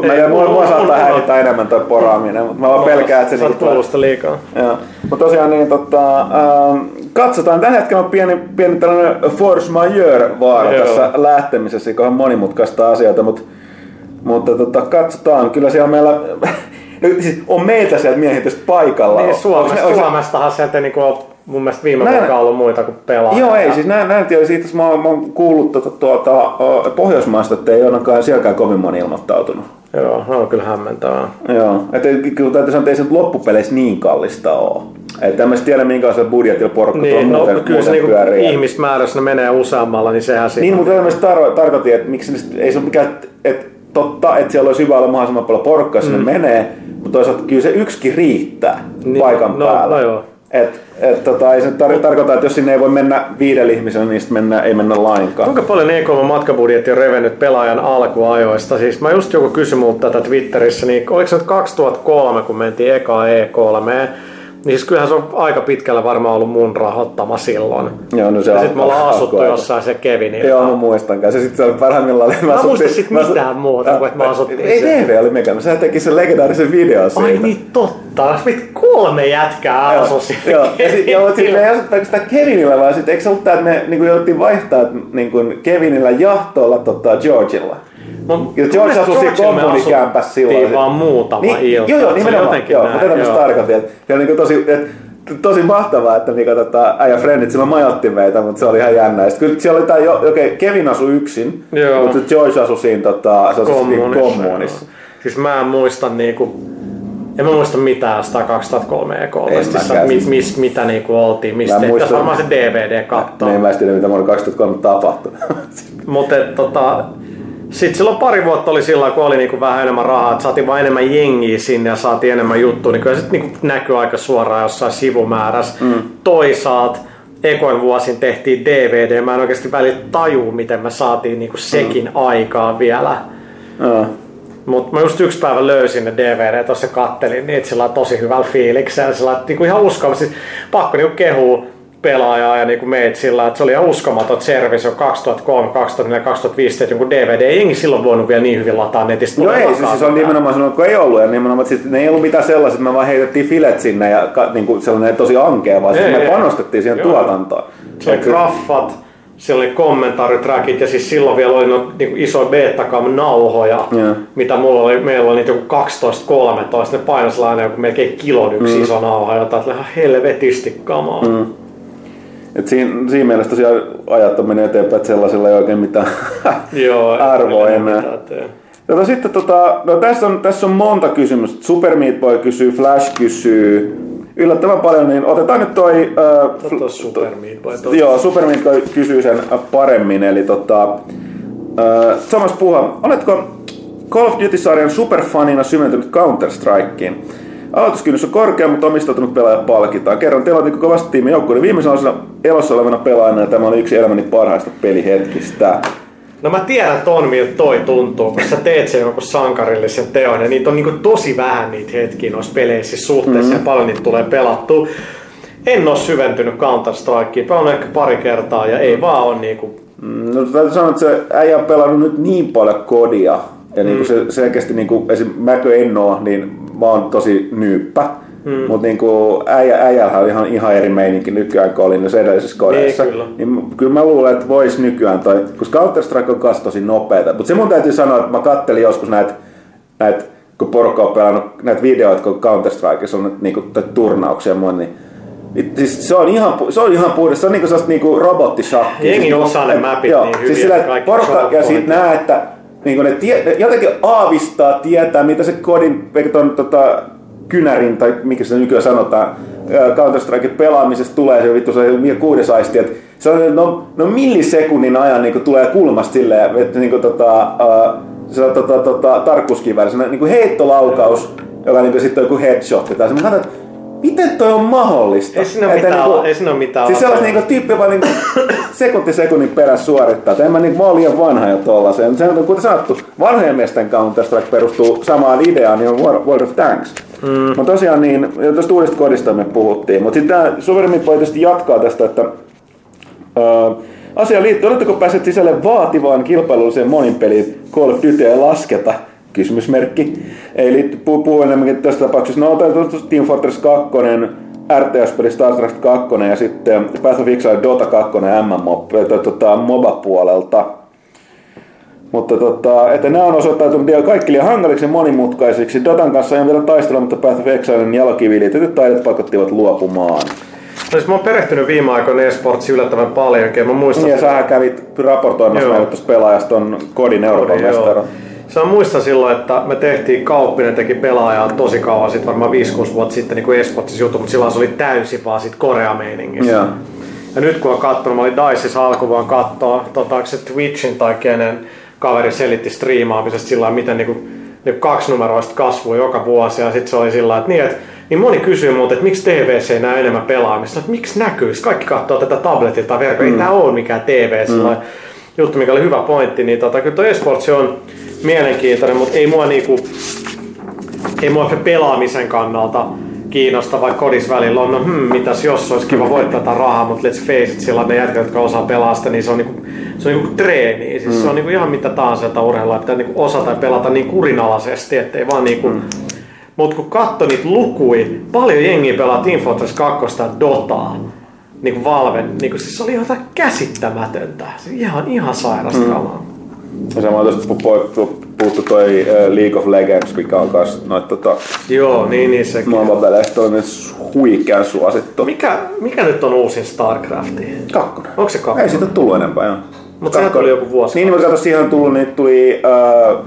mä, Ei, mua, mua saattaa häiritä enemmän toi poraaminen, mutta mä vaan pelkään, että se... Sä oot liikaa. Joo. Mutta tosiaan niin, tota, äh, katsotaan. Tällä hetkellä on pieni, pieni tällainen force majeure vaara Joo. tässä lähtemisessä, joka on monimutkaista asioita, mutta, mutta tota, katsotaan. Kyllä siellä meillä... siis on meiltä sieltä miehitystä paikalla. Niin, Suomesta, Suomestahan sieltä niinku on mun mielestä viime näin, vuonna ollut muita kuin pelaajia. Joo, ei, siis näin, näin tiedä, siitä mä, oon, mä oon kuullut tuota, tuota, Pohjoismaista, että ei ainakaan sielläkään kovin moni ilmoittautunut. Joo, no on kyllä hämmentävää. Joo, että kyllä täytyy sanoa, että ei se loppupeleissä niin kallista ole. Että tämmöistä tiedä minkälaisella budjetilla porukka niin, no, muuten, kyllä se niinku ihmismäärässä ne menee useammalla, niin sehän siinä. Niin, mutta tämmöistä tar- tarkoitin, että miksi ei se ole mikään, että totta, että siellä olisi hyvä olla mahdollisimman paljon porukkaa, sinne mm. menee, mutta toisaalta kyllä se yksikin riittää niin, paikan no, päällä. No joo. Et, et, tota, ei se tar- tarkoita, että jos sinne ei voi mennä viidellä ihmisellä, niin mennä, ei mennä lainkaan. Kuinka paljon EKM matkabudjetti on revennyt pelaajan alkuajoista? Siis mä just joku kysyi tätä Twitterissä, niin oliko se nyt 2003, kun mentiin eka E3, niin siis kyllähän se on aika pitkällä varmaan ollut mun rahoittama silloin. Joo, no se ja sitten me ollaan asuttu aika. jossain se Kevinin. Joo, mä muistan kanssa. Sitten se oli parhaimmillaan. Mä, mä muistan sit mitään muuta kuin, että mä asuttiin Ei TV oli mekana. Sä teki sen legendaarisen video siitä. Ai niin totta. Mit kolme jätkää asui siellä Joo, ja sitten joo, sit me ei asuttaa sitä Kevinillä, vaan sitten eikö se ollut tämä, että me niin jouduttiin vaihtaa niin kuin Kevinillä jahtoilla tota, Georgilla. No, ja George asui siinä kommunikämpässä silloin. vaan muutama niin, ilta. Joo, joo, nimenomaan. Joo, mutta tätä myös tarkoitin. Että, ja niin kuin tosi, että tosi mahtavaa, että niinku, tota, äijä Friendit silloin majoitti meitä, mutta se oli ihan jännä. Ja kyllä siellä oli tää, jo, okei, okay, Kevin asui yksin, Joo. mutta George asui siinä tota, se asui kommunissa. kommunissa. Siis mä en muista niinku, en mä muista mitään sitä 2003 E3, mit, mis, mitä niinku oltiin, mistä tehtiin. varmaan se DVD katsoa. Niin, mä en tiedä, mitä vuonna 2003 tapahtui. mutta tota, sitten silloin pari vuotta oli sillä kun oli niinku vähän enemmän rahaa, että saatiin vain enemmän jengiä sinne ja saatiin enemmän juttuja, niin kyllä se niinku näkyy aika suoraan jossain sivumäärässä. Mm. Toisaalta ekoin vuosin tehtiin DVD, mä en oikeasti välillä taju, miten me saatiin niinku sekin mm. aikaa vielä. Mm. Mutta mä just yksi päivä löysin ne DVD, tuossa kattelin niitä sillä tosi hyvällä fiiliksellä, sillä niinku ihan uskollisesti, siis pakko niinku kehua pelaajaa ja niin meitä sillä, että se oli ihan uskomaton service jo 2003, 2004, 2015, että jonkun DVD ei jengi silloin voinut vielä niin hyvin lataa netistä. No ei, siis, siis on nimenomaan sanonut, kun ei ollut, ja nimenomaan, siis ne ei ollut mitään sellaiset, että me vaan heitettiin filet sinne ja niin kuin sellainen tosi ankea, vaan siis me panostettiin siihen Joo. tuotantoon. Se oli graffat, siellä oli kommentaaritrackit ja siis silloin vielä oli no, niin iso betacam nauhoja, yeah. mitä mulla oli, meillä oli niitä joku 12-13, ne painosi aina joku melkein kilon yksi mm. iso nauha, jota ihan helvetisti kamaa. Mm. Et siinä, siinä mielessä tosiaan ajat on mennyt eteenpäin, että sellaisella ei oikein mitään Joo, arvoa enää. Jota sitten tota, no tässä on, tässä on monta kysymystä. Super Meat Boy kysyy, Flash kysyy, yllättävän paljon, niin otetaan nyt toi... Äh, Super Meat Boy. Joo, Super Meat Boy kysyy sen paremmin, eli tota... Äh, Samas puha, oletko Call of Duty-sarjan superfanina syventynyt Counter-Strikeen? Aloituskynnys on korkea, mutta omistautunut pelaaja palkitaan. Kerron, teillä on kovasti tiimi joukkueiden viimeisenä osana elossa olevana pelaajana ja tämä oli yksi elämäni parhaista pelihetkistä. No mä tiedän ton, miltä toi tuntuu, kun sä teet sen jonkun sankarillisen teon ja niitä on niinku tosi vähän niitä hetkiä noissa peleissä suhteessa mm-hmm. ja paljon niitä tulee pelattua. En ole syventynyt Counter-Strikeen, pelannut ehkä pari kertaa ja ei vaan ole niinku... Mm, no täytyy sanoa, että se äijä on pelannut nyt niin paljon kodia, ja niin kuin mm. se selkeästi, niin kuin, esim. mäkö en oo, niin mä oon tosi nyyppä. Mm. Mutta niinku äijä, äijällä on ihan, ihan eri meininki nykyään kuin oli noissa edellisissä kodeissa. Niin, kyllä. Niin, kyllä mä luulen, että vois nykyään toi, koska Counter-Strike on kanssa tosi nopeeta. Mutta se mun täytyy sanoa, että mä kattelin joskus näitä, näitä kun porukka on pelannut näitä videoita, kun Counter-Strikeissa on niinku, turnauksia mun, niin Siis se on ihan, se on ihan puhdas, se on niinku sellaista niinku robottisakki. Jengi siis, osaa ne mapit joo, niin hyviä. Siis sillä, porukka, ja sit näe, että niin kuin ne, tie, jotenkin aavistaa, tietää, mitä se kodin ton, tota, kynärin, tai mikä se nykyään sanotaan, Counter-Strike pelaamisesta tulee se vittu se kuudes aisti, että se on no, no millisekunnin ajan niin tulee kulmasta silleen, että niin kuin, tota, uh, se on tota, tota, tarkkuuskivääri, niin kuin heittolaukaus, joka niin kuin, sitten on joku headshot. Tai se, mä että miten toi on mahdollista? Ei siinä ole mitään, niinku- ei siinä ole mitään Siis sellainen niinku tyyppi vaan niinku sekunti sekunnin perässä suorittaa. Tai en mä, niinku, mä oon liian vanha jo tollaseen. Se on kuten sanottu, vanhojen miesten Counter-Strike perustuu samaan ideaan, niin on World of Tanks. Mm. Mutta tosiaan niin, jo tuosta uudesta kodista me puhuttiin. Mutta sitten tämä Suverimit voi tietysti jatkaa tästä, että Uh, asia liittyy, oletteko päässeet sisälle vaativaan kilpailulliseen monin peliin Call of Duty lasketa? Kysymysmerkki. Eli puhuu puhu enemmänkin tässä tapauksessa. No otetaan Team Fortress 2, RTS-peli StarCraft 2 ja sitten Path of Exile Dota 2 MMO, tota, MOBA-puolelta. Mutta tota, että nämä on osoittautunut vielä kaikki liian hankaliksi ja monimutkaisiksi. Dotan kanssa on vielä taistella, mutta Path of Exilen jalokiviin liitetyt taidot pakottivat luopumaan. No siis mä oon perehtynyt viime aikoina esportsiin yllättävän paljonkin. Mä muistan, Niin, ja sähän kävit raportoimassa näitä pelaajasta on kodin Euroopan mestari. Se on muistan silloin, että me tehtiin Kauppinen teki pelaajaa tosi kauan sitten, varmaan 5-6 vuotta sitten niin kuin esportsis juttu, mutta silloin se oli täysin vaan sit Korea-meiningissä. Joo. Ja nyt kun on katsonut, mä olin Diceissa alkuvuonna katsoa, tota, se Twitchin tai kenen kaveri selitti striimaamisesta sillä lailla, miten niinku, niinku kaksi numeroista kasvua joka vuosi. Ja sitten se oli sillä että niin, et, niin moni kysyy multa, että miksi TVC ei näe enemmän pelaamista. Että miksi näkyisi? Kaikki katsoo tätä tabletilta tai verkkoa. Mm. Ei tää ole mikään TV. Mm. juttu, mikä oli hyvä pointti. Niin tota, kyllä tuo esports on mielenkiintoinen, mutta ei mua niinku, ei mua se pelaamisen kannalta kiinnosta, vaikka kodis välillä on, no hmm, mitäs jos olisi kiva voittaa tätä rahaa, mutta let's face it, sillä ne jätkät, jotka osaa pelaa sitä, niin se on niinku, se on niinku treeni. Siis mm. se on niinku ihan mitä tahansa jota urheilua, pitää niinku osata ja pelata niin kurinalaisesti, ettei vaan niinku, mm. Mutta kun katso niitä lukui, paljon jengiä pelaa Team Fortress 2 ja Dotaa, niin kuin Valve, niin kuin, siis se oli jotain käsittämätöntä. Se ihan, ihan sairasta mm. Ja samoin tuosta pu- pu- puhuttu toi äh, League of Legends, mikä on kans noit tota, Joo, niin, niin sekin. maailmanpeleistä on huikean suosittu. Mikä, mikä nyt on uusin StarCrafti? Kakkonen. Onko se kakkonen? Ei siitä tullut enempää, joo. Mut sehän tuli joku vuosi Niin, mutta kato, siihen on tullut, niitä tuli äh,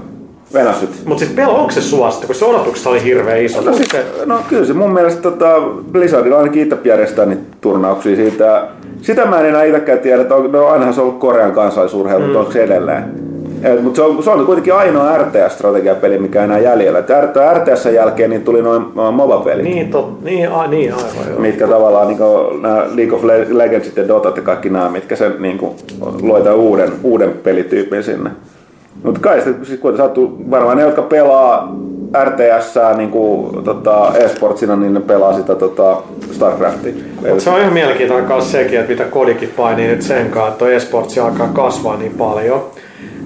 Venäsyt. Mutta siis pelo, onko se suosittu? Kun se odotuksessa oli hirveän iso. No, siis, no kyllä se mun mielestä tota, Blizzardilla ainakin itse järjestää niitä turnauksia siitä. Sitä mä en enää itsekään tiedä, että on, no ainahan se on ollut Korean kansallisurheilu, mm. mutta onko se edelleen. Mutta se on, se on kuitenkin ainoa RTS-strategiapeli, mikä enää jäljellä. Et RTS jälkeen niin tuli noin MOBA-pelit. Niin, tot, niin, a, niin aivan joo. mitkä tavallaan niin nämä League of Le- Legends ja Dota ja kaikki nämä, mitkä sen niin kuin, loi tämän uuden, uuden pelityypin sinne. Mutta kai sitten siis kuitenkin sattuu, varmaan ne, jotka pelaa RTS niin kuin, tota, e-sportsina, niin ne pelaa sitä tota, Starcraftia. Mut se on ihan mielenkiintoinen kanssa sekin, että mitä kodikin painii nyt sen kanssa, että esportsi alkaa kasvaa niin paljon.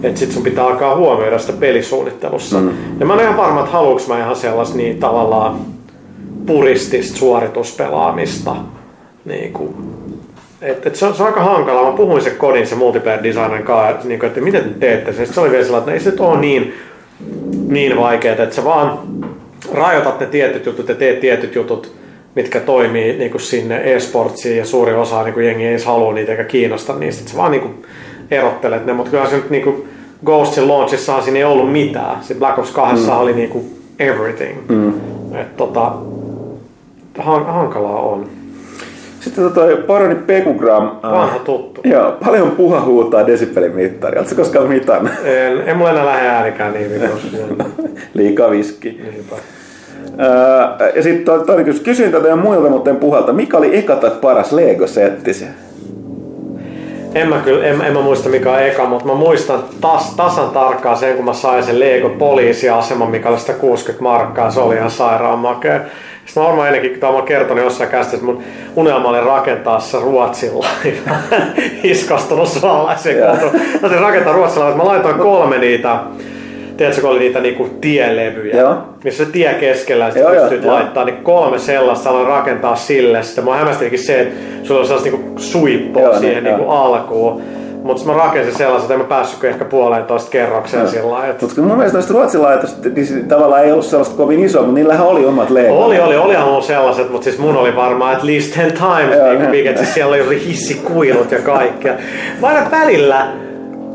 Että sit sun pitää alkaa huomioida sitä pelisuunnittelussa. Mm. Ja mä en ole ihan varma, että haluuks mä ihan sellaista niin tavallaan puristista suorituspelaamista. Niin kuin, et, et se, on, se on aika hankalaa. Mä puhuin se kodin, se multiplayer designen kanssa, niin kuin, että miten te teette sen. Sitten se oli vielä sellainen, että ei se ole niin, niin vaikeaa, että sä vaan rajoitat ne tietyt jutut ja teet tietyt jutut, mitkä toimii niin kuin sinne e-sportsiin ja suuri osa niin kuin jengi ei edes halua niitä eikä kiinnosta niistä. Sä vaan niin kuin erottelet ne, mutta kyllä se nyt niin kuin Ghostin launchissa siinä ei ollut mitään. Sitten Black Ops 2 mm. oli niin kuin everything. Mm. Et, tota, han, hankalaa on. Sitten tota, paroni Pekugram. Vanha tuttu. Joo, paljon puha huutaa desibelin mittari. Oletko koskaan mitannut? En, en mulla enää lähde äänikään niin vitossa. Liikaa viski. Niinpä. Öö, ja sitten. Kysyin tätä muilta, mutta en puhalta. Mikä oli eka tai paras Lego-setti En mä kyllä, en, en mä muista mikä on eka, mutta mä muistan tas, tasan tarkkaan sen, kun mä sain sen Lego poliisiaseman, mikä oli 160 markkaa, se oli ihan sairaan makea. Sitten mä varmaan ennenkin, kun mä kertonut jossain kästä, että mun unelma oli rakentaa se Ruotsilla. Iskastunut suomalaisen kohdun. Mä rakentaa Ruotsilla, että mä laitoin kolme niitä, tiedätkö, kun oli niitä niinku tielevyjä, Joo. missä se tie keskellä ja sitten pystyt joo. laittaa, niin kolme sellaista aloin rakentaa sille. Sitten mä hämmästinkin se, että sulla on sellaista niinku suippoa Joo, siihen niin, niinku alkuun. Mutta mä rakensin sellaiset, että en mä päässyt ehkä puolentoista kerrokseen sillä lailla. että- Mutta mun mielestä noista ruotsilaitosta niin se tavallaan ei ollut sellaista kovin iso, mutta niillähän oli omat Lego. Oli, oli, olihan mulla sellaiset, mutta siis mun oli varmaan at least ten times Joo, niin kuin, että siis siellä oli hissikuilut ja kaikkea. Mä aina välillä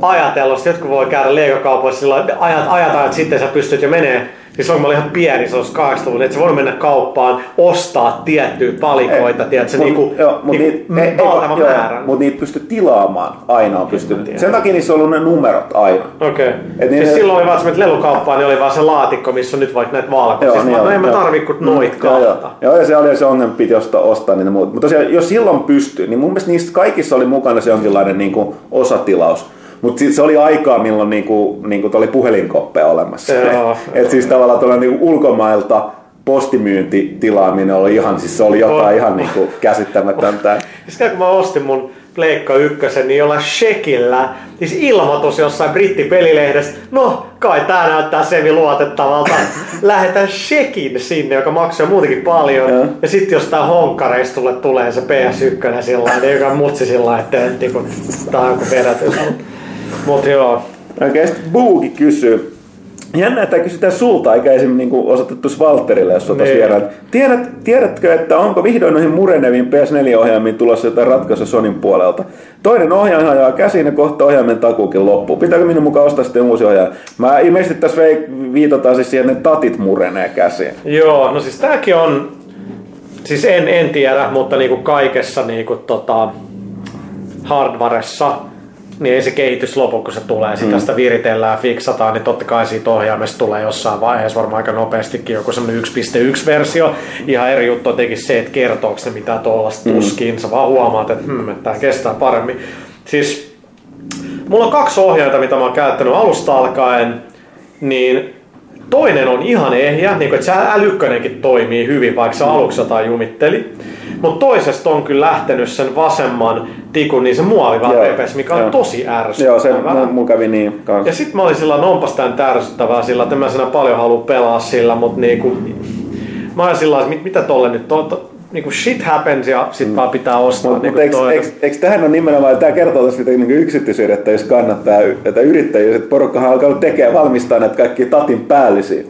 ajatellut, että jotkut voi käydä Lego-kaupoissa sillä lailla, ajat, ajat, ajat, sitten sä pystyt jo menee on, kun mä olin ihan pieni, se olisi 80 että se voi mennä kauppaan, ostaa tiettyjä palikoita, tiedätkö, mut, niinku, joo, mut niinku niit, valtavan joo, määrän. Mut niitä pystyi tilaamaan aina on pystynyt. Sen takia niissä on ollut ne numerot aina. Okei. Okay. Et niin- siis silloin oli vaan, että lelukauppaan, niin oli vaan se laatikko, missä on nyt vaikka näitä valkoisia. Siis mä, no en mä joo. tarvi kuin noit Joo, joo. kahta. Joo, ja se oli se ongelma, piti ostaa, ostaa niitä muuta. Mutta tosiaan, jos silloin pystyy, niin mun mielestä niistä kaikissa oli mukana se jonkinlainen niin kuin osatilaus. Mutta sitten se oli aikaa, milloin niinku, niinku oli puhelinkoppeja olemassa. Joo. Et siis tavallaan tuolla niinku ulkomailta postimyyntitilaaminen oli ihan, siis se oli jotain On. ihan niinku käsittämätöntä. Siis kun mä ostin mun Pleikka ykkösen, niin jolla shekillä, siis ilmoitus jossain brittipelilehdessä, no kai tää näyttää semi luotettavalta, lähetän shekin sinne, joka maksaa muutenkin paljon, Joo. ja sitten jos tää honkkareista tulee, tulee se PS1 sillä niin joka mutsi sillä että niinku, tää on joku vedätys. Mut joo, Okei, sitten Buuki kysyy. Jännä, että kysytään sulta, eikä esimerkiksi niinku osoitettu Valterille, jos on Niin. vieraan. Tiedät, tiedätkö, että onko vihdoin noihin mureneviin PS4-ohjaimiin tulossa jotain ratkaisua Sonin puolelta? Toinen ohjain ajaa käsiin ja kohta ohjaimen takuukin loppuu. Pitääkö minun mukaan ostaa sitten uusi ohjaaja? Mä ilmeisesti tässä vei- viitataan siis siihen, että tatit murenee käsiin. Joo, no siis tääkin on, siis en, en tiedä, mutta niinku kaikessa niinku tota, hardwaressa, niin ei se kehitys lopu, kun se tulee. Sitä sitä viritellään fiksataan, niin totta kai siitä ohjaimesta tulee jossain vaiheessa varmaan aika nopeastikin joku semmonen 1.1-versio. Ihan eri juttu on tietenkin se, että kertooko se mitä tuollaista tuskin. Sä vaan huomaat, että hmm, että tää kestää paremmin. Siis Mulla on kaksi ohjainta, mitä mä oon käyttänyt alusta alkaen, niin toinen on ihan ehjä, niin kuin, että se älykköinenkin toimii hyvin, vaikka se aluksi jotain jumitteli. Mutta toisesta on kyllä lähtenyt sen vasemman tikun, niin se muovi vaan Joo, repes, mikä on joo. tosi ärsyttävää. Joo, se mun, kävi niin kanssa. Ja sitten mä olin sillä, no onpas tän ärsyttävää sillä, että mä sinä paljon halua pelaa sillä, mutta niinku, mä olin sillä, mit, mitä tolle nyt, to, to, niinku shit happens ja sit mm. vaan pitää ostaa Mutta niinku mut eikö, eikö, tähän ole nimenomaan, tämä kertoo tästä niin yksityisyydestä, jos kannattaa, että yrittäjyys, että porukkahan on alkanut tekemään, valmistaa näitä kaikki tatin päällisiä.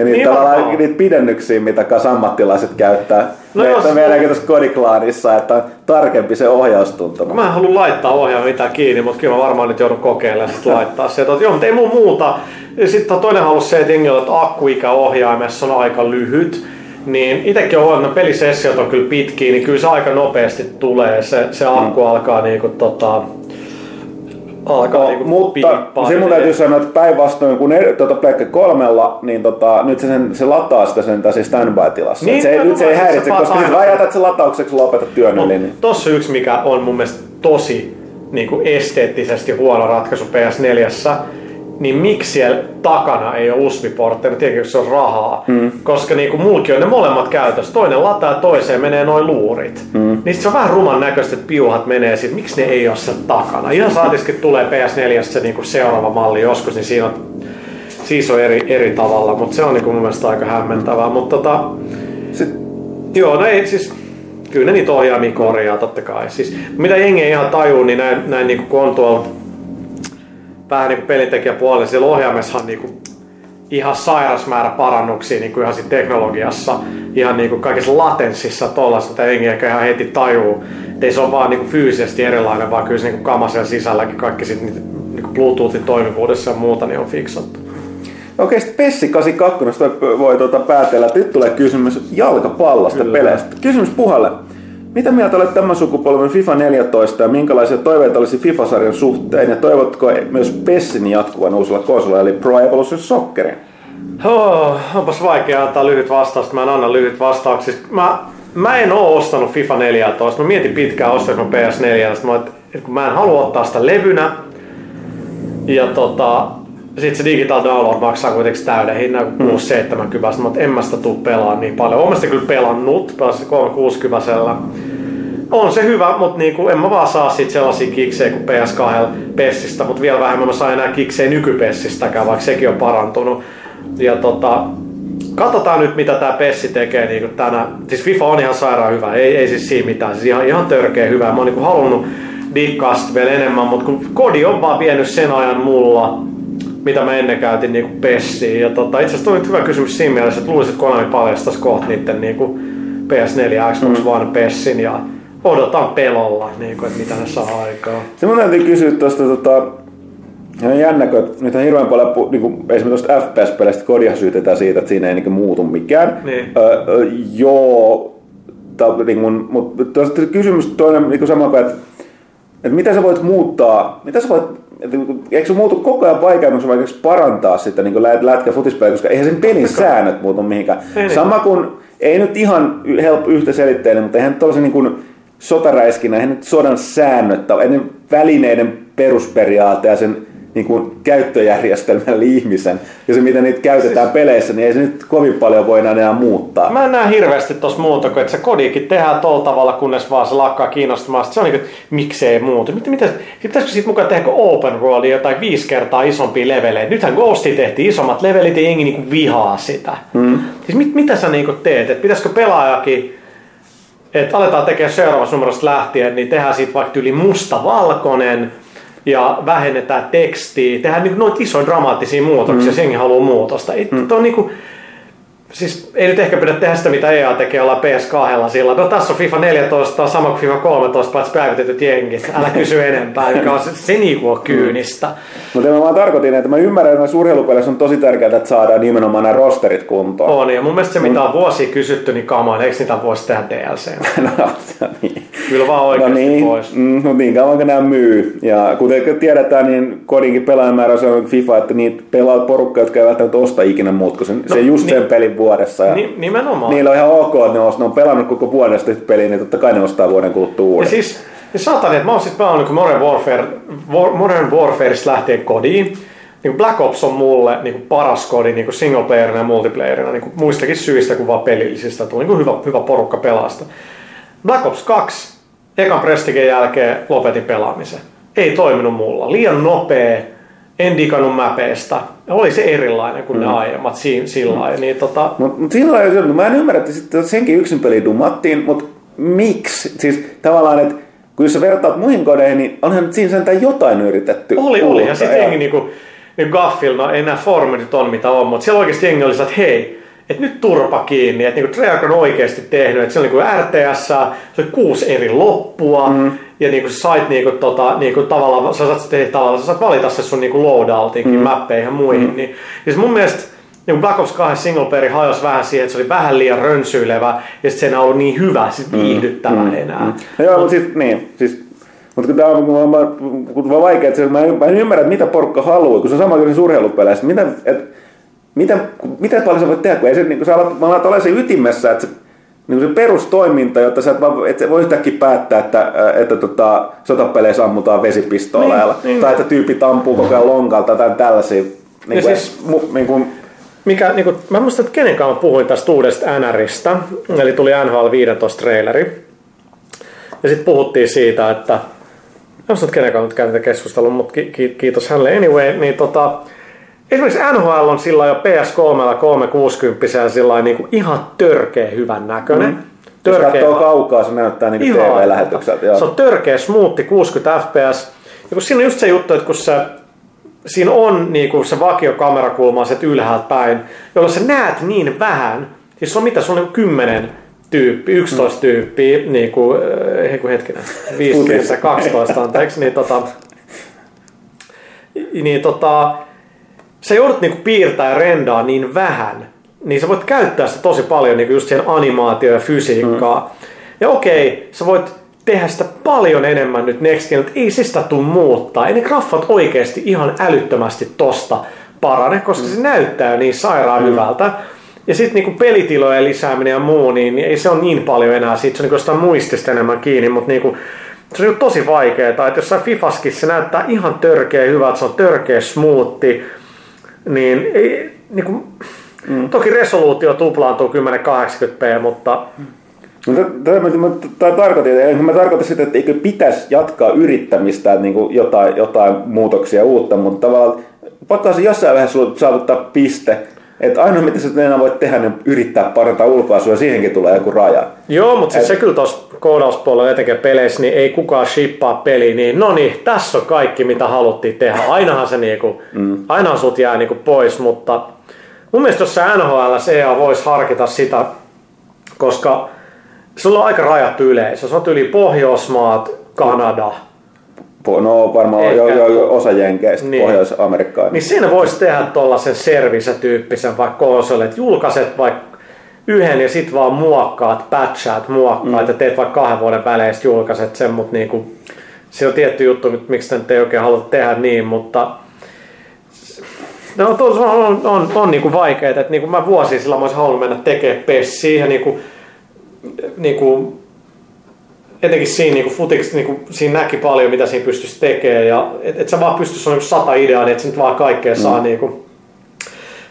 Ja niitä, Niin tavallaan, niitä pidennyksiä, mitä kas ammattilaiset käyttää. No No jos-. Meidänkin tuossa kodiklaanissa, että on tarkempi se ohjaustuntuma. Mä en halua laittaa ohjaa mitään kiinni, mutta kyllä mä varmaan nyt joudun kokeilemaan sit laittaa se. Että, joo, mutta ei muu muuta. Sitten toinen halus se, että jengillä, että akkuikä ohjaimessa on aika lyhyt. Niin itsekin on huomannut, että pelisessiot on kyllä pitkiä, niin kyllä se aika nopeasti tulee. Se, se akku alkaa niinku tota... Alkaa No, niinku mutta se mun täytyy sanoa, että päinvastoin kun eri, tuota Pleikka kolmella, niin tota, nyt se, sen, se lataa sitä sen tässä standby-tilassa. Niin, se, no, nyt se ei no, häiritse, se koska sit vaan aina. jätät sen lataukseksi lopeta työn yli. Niin. Tossa yksi, mikä on mun mielestä tosi niin kuin esteettisesti huono ratkaisu PS4, niin miksi siellä takana ei ole USB-portteja, tietenkin se on rahaa, mm. koska niin kuin mulki on ne molemmat käytössä. Toinen lataa toiseen menee noin luurit. Mm. Niin sit se on vähän ruman näköistä, että piuhat menee siitä, miksi ne ei ole siellä takana. Ihan saatiskin tulee PS4 se niin kuin seuraava malli joskus, niin siinä on, siis on eri, eri tavalla, mutta se on niin kuin mun mielestä aika hämmentävää. Mutta tota, Sitten Joo, no ei siis, kyllä ne niitä ohjaamia korjaa totta kai. Siis, mitä jengi ei ihan tajuu, niin näin, näin niin kun on tuolla vähän niin kuin pelintekijäpuolella, siellä ohjaamessahan niin kuin ihan sairas määrä parannuksia niin kuin ihan siinä teknologiassa, ihan niin kuin kaikessa latenssissa tollaista, että jengi ehkä ihan heti tajuu. Et ei se ole vaan niin kuin fyysisesti erilainen, vaan kyllä se niin kuin kamasella sisälläkin kaikki sit niitä, niin kuin Bluetoothin toimivuudessa ja muuta niin on fiksattu. Okei, sitten Pessi 82 voi, voi tuota päätellä, että nyt tulee kysymys jalkapallosta Kyllä. peleistä. Kysymys Puhalle. Mitä mieltä olet tämän sukupolven FIFA 14 ja minkälaisia toiveita olisi FIFA-sarjan suhteen ja toivotko myös Pessin jatkuvan uusilla konsoleilla eli Pro Evolution Soccerin? Oh, onpas vaikea antaa lyhyt vastaus, mä en anna lyhyt vastauksia. Mä, mä en oo ostanut FIFA 14. Mä mietin pitkään ostanko PS4. Sitten mä, että kun mä en halua ottaa sitä levynä. Ja tota, sit se digital download maksaa kuitenkin täyden hinnan, kun 670. Mä oon, että en mä sitä tuu pelaamaan niin paljon. Mä sitä kyllä pelannut, pelasin 360 on se hyvä, mutta niinku, en mä vaan saa siitä sellaisia kiksejä kuin PS2 Pessistä, mutta vielä vähemmän mä saan enää kiksejä nykypessistäkään, vaikka sekin on parantunut. Ja tota, katsotaan nyt mitä tämä Pessi tekee niinku tänä. Siis FIFA on ihan sairaan hyvä, ei, ei siis siinä mitään, siis ihan, ihan törkeä hyvä. Mä oon niinku halunnut dikkaa vielä enemmän, mutta kun kodi on vaan vienyt sen ajan mulla, mitä mä ennen käytin niinku Pessiin. Ja tota, itse asiassa nyt hyvä kysymys siinä mielessä, että luulisin, että Konami paljastaisi kohta niiden niinku PS4, Xbox mm. One Pessin ja odotan pelolla, niinku, että mitä ne saa aikaa. Se mun täytyy kysyä tuosta, tota, on jännä, kun että nyt on hirveän paljon, niin kuin, esimerkiksi tuosta FPS-peleistä kodia syytetään siitä, että siinä ei niin kuin, muutu mikään. Niin. Ö, ö, joo, ta, niin kuin, mutta tuosta kysymys toinen niin kuin sama kuin, että, että mitä sä voit muuttaa, mitä sä voit, eikö se muutu koko ajan vaikeammaksi vaikeaksi parantaa sitä niin lät, lätkä futispeliä, koska eihän sen pelin säännöt muutu mihinkään. Ei niin. Sama kuin, ei nyt ihan help, yhtä selitteinen, mutta eihän tuollaisen niin kuin, sotaräiskinä, eihän nyt sodan säännöt, ei ne välineiden perusperiaate ja sen niin kuin käyttöjärjestelmän eli ihmisen ja se miten niitä käytetään siis... peleissä, niin ei se nyt kovin paljon voi enää muuttaa. Mä en näe hirveästi tuossa muuta kuin, että se kodikin tehdään tolla tavalla, kunnes vaan se lakkaa kiinnostamaan. Sitten se on niin kuin, että miksei muutu. Mitä, mitä, pitäisikö siitä mukaan tehdä open world jotain viisi kertaa isompia leveleitä? Nythän Ghosti tehtiin isommat levelit ja jengi niin vihaa sitä. Mm. Siis mit, mitä sä niin teet? Et pitäisikö pelaajakin että aletaan tekemään seuraavassa numerosta lähtien, niin tehdään siitä vaikka yli musta-valkoinen ja vähennetään tekstiä, tehdään niin noita isoja dramaattisia muutoksia, mm. jos jengi haluaa muutosta. Ei, mm. on niin kuin, siis ei nyt ehkä pidä tehdä sitä, mitä EA tekee olla PS2 sillä. No tässä on FIFA 14, tämä on sama kuin FIFA 13, paitsi päivitetyt jengit. Älä kysy enempää, mikä on se, se niinku on kyynistä. Mutta mä vaan tarkoitin, että mä ymmärrän, että urheilupeleissä on tosi tärkeää, että saadaan nimenomaan nämä rosterit kuntoon. On, ja mun mielestä se, mitä on vuosia kysytty, niin kamaan, eikö niitä voisi tehdä DLC? no, niin. Kyllä vaan oikeasti no niin, pois. Mm, mutta niin kauan kuin nämä myy. Ja kuten tiedetään, niin kodinkin pelaajamäärä se on FIFA, että niitä pelaa porukka, jotka ei välttämättä osta ikinä muut, kun sen, no, se just niin, sen pelin vuodessa. Ja Ni, nimenomaan. Niillä on ihan ok, että ne on, ne on pelannut koko vuodesta yhtä peliä, niin totta kai ne ostaa vuoden kuluttua uuden. Ja siis, ja saatani, että mä oon siis pelannut niin Modern, Warfare, War, Modern Warfareista lähtien kodiin. Niin Black Ops on mulle niin kuin paras kodi niin kuin single playerina ja multiplayerina niin kuin muistakin syistä kuin vaan pelillisistä. Tuli niin kuin hyvä, hyvä porukka pelasta. Black Ops 2, ekan Prestigen jälkeen lopetin pelaamisen. Ei toiminut mulla. Liian nopea, en digannut mäpeistä. Oli se erilainen kuin mm. ne aiemmat si- sillä mm. niin tota... Mut, mut sillä lailla, mä en ymmärrä, että sitten senkin yksin peli dumattiin, mutta miksi? Siis tavallaan, että kun jos sä vertaat muihin kodeihin, niin onhan nyt siinä sentään jotain yritetty. Oli, oli. Ja sitten jengi niinku, niin Gaffil, no ei nämä foorumit on mitä on, mutta siellä oikeasti jengi oli että hei, että nyt turpa kiinni, että niinku Treyarch on oikeasti tehnyt, että se on niinku RTS, se oli kuusi eri loppua, mm. ja niinku sait niinku tota, niinku tavallaan, sä saat, tehdä, tavallaan, sä saat valita se sun niinku loadoutinkin, mm. mappeihin ja muihin, mm. niin siis mun mielestä niin Black Ops 2 single player hajosi vähän siihen, että se oli vähän liian rönsyilevä ja sitten se ei ollut niin hyvä, siis viihdyttävä mm. enää. Mm. No joo, mutta siis, niin, siis mutta kun tämä on, kun kun on vaikea, että se, mä, en, mä en ymmärrä, että mitä porukka haluaa, kun se on sama kuin urheilupeleissä. Mitä, et, mitä, mitä paljon sä voit tehdä, kun ei se, niin kun sä alat, mä alat olla se ytimessä, että se, niin se perustoiminta, jotta sä et, vaan, et voi yhtäkkiä päättää, että, että tota, sotapeleissä ammutaan vesipistooleilla, niin, niin. tai että tyypit ampuu koko ajan lonkalta tai tällaisia. Niin kuin, siis, mu, niin kuin, mikä, niin kuin, mä muistan, että kenen kanssa puhuin tästä uudesta NRistä, eli tuli NHL 15 traileri. Ja sitten puhuttiin siitä, että en muista, kenen kanssa käyn tätä keskustelua, mutta ki- ki- kiitos hänelle anyway, niin tota, Esimerkiksi NHL on sillä jo PS3 360 sillä niin kuin ihan törkeä hyvän näköinen. Mm. Törkeä, Jos katsoo kaukaa, se näyttää niin TV-lähetykseltä. Se on törkeä smoothi 60 fps. Ja kun siinä on just se juttu, että kun se, siinä on niin kuin se vakio kamerakulma se ylhäältä päin, jolloin sä näet niin vähän, siis se on mitä, se on 10 niin tyyppi, 11 mm. tyyppiä, niin kuin, hei kun hetkinen, 15, 12 anteeksi, niin tota, niin tota, sä joudut niinku piirtää ja rendaa niin vähän, niin sä voit käyttää sitä tosi paljon niinku just siihen animaatio ja fysiikkaa. Mm. Ja okei, sä voit tehdä sitä paljon enemmän nyt Next mutta ei se sitä tule muuttaa. Ei ne graffat oikeasti ihan älyttömästi tosta parane, koska mm. se näyttää niin sairaan mm. hyvältä. Ja sitten niinku pelitilojen lisääminen ja muu, niin, ei se ole niin paljon enää. Siitä se on niinku muistista enemmän kiinni, mutta niinku, se on niinku tosi vaikeaa. Että jossain Fifaskin se näyttää ihan törkeä hyvältä, se on törkeä smoothi niin, ei, niin kuin, mm. toki resoluutio tuplaantuu 1080p, mutta No, tämä tarkoitin, että mä tarkoitan sitä, että eikö pitäisi jatkaa yrittämistä, että niin kuin jotain, jotain muutoksia uutta, mutta tavallaan pakko se jossain vaiheessa saavuttaa piste, että ainoa mitä sä enää voit tehdä, niin yrittää parantaa ulkoasua ja siihenkin tulee joku raja. Joo, mutta siis Et... se kyllä tuossa koodauspuolella etenkin peleissä, niin ei kukaan shippaa peli, niin no niin, tässä on kaikki mitä haluttiin tehdä. Ainahan se niinku, mm. ainahan sut jää niinku pois, mutta mun mielestä jos se NHL EA voisi harkita sitä, koska sulla on aika rajattu yleisö. Se on yli Pohjoismaat, Kanada, No varmaan jo, Ehkä. jo, jo, osa jenkeistä, Niin. Pohjois-Amerikkaa. Niin siinä voisi tehdä tuollaisen service-tyyppisen vaikka konsolin, että julkaiset vaikka yhden ja sit vaan muokkaat, patchaat, muokkaat mm. ja teet vaikka kahden vuoden välein julkaiset sen, mutta niinku, se on tietty juttu, miksi nyt ei oikein haluta tehdä niin, mutta No on, on, on, on niinku vaikeet, että niinku mä vuosia sillä mä olisin halunnut mennä tekemään pessiä ja niinku, niinku etenkin siinä niinku futiks, niinku, siinä näki paljon mitä siinä pystyisi tekemään ja et, et sä vaan pystyisi olla niinku sata ideaa, niin et sä nyt vaan kaikkea mm. saa niinku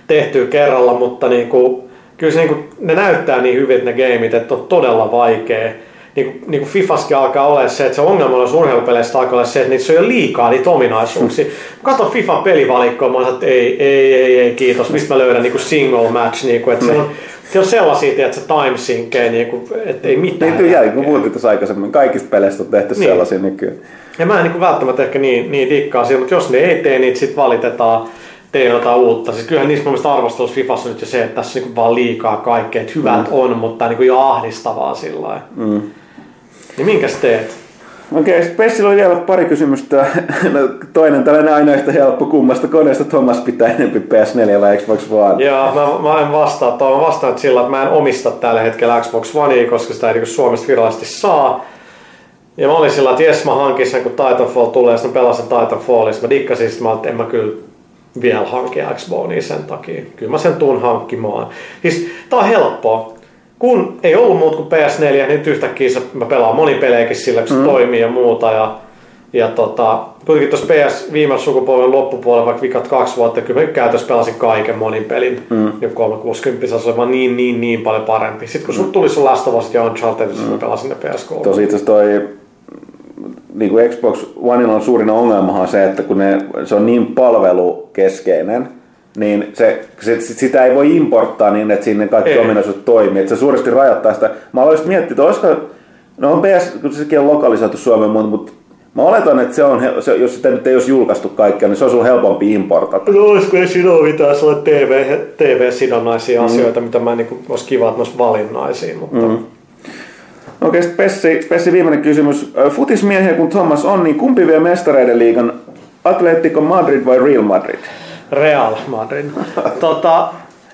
tehtyä kerralla, mutta niinku, kyllä se niinku, ne näyttää niin hyvin ne gameit, että on todella vaikea. Niinku, niinku Fifaskin alkaa olla se, että se ongelma on urheilupeleistä alkaa olla se, että niissä on jo liikaa niitä ominaisuuksia. Mä katson Fifan pelivalikkoa, mä oon että ei, ei, ei, ei, kiitos, mistä mä löydän niinku single match, niinku, että siellä on, siellä on sellaisia, tiedätkö, time synkejä, niinku, että ei mitään. Niin jälkeen, kun puhuttiin tuossa aikaisemmin, kaikista peleistä on tehty Niin. niin. sellaisia nykyään. Ja mä en niin välttämättä ehkä niin, niin dikkaa siitä, mutta jos ne ei tee niitä, sit valitetaan, tee jotain uutta. Siis kyllähän niissä mun mielestä arvostelussa Fifassa nyt jo se, että tässä on niin vaan liikaa kaikkea, että hyvät mm. on, mutta niin jo ahdistavaa sillä lailla. Mm. Niin minkäs teet? Okei, okay, Pessillä oli vielä pari kysymystä. No, toinen tällainen aina yhtä helppo kummasta koneesta Thomas pitää enemmän PS4 vai Xbox One. Ja mä, mä en vastaa tuohon. Mä vastaan sillä, että mä en omista tällä hetkellä Xbox Onea, koska sitä ei niin Suomesta virallisesti saa. Ja mä olin sillä, että jes mä hankin sen, kun Titanfall tulee, ja sitten mä pelasin Titanfallin. Sitten mä dikkasin, sitten mä että en mä kyllä vielä hanki Xboxia sen takia. Kyllä mä sen tuun hankkimaan. Siis tää on helppoa. Kun ei ollut muut kuin PS4, niin nyt yhtäkkiä se, mä pelaan monipelejäkin sillä, kun se mm. toimii ja muuta. Ja, ja tota, kuitenkin tuossa PS viime sukupolven loppupuolella, vaikka vikat kaksi vuotta, kyllä mä käytössä pelasin kaiken monin pelin. Mm. Ja 360 se oli vaan niin, niin, niin paljon parempi. Sitten kun mm. tuli sun Last of Us ja Uncharted, mm. mä pelasin ne PS3. Tosi itse toi niin kuin Xbox Oneilla on suurin ongelmahan se, että kun ne, se on niin palvelukeskeinen, niin se, se, sitä ei voi importtaa niin, että sinne kaikki Ei. ominaisuudet toimii. Että se suuresti rajoittaa sitä. Mä aloin miettiä, että olisiko, no on PS, kun sekin on lokalisoitu Suomeen, mutta, mutta mä oletan, että se on, se, jos sitä nyt ei olisi julkaistu kaikkea, niin se on sulla helpompi importata. No olisiko ei siinä ole mitään sellaisia TV, TV-sidonnaisia mm. asioita, mitä mä niin olisi kiva, että valinnaisia, mutta mm. Okei, sitten Pessi, Pessi viimeinen kysymys. Futismiehiä kun Thomas on, niin kumpi vie mestareiden liigan? Atletico Madrid vai Real Madrid? Real Madrid. tota,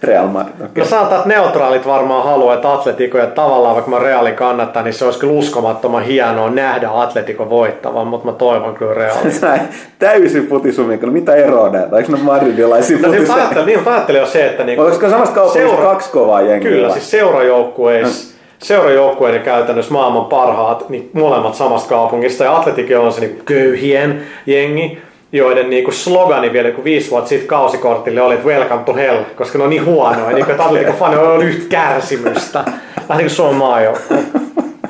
Real Madrid, okei. No sanotaan, että neutraalit varmaan haluaa, että Atletico ja tavallaan vaikka mä Realin kannattaa, niin se olisi kyllä uskomattoman hienoa nähdä Atletico voittavan, mutta mä toivon kyllä Realin. Täysin futisumikko. Mitä eroa näitä? Eikö ne madridilaisia No, siis futis? mä ajattelin, niin, mä ajattelin jo se, että niin, Olisiko samasta kaupungista Seura- kaksi kovaa jengiä? Kyllä, siis seurajoukkueissa, seurajoukkueiden käytännössä maailman parhaat, niin molemmat samasta kaupungista. Ja Atletico on se niin köyhien jengi, joiden niin kuin slogani vielä kun viisi vuotta sitten kausikortille oli, että welcome to hell, koska ne on niin huonoja, niin kuin, Atletico fani on yhtä kärsimystä. Vähän niin kuin Suomen maajoukkue.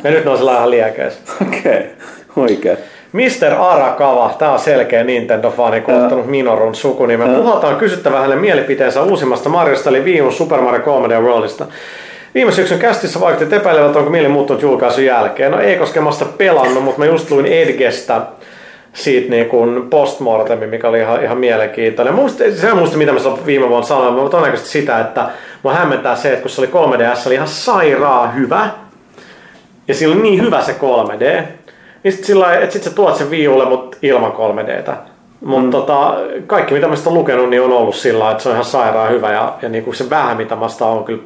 Ja nyt ne on sellainen ihan. Okei, oikein. Mr. Arakava, tämä on selkeä Nintendo-fani, kun on ottanut Minorun sukunimen. Puhutaan kysyttävä hänen mielipiteensä uusimmasta Mariosta, eli viime Super Mario 3D Worldista. Viime syksyn kästissä vaikutti että epäilevät, onko mieli muuttunut julkaisun jälkeen. No ei, koska mä sitä pelannut, mutta mä just luin Edgestä siitä niin kuin postmortemi, mikä oli ihan, ihan mielenkiintoinen. Musta, se on musta, mitä mä silloin viime vuonna sanoin, mutta todennäköisesti sitä, että mua hämmentää se, että kun se oli 3DS, se oli ihan sairaa hyvä, ja sillä on niin hyvä se 3D, niin sit, sillä että sit sä tuot sen viiulle, mutta ilman 3Dtä. Mutta mm. tota, kaikki mitä mä sitä on lukenut, niin on ollut sillä että se on ihan sairaan hyvä. Ja, ja niinku se vähän mitä mä sitä on kyllä,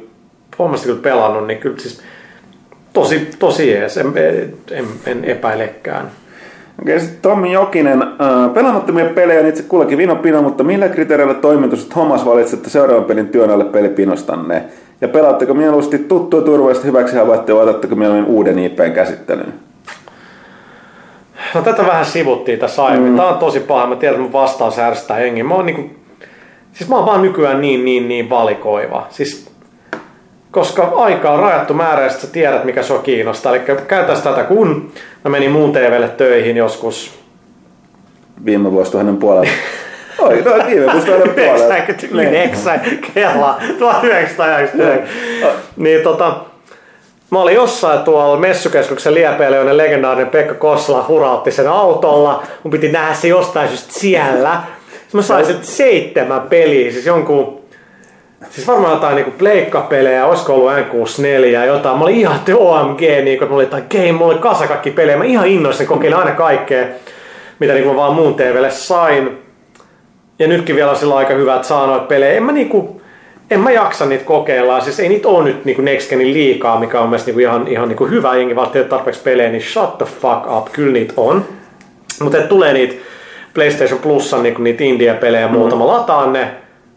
omasta kyllä pelannut, niin kyllä siis tosi, tosi jees. En, en, en epäilekään. Okei, sitten Tommi Jokinen. Äh, pelaamattomia pelejä on itse kullakin vinopino, mutta millä kriteereillä toimitus, että Thomas valitsette seuraavan pelin työn alle pelipinostanne? Ja pelaatteko mieluusti tuttua turvallisesti hyväksi havaittua vai otatteko mieluummin uuden IPn käsittelyyn? No tätä vähän sivuttiin tässä aiemmin. Mm. Tää on tosi paha. Mä tiedän, että mun vastaus ärsyttää hengi. Mä oon niinku, siis mä oon vaan nykyään niin, niin, niin valikoiva. Siis koska aika on rajattu määrä ja sä tiedät mikä sua kiinnostaa. Eli käytäs tätä kun mä menin muun TVlle töihin joskus Viime vuosituhannen puolella. Oi, no viime vuosituhannen puolella. 99 kella 1999. niin tota, mä olin jossain tuolla messukeskuksen liepeillä, jonne legendaarinen Pekka Kosla hurautti sen autolla. Mun piti nähdä se jostain syystä siellä. Sitten mä sain sitten seitsemän peliä, siis jonkun Siis varmaan jotain niinku pleikkapelejä, olisiko ollut N64 ja jotain. Mä olin ihan OMG, niinku, mulla oli jotain game, mulla oli kasa kaikki pelejä. Mä ihan innoissani kokeilen aina kaikkea. mitä niin kuin vaan muun TVlle sain. Ja nytkin vielä on sillä aika hyvä, että saa noita pelejä. En mä niinku, en mä jaksa niitä kokeilla. Siis ei niitä ole nyt niinku Next Genin liikaa, mikä on mielestäni niinku ihan, ihan niinku hyvä. Jengi vaatii tarpeeksi pelejä, niin shut the fuck up. Kyllä niitä on. Mutta tulee niitä PlayStation Plusan niinku niitä indie-pelejä mm. muutama lataan ne.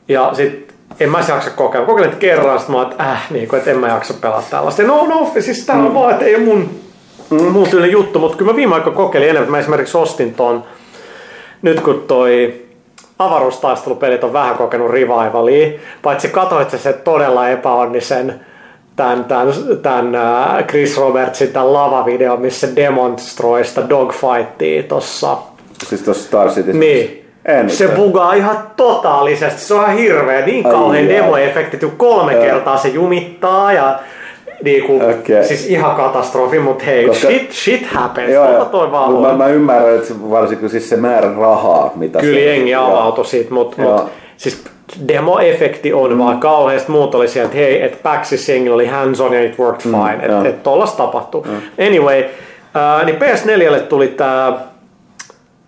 Ja sit en mä jaksa kokeilla. Kokeilin kerran, sit mä oon, että äh, niin kuin, että en mä jaksa pelata tällaista. Ja no, no, siis tää on mm. vaan, että ei mun, mm. mun tyylinen juttu, mutta kyllä mä viime aikoina kokeilin enemmän. Mä esimerkiksi ostin ton, nyt kun toi avaruustaistelupelit on vähän kokenut revivalia, paitsi katoit se todella epäonnisen tämän, tämän, tämän äh, Chris Robertsin tämän lavavideo, missä demonstroi sitä dogfightia tossa. Siis tossa Star City. Niin. En se bugaa ihan totaalisesti, se on ihan hirveä, niin kauhean demoefekti, kolme kertaa se jumittaa ja niinku, okay. siis ihan katastrofi, mutta hei, Koska, shit, shit happens, joo, tota toi vaan mä, mä, ymmärrän, että varsinkin siis se määrä rahaa, mitä Kyllä se, jengi avautui siitä, mutta mut, siis demo-efekti on mm. vaan kauheasti. Muut oli sieltä, että hei, että Paxis jengi oli hands on ja it worked mm, fine, että et tollasta tapahtuu. Mm. Anyway, äh, niin PS4 tuli tää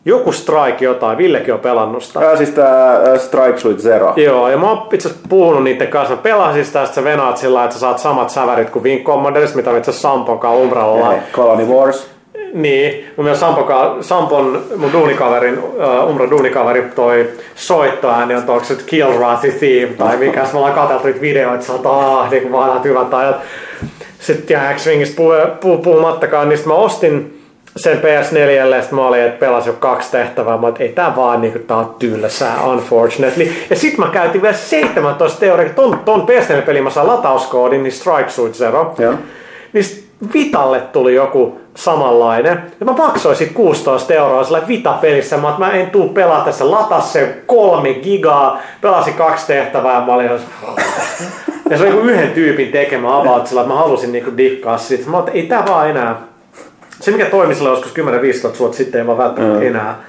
joku Strike jotain, Villekin on pelannut sitä. Ja siis tää Strike Suite Zero. Joo, ja mä oon itse asiassa puhunut niiden kanssa. Mä pelasin sitä, että sä venaat sillä että sä saat samat sävärit kuin Wing Commanders, mitä itse asiassa Sampon kanssa Umbralla. Colony Wars. Niin, mun mielestä Sampon, Sampon mun duunikaverin, uh, Umbra duunikaveri toi soittoääni on onko se Kill Rathy Theme tai mikä, me ollaan katseltu niitä videoita, että sä oot aah, niin kuin vanhat hyvät ajat. Sitten ja X-Wingistä puhumattakaan, niin mä ostin sen PS4, sitten mä olin, että pelasin jo kaksi tehtävää, mä ei tää vaan niinku, tää on tylsää, unfortunately. Ja sit mä käytin vielä 17 teoria, ton, ton PS4-pelin mä saan latauskoodin, niin Strike Suit Zero. Niin Vitalle tuli joku samanlainen. Ja mä maksoin sit 16 euroa sillä Vita-pelissä. Mä, mä en tuu pelaa tässä, lataa se kolme gigaa, pelasin kaksi tehtävää ja mä olin ja se oli yhden tyypin tekemä avaut sillä, että mä halusin niinku dikkaa siitä. Mä olin, ei tää vaan enää se mikä toimi sillä joskus 10-15 vuotta sitten ei vaan välttämättä mm. enää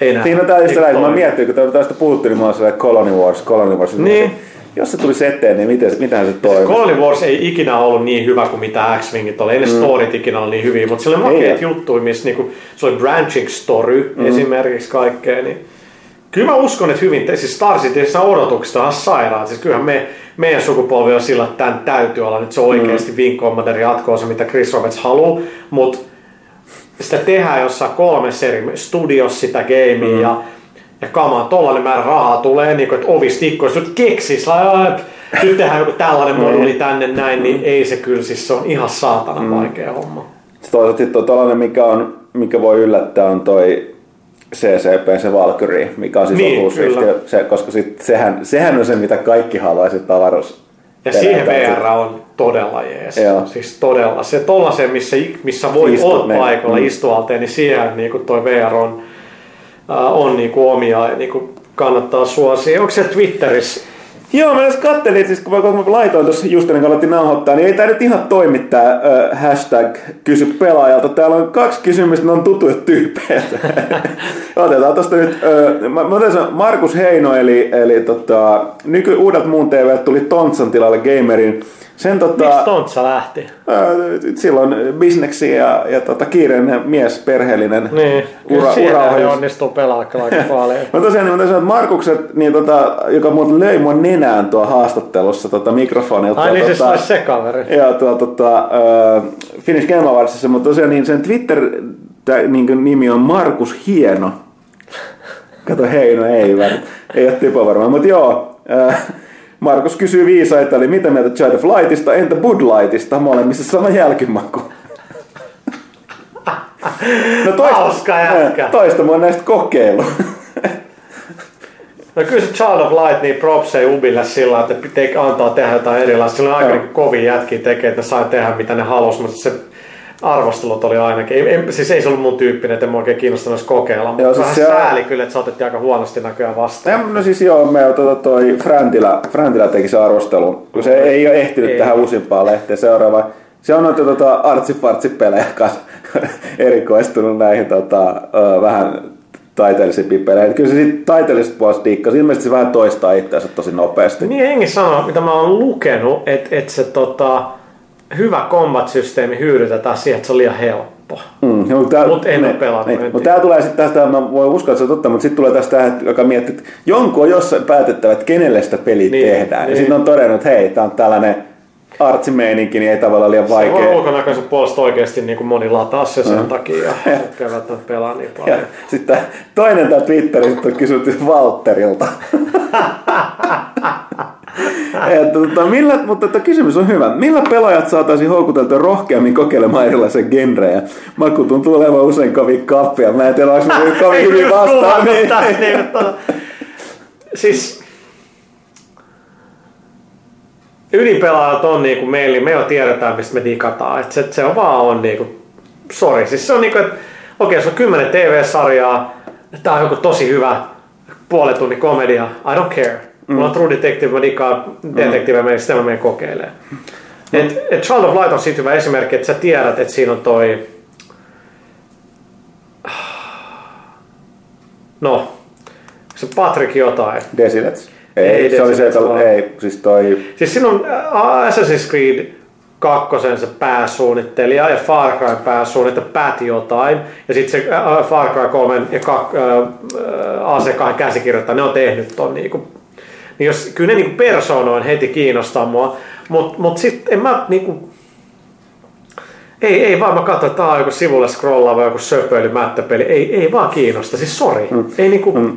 enää. Siinä on tää just sellainen, mä miettii, kun tästä puhuttiin, niin mä oon Colony Wars, Colony Wars. Niin. Jos se tulisi eteen, niin miten, mitähän se toimii? Colony Wars ei ikinä ollut niin hyvä kuin mitä X-Wingit oli. Ei ne mm. storit ikinä ollut niin hyviä, mutta sillä oli makeat juttuja, missä niinku, se oli branching story mm. esimerkiksi kaikkea. Niin kyllä mä uskon, että hyvin, siis Star Cityssä odotukset on sairaan. Siis kyllähän me, meidän sukupolvi on sillä, että tämän täytyy olla nyt se oikeasti mm. Commander jatkoa se, mitä Chris Roberts haluaa, mutta sitä tehdään jossain kolmessa eri studiossa sitä gamea mm. ja, ja kamaa, tollainen määrä rahaa tulee, niin kuin, että ovista ikkoista, nyt keksis, nyt tehdään joku tällainen mm. moduli tänne näin, niin ei se kyllä, siis se on ihan saatana mm. vaikea homma. Toisaalta sitten tällainen, mikä, on, mikä voi yllättää, on toi CCP, se Valkyrie, mikä on siis niin, se, koska sit, sehän, sehän on se, mitä kaikki haluaisivat avaruus ja siihen VR on todella jees. Joo. Siis todella. Se tollasen, missä, missä voi Istu, olla me. paikalla mm. istualteen, niin siihen niin kuin toi VR on, äh, on niin kuin omia ja niin kuin kannattaa suosia. Onko se Twitterissä Joo, mä edes kattelin, siis kun mä, kun mä laitoin tuossa just ennen kuin alettiin nauhoittaa, niin ei tää nyt ihan toimi tää äh, hashtag kysy pelaajalta. Täällä on kaksi kysymystä, ne on tutuja tyyppejä. Otetaan tosta nyt, äh, mä, mä otan Markus Heino, eli, eli tota, nyky uudet muun TV tuli Tontsan tilalle gamerin sen, tota, Miksi Tontsa lähti? silloin bisneksi ja, ja tota, kiireinen mies, perheellinen niin, ura, ura onnistuu pelaa aika paljon. mä tosiaan, niin mä tosiaan, että Markukset, niin, tota, joka muuten löi mun nenään tuo haastattelussa tota, mikrofonilta. Ai niin, siis tota, se kaveri. Joo, tuo tota, uh, Finnish Game Awardsissa, mutta tosiaan niin sen Twitter tää, niin nimi on Markus Hieno. Kato, hei, no ei, ei ole typo varmaan, mutta joo. Uh, Markus kysyy viisaita, eli mitä mieltä Child of Lightista, entä Bud Lightista, molemmissa sama jälkimaku. No toista, Hauska jätkä. toista mä oon näistä kokeilu. No kyllä se Child of Light, niin props ei Ubille sillä, että te, antaa tehdä jotain erilaista. Sillä on aika no. kovin jätkiä tekee, että saa tehdä mitä ne halusi, mutta se arvostelut oli ainakin. Ei, ei, siis ei se ollut mun tyyppinen, että en mä oikein kiinnostanut kokeilla, mutta joo, siis vähän se sääli kyllä, että sä otettiin aika huonosti näköjään vastaan. Ja, no siis joo, me tota toi Fräntilä, Fräntilä teki se arvostelun, kun se ei ole ehtinyt ei. tähän uusimpaan lehteen seuraava. Se on noita tota, artsifartsipelejä kanssa erikoistunut näihin tota, vähän taiteellisiin pelejä. Kyllä se siitä taiteellisesta puolesta diikkasi. Ilmeisesti se vähän toistaa itseänsä tosi nopeasti. Niin hengi sanoo, mitä mä oon lukenut, että, että se tota, hyvä combat-systeemi hyydytetään siihen, että se on liian helppo. Mm, no, tää, Mut en pelannut, en Niin, tiedä. mutta tää tulee sitten tästä, mä voin uskoa, että se on totta, mutta sitten tulee tästä, että joka miettii, että jonkun on jossain päätettävä, että kenelle sitä peliä Niin, tehdään. niin. Ja sitten on todennut, että hei, tää on tällainen artsimeininki, niin ei tavallaan liian Se voi vaikea. ulkonäköisen puolesta oikeasti niin kuin moni lataa se sen takia, jotka eivät välttämättä pelaa niin Ja paljon. sitten toinen tämä Twitterissä on kysytty Walterilta. että, tota, millä, mutta tämä kysymys on hyvä. Millä pelaajat saataisiin houkuteltua rohkeammin kokeilemaan erilaisia genrejä? Maku tuntuu olevan usein kovin kappia. Mä en tiedä, onko se kovin hyvin vastaan. Niin. niin, että- Siis ydinpelaajat on niinku meillä, me jo tiedetään mistä me digataan. Et se, se on vaan on niinku, sorry. Siis se on niinku, että okei, se on kymmenen TV-sarjaa, tää on joku tosi hyvä puolen tunnin komedia, I don't care. Mulla on True Detective, mä digaan detektiivejä, mm. sitä mä menen kokeilemaan. Et, et Child of Light on siitä hyvä esimerkki, että sä tiedät, että siinä on toi... No, se Patrick jotain. Desilets. Ei, Ei se oli se, että ei, siis toi... Siis äh, Assassin's Creed kakkosen se pääsuunnittelija ja Far Cry pääsuunnittelija Pat jotain. Ja sitten se Far Cry 3 ja kak, äh, AC2 käsikirjoittaja, ne on tehnyt ton niinku. Niin jos, kyllä ne niinku persoonoin heti kiinnostaa mua, mutta mut sitten en mä niinku, ei, ei vaan mä katson, että tää on joku sivulle scrollaava joku söpöily, mättäpeli. Ei, ei vaan kiinnosta, siis sori. Mm. Ei niinku, mm.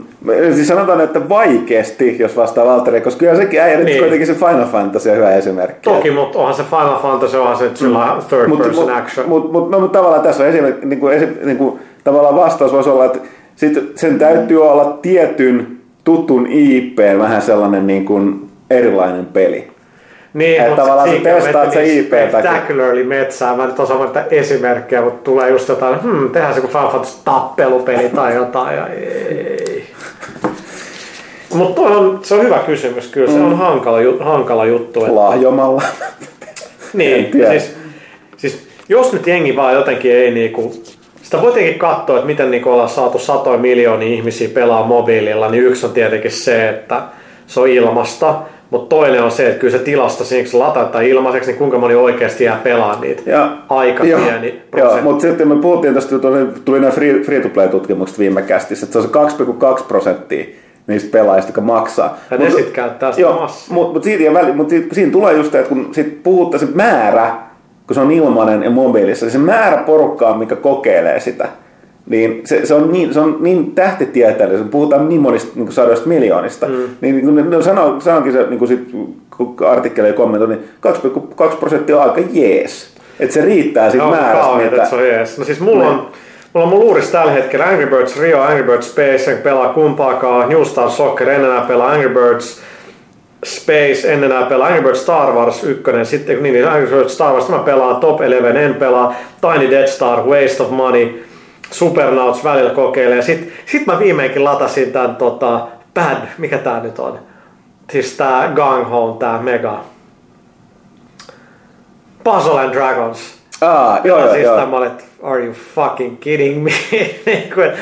Siis sanotaan, että vaikeasti, jos vastaa Valtteri, koska kyllä sekin äijä, Niin. kuitenkin se Final Fantasy on hyvä esimerkki. toki, mutta onhan se Final Fantasy, onhan se sillä third Mut- person mut- action. Mut, mut, no, mutta tavallaan tässä on esimerkki, niin kuin, esi, niin kuin, tavallaan vastaus voisi olla, että sit sen täytyy olla tietyn tutun IP vähän sellainen niin kuin erilainen peli. Niin, Että tavallaan sä testaat se niin IP takia. Spectacularly metsään. Mä nyt osaa mainita esimerkkejä, mutta tulee just jotain, hmm, tehdään se kuin Final Fantasy tappelupeli tai jotain. Ja ei. Mutta on, se on hyvä kysymys kyllä. Se Mm. on hankala, hankala juttu. Että, Lahjomalla. Niin, siis, siis, jos nyt jengi vaan jotenkin ei niinku, sitä voi tietenkin katsoa, että miten niinku ollaan saatu satoja miljoonia ihmisiä pelaa mobiililla, niin yksi on tietenkin se, että se on ilmasta, mutta toinen on se, että kyllä se tilasta, siinä kun sä lataat ilmaiseksi, niin kuinka moni oikeasti jää pelaa niitä. Ja, Aika joo, pieni prosentti. mutta sitten me puhuttiin tästä, tuli, nämä free, free-to-play-tutkimukset viime kästissä, että se on se 2,2 prosenttia niistä pelaajista, jotka maksaa. Ja ne sit käyttää sitä Joo, massia. mutta mut siitä, väli, mut siitä, siinä tulee just että kun sit puhutaan se määrä, kun se on ilmainen ja mobiilissa, niin se määrä porukkaa, mikä kokeilee sitä, niin se, se, on, niin, se on niin tähtitieteellinen, puhutaan niin monista niin sadoista miljoonista, mm. niin, niin kun ne, ne sanoo, sanoinkin se, niin kuin sit, kun artikkeli ja kommentoi, niin 2,2 prosenttia on aika jees. Että se riittää siitä No, määrästä, kauheeta, mitä... että se on jees. No siis mulla Niin. on, mulla on mun luurissa tällä hetkellä Angry Birds Rio, Angry Birds Space, en pelaa kumpaakaan, New Star Soccer, en enää pelaa Angry Birds Space, en enää pelaa Angry Birds Star Wars 1, sitten niin, niin Angry Birds Star Wars mä pelaan, Top 11 en pelaa, Tiny Dead Star, Waste of Money, Supernauts välillä kokeilee. Sitten sit mä viimeinkin latasin tän tota, Bad, mikä tää nyt on? Siis tää Gang Home, tää Mega. Puzzle and Dragons. Aa, joo, joo, siis joo. Tämä oli, että are you fucking kidding me? Niinku, et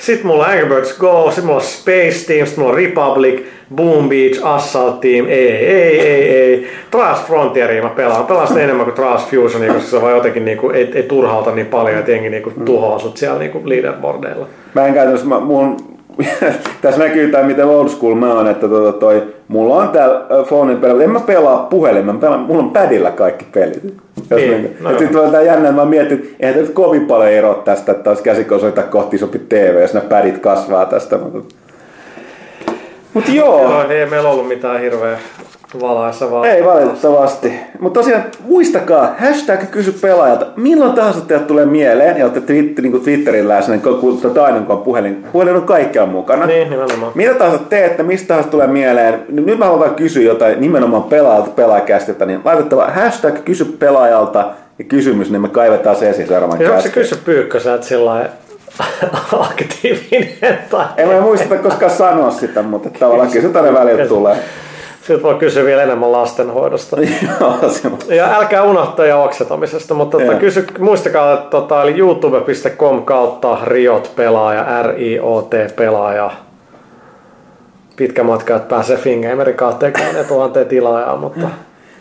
sitten mulla on Angry Birds Go, sitten mulla on Space Team, sitten mulla on Republic, Boom Beach, Assault Team, ei, ei, ei, ei. Trials Frontieria mä pelaan. Pelaan sitä enemmän kuin Trials Fusionia, koska se vaan jotenkin niinku, ei, ei turhauta niin paljon, että jengi niinku tuhoaa sut siellä niinku leaderboardeilla. Mä en käytännössä, mä, mun, tässä näkyy tää miten old school mä oon, että tota toi, mulla on täällä äh, phonein pelaa, en mä pelaa puhelimella, mä pelaan, mulla on padilla kaikki pelit. Jos Niin, niin, no sitten on tää jännä, että mä mietin, että eihän tämä nyt kovin paljon ero tästä, että olisi käsikonsolita kohti sopi TV, jos nämä padit kasvaa tästä. Mutta Mut joo, No, ei meillä ollut mitään hirveä valaissa vaan. ei valitettavasti. Mutta tosiaan muistakaa, hashtag kysy pelaajalta. Milloin tahansa teille tulee mieleen, ja olette twitter, niin Twitterin läsnä, niin kun aina kun on puhelin, puhelin on kaikkea mukana. Niin, nimenomaan. Mitä tahansa teette, mistä tahansa tulee mieleen, niin nyt mä haluan kysyä jotain nimenomaan pelaajalta pelaajakästiltä, niin laitettava hashtag kysy pelaajalta ja kysymys, niin me kaivetaan se esiin seuraavan onko se kysy pyykkösä, että sillä aktiivinen tai... En mä muista koskaan sanoa sitä, mutta tavallaan kyllä se tänne välillä tulee. Sitten voi kysyä vielä enemmän lastenhoidosta. Ja älkää unohtaa ja oksetamisesta, mutta tota, kysy, muistakaa, että tota, eli youtube.com kautta riot pelaaja, R-I-O-T pelaaja. Pitkä matka, että pääsee Fingamerin 20 tuhanteen tilaajaan, mutta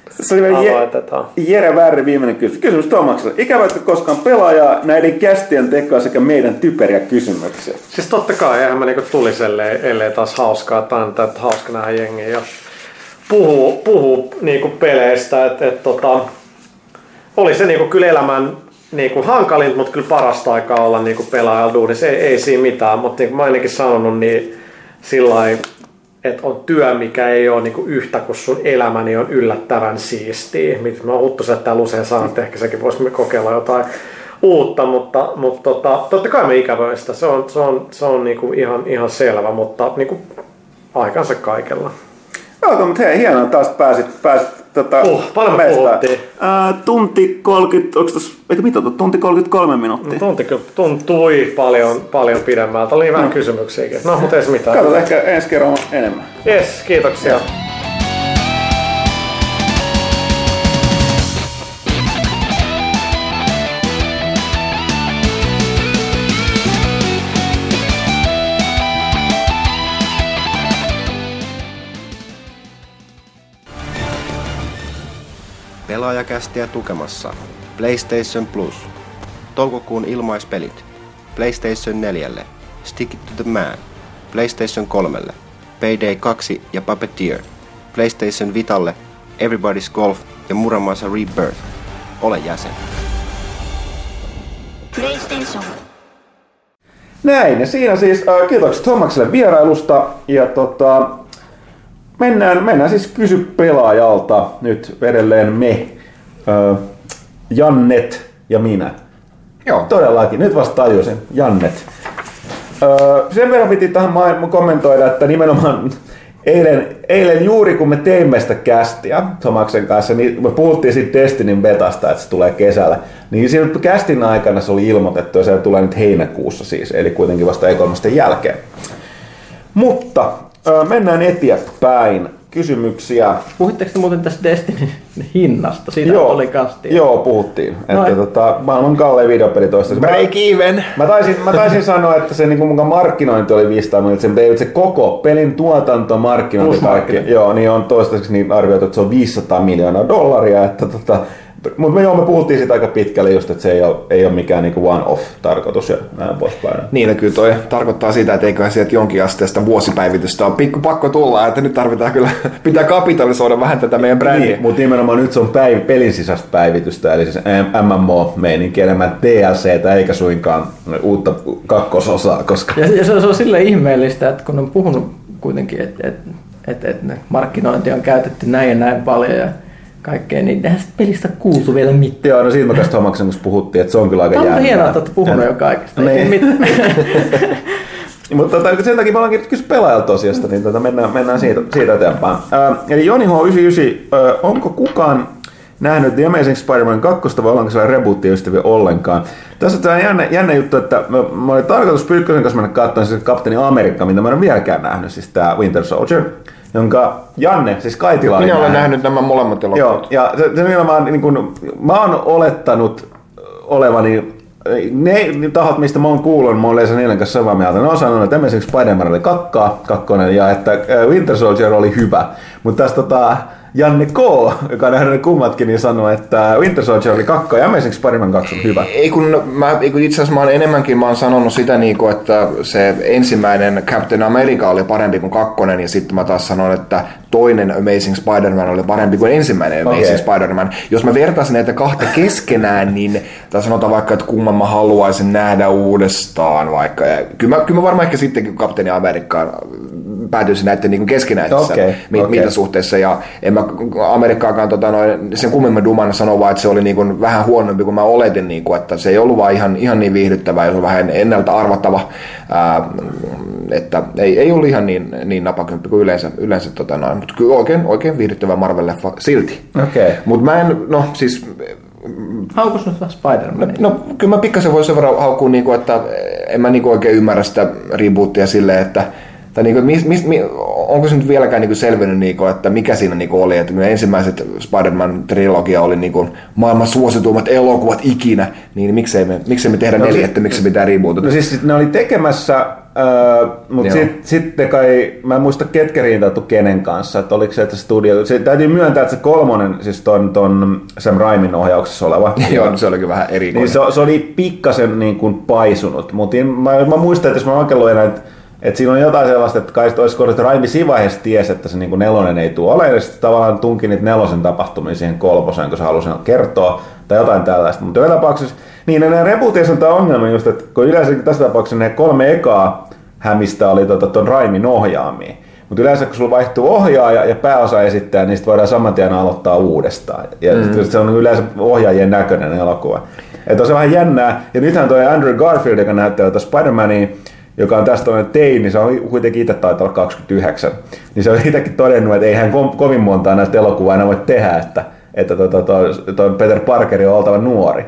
Se oli aloitetaan. Jere Värri viimeinen kysymys. Kysymys Tomakselle. Ikävätkö koskaan pelaajaa näiden kästien tekoa sekä meidän typeriä kysymyksiä? Siis totta kai, eihän mä niinku tulisi, ellei, ellei taas hauskaa. Tää on hauska nähdä jengiä ja puhuu, puhuu niinku peleistä. Et, et, tota, oli se niinku kyllä elämän niinku hankalin, mutta kyllä parasta aikaa olla niinku pelaajalla duunissa. Ei, ei siinä mitään, mutta niin kuin mä ainakin sanonut, niin sillä että on työ, mikä ei ole niinku yhtä kuin sun elämä, niin on yllättävän siistiä. Mitä mä Huttusen täällä usein sanon, että ehkä sekin voisi kokeilla jotain uutta, mutta, mutta tota, totta kai me ikävöin sitä. Se on, se on, se on niinku ihan, ihan selvä, mutta niinku aikansa kaikella. Joo, mutta hei, hienoa taas pääsit, pääsit tota, Uh, paljon me mestaan. Ää, tunti 30, onko tos, eikö mitata, tunti 33 minuuttia. Tunti kyllä tuntui paljon, paljon pidemmältä. Oli vähän kysymyksiäkin. No, mutta ei se mitään. Katsotaan ehkä ensi kerralla enemmän. Yes, kiitoksia. Pelaajakästiä tukemassa PlayStation Plus. Toukokuun ilmaispelit. PlayStation 4. Stick it to the man. PlayStation 3. Payday 2 ja Puppeteer. PlayStation Vitalle. Everybody's Golf ja Muramasa Rebirth. Ole jäsen. PlayStation Näin, ja siinä siis äh, kiitokset Tomakselle vierailusta. Ja tota, mennään, mennään siis kysy pelaajalta nyt edelleen me, äh, Jannet ja minä. Joo. Todellakin, nyt vasta tajusin, Jannet. Öö, sen verran piti tähän kommentoida, että nimenomaan eilen, eilen juuri kun me teimme sitä kästiä Tomaksen kanssa, niin me puhuttiin siitä Destinin betasta, että se tulee kesällä. Niin siinä kästin aikana se oli ilmoitettu ja se tulee nyt heinäkuussa siis, eli kuitenkin vasta E3 jälkeen. Mutta mennään eteenpäin. Kysymyksiä. Puhuitteko te muuten tästä Destinin hinnasta? Siitä joo, oli kastia. joo, puhuttiin. No, että et- tota, maailman kallein videopeli toistaiseksi. Break even. Mä taisin, mä taisin sanoa, että se niinku mukaan markkinointi oli 500 miljoonaa, mutta se, se koko pelin tuotanto, markkinointi, kaikki, markkinointi. joo, niin on toistaiseksi niin arvioitu, että se on 500 miljoonaa dollaria, että tota, mutta me, joo, me puhuttiin siitä aika pitkälle just, että se ei ole, ei ole mikään niinku one-off tarkoitus ja näin poispäin. Niin, no kyllä toi tarkoittaa sitä, että eiköhän sieltä jonkin asteesta vuosipäivitystä on pikku pakko tulla, että nyt tarvitaan kyllä, pitää kapitalisoida vähän tätä meidän brändiä. Niin, mutta nimenomaan nyt se on päiv- pelin sisäistä päivitystä, eli siis MMO-meininki enemmän DLCtä eikä suinkaan uutta kakkososaa, koska Ja, ja se, on, se on sille ihmeellistä, että kun on puhunut kuitenkin, että et, et, et markkinointi on käytetty näin ja näin paljon ja kaikkea, niin eihän sitä pelistä kuultu vielä mitään. Joo, no siitä me kanssa Tomaksen kanssa puhuttiin, että se on kyllä aika Tämä on hienoa, että olette puhunut jo kaikesta. Niin. Mutta tota, sen takia me ollaankin kysy pelaajalta asiasta, niin tota, mennään, mennään siitä, siitä eteenpäin. Ää, eli Joni H99, ää, onko kukaan nähnyt The Amazing Spider-Man 2 vai ollaanko siellä reboottiystäviä ollenkaan? Tässä on tämä jännä, jännä juttu, että mä, mä olin tarkoitus Pyykkösen kanssa mennä katsomaan siis Kapteeni Amerikka, mitä mä en vieläkään nähnyt, siis tämä Winter Soldier, jonka Janne, siis Kaitila Minä olen nähnyt nämä molemmat elokuvat. Joo, ja se, se nimenomaan, niin kun, mä oon olettanut olevani ne tahot, mistä mä oon kuullut, mä olen niiden kanssa samaa mieltä. Ne on sanonut, että esimerkiksi Spider-Man oli kakkaa, kakkonen, ja että Winter Soldier oli hyvä. Mutta tässä tota, Janne K., joka on nähnyt kummatkin, niin sanoi, että Winter Soldier oli kakka ja Amazing Spider-Man 2 on hyvä. Ei kun, mä, ei kun itse asiassa mä oon enemmänkin mä oon sanonut sitä, niin kuin, että se ensimmäinen Captain America oli parempi kuin kakkonen, ja sitten mä taas sanon, että toinen Amazing Spider-Man oli parempi kuin ensimmäinen Amazing Okei. Spider-Man. Jos mä vertaisin näitä kahta keskenään, niin tai sanotaan vaikka, että kumman mä haluaisin nähdä uudestaan vaikka. Ja kyllä, mä, kyllä mä varmaan ehkä sittenkin Kapteeni Amerikkaan päätyisin näiden niin keskinäisissä Okei, mi- okei. mitasuhteissa. Ja en mä Amerikkaakaan tota, noin, sen kummemmin duman sanoa vaan, että se oli niin kuin vähän huonompi kuin mä oletin, niin kuin, että se ei ollut vaan ihan, ihan niin viihdyttävä ja se on vähän ennalta arvattava, ää, että ei, ei ollut ihan niin, niin napakymppi kuin yleensä, yleensä tota, noin, mutta kyllä oikein, oikein viihdyttävä Marvel-leffa silti. Okei. Mutta mä en, no siis Haukus nyt vähän Spider-Mania. No kyllä mä pikkasen voin sen verran haukkua, niinku, että en mä niinku oikein ymmärrä sitä rebootia silleen, että tai niinku, mis, mis, mi, onko se nyt vieläkään niinku selvinnyt, niinku, että mikä siinä niinku oli, että ne ensimmäiset Spider-Man-trilogia oli niinku maailman suosituimmat elokuvat ikinä, niin miksei me, miksei me tehdä No neljättä, miksi pitää rebootata? No siis ne oli tekemässä Öö, mutta sitten sit kai, mä en muista ketkä riitattu kenen kanssa, että oliko se, että studio, se täytyy myöntää, että se kolmonen, siis ton, ton Sam Raimin ohjauksessa oleva, Joo, se olikin vähän erikoinen. niin se, se oli pikkasen niin kuin paisunut, mutta mä, mä muistan, että jos mä oikein luen, että, että siinä on jotain sellaista, että kai olisiko että Raimi siinä vaiheessa tiesi, että se niin kuin nelonen ei tule olemaan, ja sitten tavallaan tunki niitä nelosen tapahtumia siihen kolmoseen, kun se halusi kertoa, tai jotain tällaista. Mutta joka tapauksessa, niin nämä rebooteissa on tämä ongelma just, että kun yleensä tässä tapauksessa ne kolme ekaa hämistä oli tota, ton Raimin ohjaamia. Mutta yleensä kun sulla vaihtuu ohjaaja ja pääosa esittää, niin sitten voidaan saman tien aloittaa uudestaan. Ja mm. se on yleensä ohjaajien näköinen elokuva. Että on se vähän jännää. Ja nythän tuo Andrew Garfield, joka näyttää tuota Spider-Mania, joka on tästä toinen tein, niin se on kuitenkin itse taitaa olla 29. Niin se on itsekin todennut, että ei hän ko- kovin montaa näistä elokuvaa enää voi tehdä, että, että toi, toi, toi Peter Parker on oltava nuori.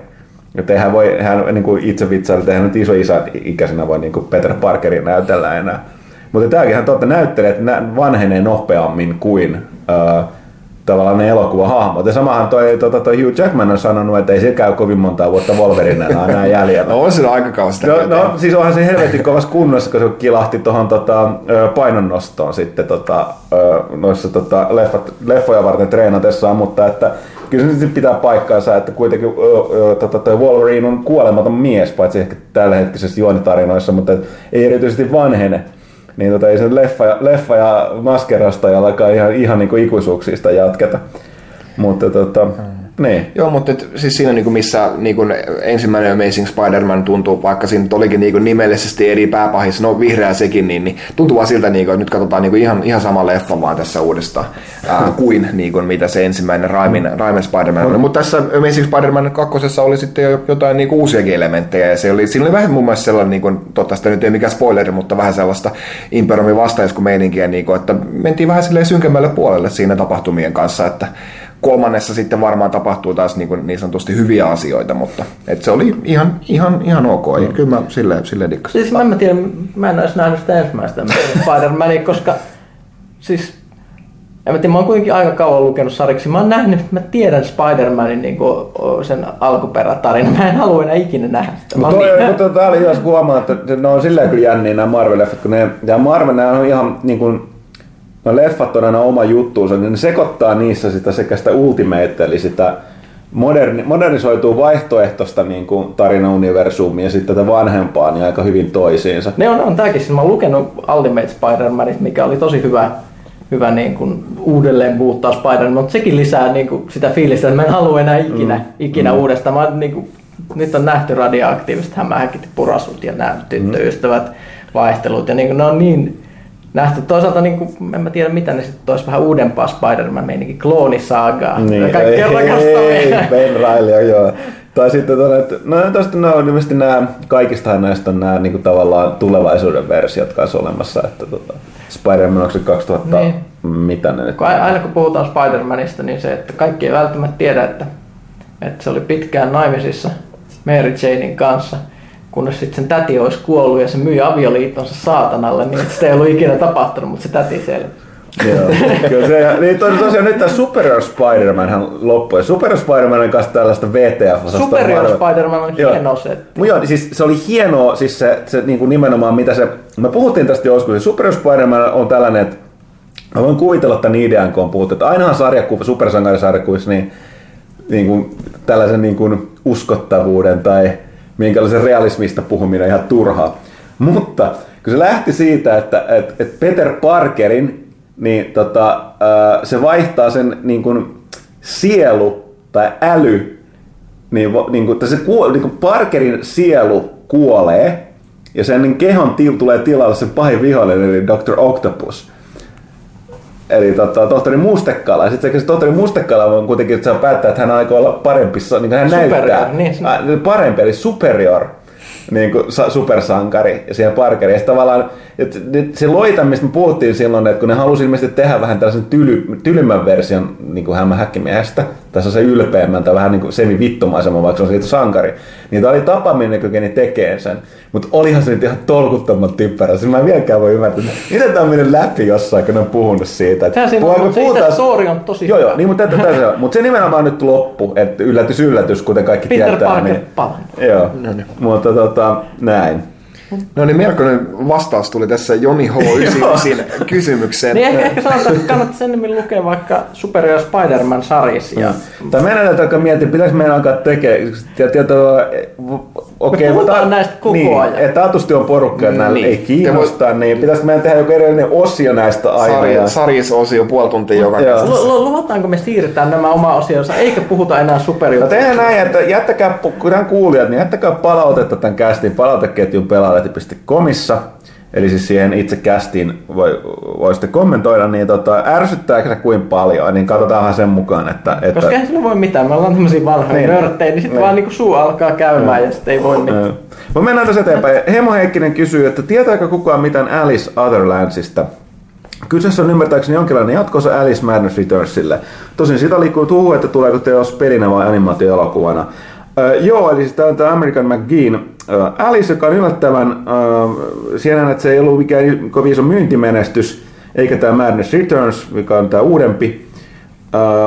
Että hän voi, hän niin kuin itse vitsaili, että eihän nyt iso isä ikäisenä voi niin kuin Peter Parkerin näytellä enää. Mutta tämäkin hän totta näyttelee, että vanhenee nopeammin kuin ää, tavallaan ne elokuvahahmot. Ja samahan toi, tota, toi Hugh Jackman on sanonut, että ei se käy kovin montaa vuotta Wolverinena enää jäljellä. No on siinä aikakausi sitä No, no, siis onhan se helvetin kovassa kunnossa, kun se kilahti tuohon tota, painonnostoon sitten tota, noissa tota, leffat, leffoja varten treenatessaan, mutta että kyllä se pitää paikkaansa, että kuitenkin tota, toi Wolverine on kuolematon mies, paitsi ehkä tällä hetkisessä juonitarinoissa, mutta et, ei erityisesti vanhene. Niin tota, ei se leffa ja, leffa ja maskerastajallakaan ihan, ihan niin kuin ikuisuuksista jatketa. Mutta tota, niin. Joo, mutta et, siis siinä niinku missä niinku ensimmäinen Amazing Spider-Man tuntuu, vaikka siinä olikin niinku nimellisesti eri pääpahissa, no vihreä sekin, niin, niin tuntuu vaan siltä, niinku, että nyt katsotaan niinku ihan, ihan sama leffa vaan tässä uudestaan ää, kuin niinku, mitä se ensimmäinen Raimin, Raimin Spider-Man oli. Mutta tässä Amazing Spider-Man kakkosessa oli sitten jo jotain niinku uusiakin elementtejä ja se oli, siinä oli vähän mun mielestä sellainen, niinku, totta sitä nyt ei mikään spoileri, mutta vähän sellaista Imperiumin vastaiskumeininkiä, niinku, että mentiin vähän silleen synkemmälle puolelle siinä tapahtumien kanssa, että kolmannessa sitten varmaan tapahtuu taas niin, kuin niin sanotusti hyviä asioita, mutta et se oli ihan, ihan, ihan ok. Ja kyllä mä sille, sille dikkasin. Siis mä en tiedä, mä en olisi nähnyt sitä ensimmäistä Spider-Mania, koska siis en mä tiedä, mä oon kuitenkin aika kauan lukenut sariksi. Mä oon nähnyt, mä tiedän Spider-Manin niin kuin, sen alkuperätarina. Mä en halua enää ikinä nähdä sitä. Mutta toi, niin- mutta tää oli hyvä kun huomaa, että ne on silleen kyllä jänniä nämä Marvel-leffat, kun ne, ja Marvel nämä on ihan niin kuin, no leffat on aina oma juttuunsa, niin ne sekoittaa niissä sitä sekä sitä ultimate, eli sitä moderni, modernisoituu vaihtoehtoista niin kuin tarinauniversumia ja sitten tätä vanhempaa niin aika hyvin toisiinsa. Ne on, on tääkin, siis mä oon lukenut Ultimate Spider-Manit, mikä oli tosi hyvä, hyvä niin kuin uudelleen muuttaa Spider-Man, mutta sekin lisää niin kuin sitä fiilistä, että mä en halua enää ikinä, mm. ikinä mm. uudestaan. Mä, niin kuin, nyt on nähty radioaktiiviset hämähäkit, purasut ja nämä tyttöystävät, vaihtelut ja niin kuin, ne on niin nähty. Toisaalta niin kuin, en mä tiedä mitä ne sitten toisi vähän uudempaa Spider-Man meininkin, kloonisaagaa. Niin, Kaikkea ei, rakastavia. Ben Riley, joo. Tai sitten tuonne, että no tästä nämä on ilmeisesti nämä, kaikista näistä on nämä niin kuin tavallaan tulevaisuuden versiot kanssa olemassa, että tota, Spider-Man onko se 2000, Niin. mitä ne nyt Kun aina kun puhutaan Spider-Manista, niin se, että kaikki ei välttämättä tiedä, että, että se oli pitkään naimisissa Mary Janein kanssa, kunnes sitten sen täti olisi kuollut ja se myi avioliittonsa saatanalle, niin sitä ei ollut ikinä tapahtunut, mutta se täti selvisi. Joo, kyllä se, niin tos, tosiaan nyt tämä Superior Spider-Man hän loppui. Ja Superior Spider-Man kanssa tällaista VTF. Superior Spider-Man on Joo. hieno setti. Mut Joo, siis se oli hienoa, siis se, se niin kuin nimenomaan mitä se, me puhuttiin tästä joskus, se Superior Spider-Man on tällainen, että mä voin kuvitella tämän idean, kun on puhuttu, että ainahan sarjakuva, supersankarisarjakuissa, niin, niin kuin, tällaisen niin kuin uskottavuuden tai minkälaisen realismista puhuminen ihan turhaa. Mutta kun se lähti siitä, että, että, että Peter Parkerin, niin tota, se vaihtaa sen niin kuin sielu tai äly niin, niin kuin, että se kuo, niin kuin Parkerin sielu kuolee ja sen kehon til, tulee tilalle sen pahin vihollinen eli Dr. Octopus. Eli tota, tohtori Mustekala. Ja sitten se tohtori Mustekala on kuitenkin, että se päättää, että hän aikoo olla parempi, niin kuin hän Superior, näyttää. niin. Ä, parempi, eli superior niin kuin sa- supersankari ja siihen Parkeriin. Ja tavallaan että se loita, mistä me puhuttiin silloin, että kun ne halusi ilmeisesti tehdä vähän tällaisen tyly, tylymän version niin kuin hämä tässä se ylpeämmän tai vähän niin kuin semivittumaisemman, vaikka se on siitä sankari, niin tämä oli tapa, millä ne kykeni tekemään sen. Mutta olihan se nyt ihan tolkuttoman typpärä. Siis mä en vieläkään voi ymmärtää, että miten tämä on mennyt läpi jossain, kun ne on puhunut siitä. että Sehän siinä on, puhutaan- mutta se itse story on tosi Joo, joo, niin, mutta, tätä, tätä, se on. mutta se nimenomaan nyt loppu, että yllätys, yllätys, kuten kaikki Peter tietää. Parker niin, palannut. Joo, mutta tota, näin. No niin, melkoinen vastaus tuli tässä Joni H99 kysymykseen. Niin ehkä, ehkä sanotaan, että kannattaisi enemmän lukea vaikka Super Spider-Man sarjassa. Ja... Tai meidän täytyy alkaa miettiä, pitäisikö meidän alkaa tekemään, tietyllä, okei, Me puhutaan näistä koko niin, ajan. Että taatusti on porukka, että Niin. niin. ei kiinnosta, niin pitäisikö meidän tehdä joku erillinen osio näistä aina. Sarjisosio puoli tuntia joka Luvataanko me siirretään nämä oma osionsa, eikä puhuta enää No superjutuista? tehdään näin, että jättäkää, kun kuulijat, niin jättäkää palautetta tämän kästin palauteketjun pelaajalehti.comissa. Eli siis siihen itse kästiin voi, voi sitten kommentoida, niin tota, ärsyttääkö se kuin paljon, niin katsotaanhan sen mukaan, että... että Koska eihän sillä voi mitään, me ollaan tämmöisiä vanhoja Niin. nörttejä, niin sitten Niin. vaan niinku suu alkaa käymään ja sitten ei voi mitään. Joo. Mutta mennään tässä eteenpäin. Hemo Heikkinen kysyy, että tietääkö kukaan mitään Alice Otherlandsista? Kyseessä on ymmärtääkseni jonkinlainen jatkossa Alice Madness Returnsille. Tosin sitä liikkuu tuhu, että tuleeko teos pelinä vai animaatioelokuvana. Öö, joo, eli siis tämä on tämä American McGean öö, Alice, joka on yllättävän, siinä että se ei ollut mikään kovin iso myyntimenestys, eikä tämä Madness Returns, mikä on tämä uudempi.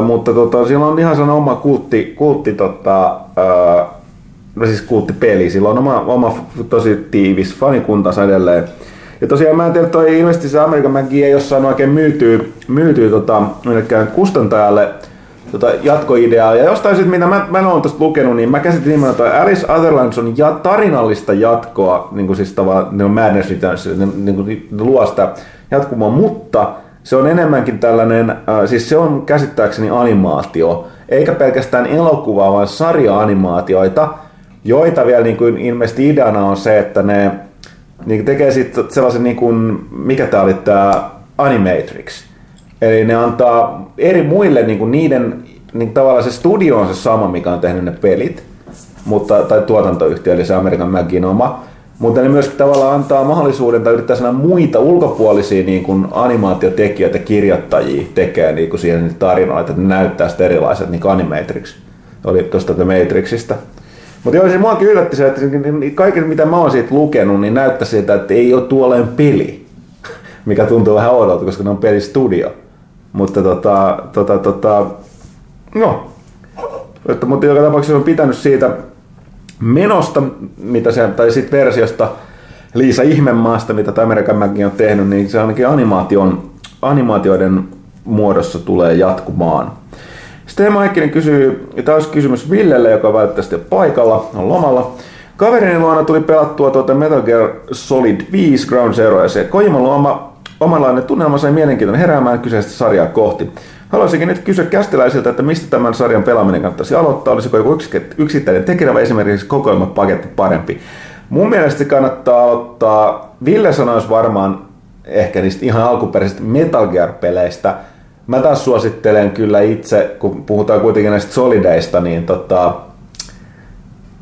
Mutta tota, sillä on ihan sellainen oma kultti, kultti tota, no siis kulttipeli, sillä on oma, oma tosi tiivis fanikuntansa edelleen. Ja tosiaan mä en tiedä, toi ilmeisesti se American McGee ei jossain oikein myytyy, myytyy tota, kustantajalle tota, jatkoideaa. Ja jostain sitten, mitä mä, mä en ole tästä lukenut, niin mä käsitin nimenomaan, että Alice Otherlands on ja, tarinallista jatkoa, niin kuin siis tavallaan niin kuin Madness Returns, ne, niin kuin, ne luo sitä jatkumoa, mutta se on enemmänkin tällainen, äh, siis se on käsittääkseni animaatio, eikä pelkästään elokuvaa, vaan sarja-animaatioita, joita vielä niin kuin ilmeisesti ideana on se, että ne niin tekee sitten sellaisen, niin kuin, mikä tämä oli tämä Animatrix. Eli ne antaa eri muille niin kuin niiden, niin tavallaan se studio on se sama, mikä on tehnyt ne pelit, mutta, tai tuotantoyhtiö, eli se American Magin oma. Mutta ne myös tavallaan antaa mahdollisuuden tai yrittää sanoa muita ulkopuolisia niin kuin animaatiotekijöitä, kirjoittajia tekee niin kuin siihen niitä tarinoita, että ne näyttää sitten erilaiset niin Animatrix. Oli tuosta The Matrixista. Mutta joo, se muakin yllätti se, että kaiken mitä mä oon siitä lukenut, niin näyttää siltä, että ei ole tuolleen peli. Mikä tuntuu vähän oudolta, koska ne on pelistudio. Mutta tota, tota, tota, no. Että, mutta joka tapauksessa on pitänyt siitä menosta, mitä se, tai siitä versiosta Liisa Ihmemaasta, mitä Maggi on tehnyt, niin se ainakin animaation, animaatioiden muodossa tulee jatkumaan. Sitten Emma Heikkinen kysyy, ja tämä olisi kysymys Villelle, joka välttämättä paikalla, on lomalla. Kaverini luona tuli pelattua tuota Metal Gear Solid 5 Ground Zero ja se Kojimalla oma, omanlainen tunnelma sai mielenkiintoinen heräämään kyseistä sarjaa kohti. Haluaisinkin nyt kysyä kästiläisiltä, että mistä tämän sarjan pelaaminen kannattaisi aloittaa. Olisiko joku yks- yksittäinen tekijä vai esimerkiksi kokoelmapaketti parempi? Mun mielestä kannattaa aloittaa, Ville sanoisi varmaan ehkä niistä ihan alkuperäisistä Metal Gear-peleistä. Mä taas suosittelen kyllä itse, kun puhutaan kuitenkin näistä solideista, niin tota,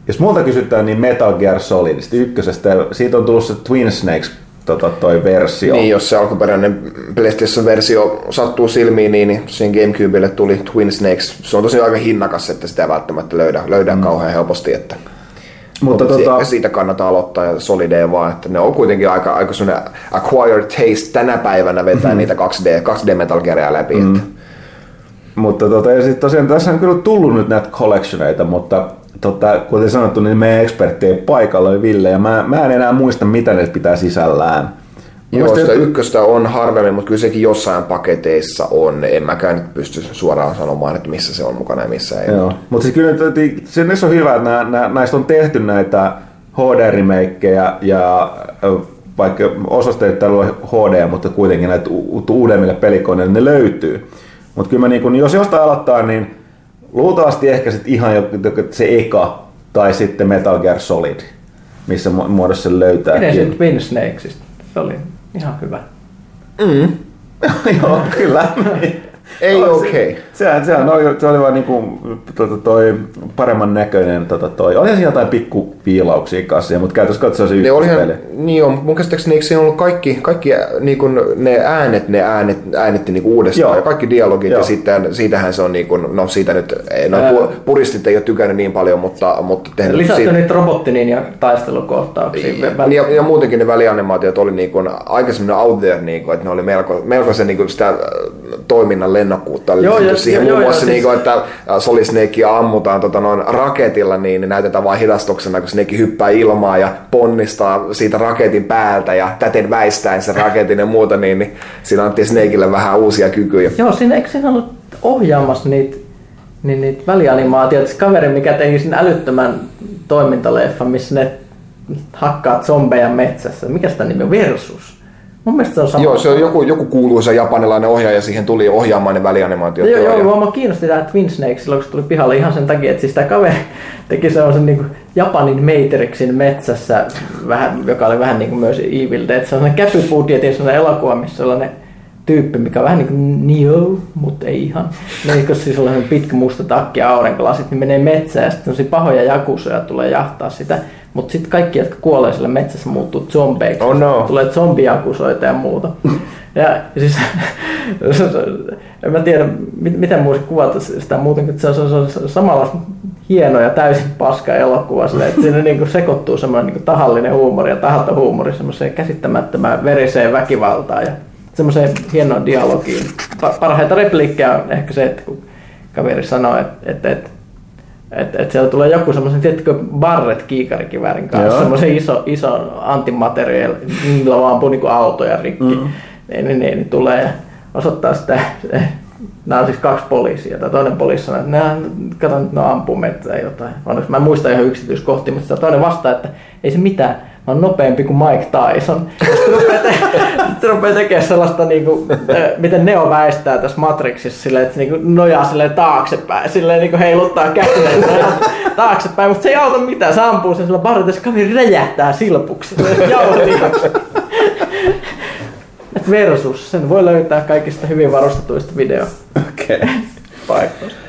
jos multa kysytään, niin Metal Gear Solidista ykkösestä, siitä on tullut se Twin Snakes tota, toi versio. Niin, jos se alkuperäinen PlayStation-versio sattuu silmiin, niin siihen Gamecubelle tuli Twin Snakes. Se on tosiaan aika hinnakas, että sitä välttämättä löydä, löydä mm. kauhean helposti. Että Mutta Mutta tota, siitä kannattaa aloittaa ja Solidea vaan, että ne on kuitenkin aika, aika sellainen acquired taste tänä päivänä vetää mm-hmm. niitä 2D, 2D Metal Gearia läpi. Mm-hmm. Että. Mutta tota, ja sit tosiaan tässä on kyllä tullut nyt näitä collectioneita, mutta tota, kuten sanottu, niin meidän ekspertti ei paikalla, oli Ville, ja mä, mä en enää muista, mitä ne pitää sisällään. Joo, sitä ykköstä on harvemmin, mutta kyllä sekin jossain paketeissa on. En mäkään nyt pysty suoraan sanomaan, että missä se on mukana ja missä ei. Joo, mutta siis kyllä se, se on hyvä, että nää, nää, näistä on tehty näitä HD-remakeja ja vaikka osasta ei ole HD, mutta kuitenkin näitä u- uudemmille pelikoneille ne löytyy. Mutta kyllä mä niin kun, jos jostain aloittaa, niin luultavasti ehkä sit ihan se eka tai sitten Metal Gear Solid, missä mu- muodossa se löytää. Miten se Twin Snakesista? Se oli ihan hyvä. Joo, kyllä. Ei Joo, okei. Se, sehän, sehän oli, se oli vaan niinku, tota, toi paremman näköinen. Tota, toi. Oli siinä jotain pikku piilauksia kanssa, mutta käytössä katsoa se Ne olihan, ykköspeli. niin on, mun käsittääkseni eikö siinä ollut kaikki, kaikki äh, niin kun ne äänet, ne äänet, äänetti niin uudestaan Joo. ja kaikki dialogit Joo. ja sitten siitähän se on niin kun, no siitä nyt, ei, no Ää. pu- puristit ei ole tykännyt niin paljon, mutta, mutta tehnyt Lisätty siitä, niitä robottininja taistelukohtauksia. Niin, ja, ja, muutenkin ne välianimaatiot oli niin kuin, aika semmoinen out there, niin kuin, että ne oli melko, melko se, niin kuin sitä äh, toiminnan lennokkuutta Joo, joo, joo, siihen joo, muun joo, muassa, siis- niin kuin, että Solid Snakea ammutaan tota, noin raketilla, niin näytetään vain hidastuksena, kun Snake hyppää ilmaa ja ponnistaa siitä raketin päältä ja täten väistäen sen raketin ja muuta, niin, niin siinä annettiin Snakeille vähän uusia kykyjä. Joo, siinä, eikö siinä ollut ohjaamassa niitä, niin, niitä välianimaatioita? Se kaveri, mikä teki sen älyttömän toimintaleffan, missä ne hakkaa zombeja metsässä. Mikä sitä nimi on? Versus. Mun mielestä se on sama. Joo, se on joku, joku kuuluisa japanilainen ohjaaja, siihen tuli ohjaamaan ne välianimaatiot. Joo, joo, joo, mä kiinnosti tämä Twin Snake silloin, kun se tuli pihalle ihan sen takia, että siis tämä kaveri teki sellaisen niin Japanin Matrixin metsässä, vähän, joka oli vähän niin kuin myös Evil Dead, sellainen käpybudjetin sellainen elokuva, missä sellainen tyyppi, mikä on vähän niin kuin Neo, mutta ei ihan. Niin kun siis sellainen pitkä musta takki ja aurinkolasit, niin menee metsään ja sitten pahoja jakusoja tulee jahtaa sitä. Mutta sitten kaikki, jotka kuolee siellä metsässä, muuttuu zombeiksi. Oh no. Tulee zombijakusoita ja muuta. Ja, ja siis, en mä tiedä, mit- miten voisin kuvata sitä muuten, kun se on, se on, se on samalla hieno ja täysin paska elokuva. Sille, että siinä niin sekoittuu semmoinen niin tahallinen huumori ja tahaton huumori semmoiseen käsittämättömään veriseen väkivaltaan ja semmoiseen hienoon dialogiin. Pa- parhaita repliikkejä on ehkä se, että kun kaveri sanoo, että, että, että että et siellä tulee joku semmoisen, tiedätkö, barret kiikarikiväärin kanssa, semmoisen iso, iso antimateriaali, millä vaan ampuu niinku autoja rikki. Mm. Niin, niin, niin, niin, tulee ja osoittaa sitä, nämä on siis kaksi poliisia, tai toinen poliisi sanoo, että nämä, kato nyt, ne ampuu metsään jotain. Mä en muista ihan yksityiskohtia, mutta toinen vastaa, että ei se mitään, mä oon nopeampi kuin Mike Tyson. Sitten rupeaa, te- sitten rupeaa tekemään sellaista, niin kuin, miten Neo väistää tässä Matrixissa, silleen, että se niin nojaa silleen taaksepäin, silleen niin heiluttaa käsiä taaksepäin, mutta se ei auta mitään, se ampuu sen sillä se kaveri räjähtää silpuksi. Et versus, sen voi löytää kaikista hyvin varustetuista. Okei. Okay.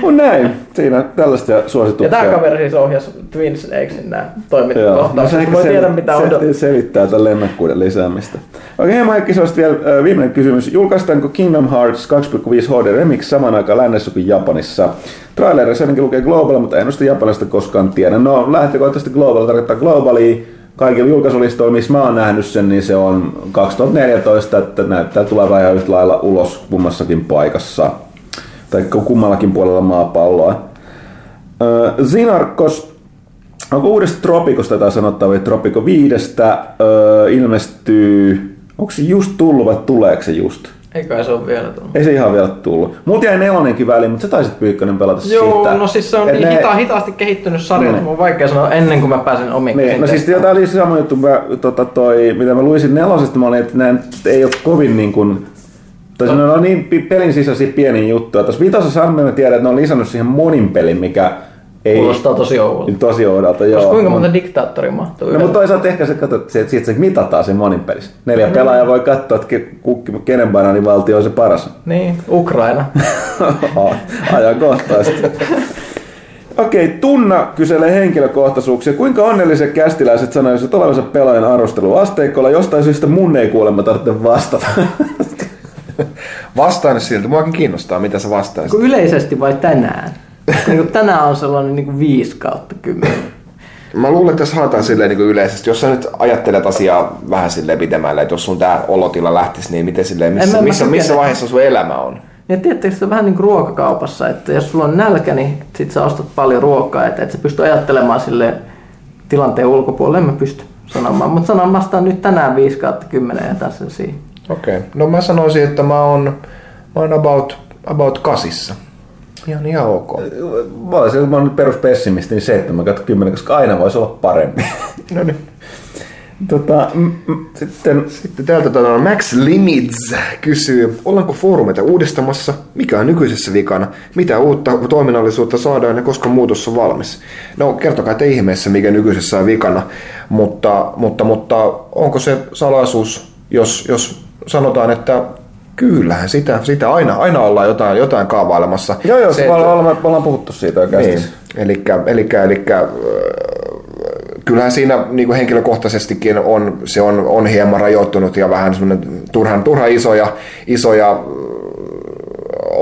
Mun näin. Siinä tällaista Ja suosituksia. tämä kaveri siis ohjasi Twin Snakesin nämä Joo, no toimintakohtaukset. ehkä voi tiedä mitä se, on. selittää tämän lennokkuuden lisäämistä. Okei, hei Maikki, se vielä äh, viimeinen kysymys. Julkaistaanko Kingdom Hearts 2.5 HD Remix saman aikaan lännessä kuin Japanissa? Trailerissa ainakin lukee Global, mutta en ole sitä Japanista koskaan tiedä. No, lähtökohtaisesti Global tarkoittaa Globalia. Kaikilla julkaisulistoilla, missä mä oon nähnyt sen, niin se on 2014, että näyttää tulevan ihan yhtä lailla ulos kummassakin paikassa. Tai kummallakin puolella maapalloa. Zinarkos Onko uudesta Tropikosta jotain sanottavaa, vai Tropiko viidestä öö, ilmestyy, onko se just tullut vai tuleeko se just? Eikä se ole vielä tullut. Ei se ihan vielä tullut. Multa jäi nelonenkin väliin, mutta sä taisit Pyykkönen pelata Joo, sitä. no siis se on Et niin ne- hita, hitaasti kehittynyt sarja, Niin. että mun on vaikea sanoa ennen kuin mä pääsen omiin Niin, no siis tämä oli sama juttu, mä, tota, toi, mitä mä luisin nelosesta, mä olin, että nämä ei ole kovin niin kuin, tai no. ne on niin pelin sisäisiä pieniä juttuja. Tuossa vitosessa mä tiedän, että ne on lisännyt siihen monin pelin, mikä ei... Kuulostaa tosi oudolta. Tosi oudolta, Koska joo. kuinka Mon- monta diktaattoria mahtuu No mutta toisaalta ehkä se, katsot, se, siitä se mitataan siinä monin pelissä. Neljä Mm. pelaajaa voi katsoa, että ke- ku- kenen banaanivaltio on se paras. Niin, Ukraina. Ajankohtaisesti. Okei, Tunna kyselee henkilökohtaisuuksia. Kuinka onnelliset kästiläiset sanoisivat olevansa pelaajan arvosteluasteikolla? Jostain syystä mun ei kuulemma tarvitse vastata. Vastaan siltä. Muakin kiinnostaa, mitä sä vastaisit. Kun yleisesti vai tänään? niin tänään on sellainen niin kuin 5 kautta 10. Mä luulen, että tässä haetaan silleen niin yleisesti. Jos sä nyt ajattelet asiaa vähän silleen pitemmälle, että jos sun tää olotila lähtisi, niin miten silleen, En missä, mä- mä missä, missä kykene. vaiheessa sun elämä on? Ja tiedättekö, se on vähän niin kuin ruokakaupassa, että jos sulla on nälkä, niin sit sä ostat paljon ruokaa, että et sä pysty ajattelemaan sille tilanteen ulkopuolelle, en mä pysty sanomaan. Mutta sanon vastaan nyt tänään 5 kautta 10 ja tässä siinä. Okei. Okay. No mä sanoisin, että mä oon, mä oon about, about kasissa. Ihan, ihan ok. mä olisin, mä oon peruspessimisti, niin 7 kautta 10, koska aina voisi olla parempi. No niin. tota, m- sitten Sitten täältä tota, Max Limits kysyy, ollaanko foorumeita uudistamassa, mikä on nykyisessä vikana, mitä uutta toiminnallisuutta saadaan ja koska muutos on valmis. No kertokaa te ihmeessä, mikä nykyisessä on vikana, mutta, mutta, mutta onko se salaisuus, jos, jos sanotaan, että kyllähän sitä, sitä aina, aina ollaan jotain, jotain kaavailemassa. Joo, joo, se, että- me, ollaan, me ollaan puhuttu siitä oikeasti. niin, eli, eli, eli kyllähän siinä niin kuin henkilökohtaisestikin on, se on, on hieman rajoittunut ja vähän semmoinen turhan, turhan isoja, isoja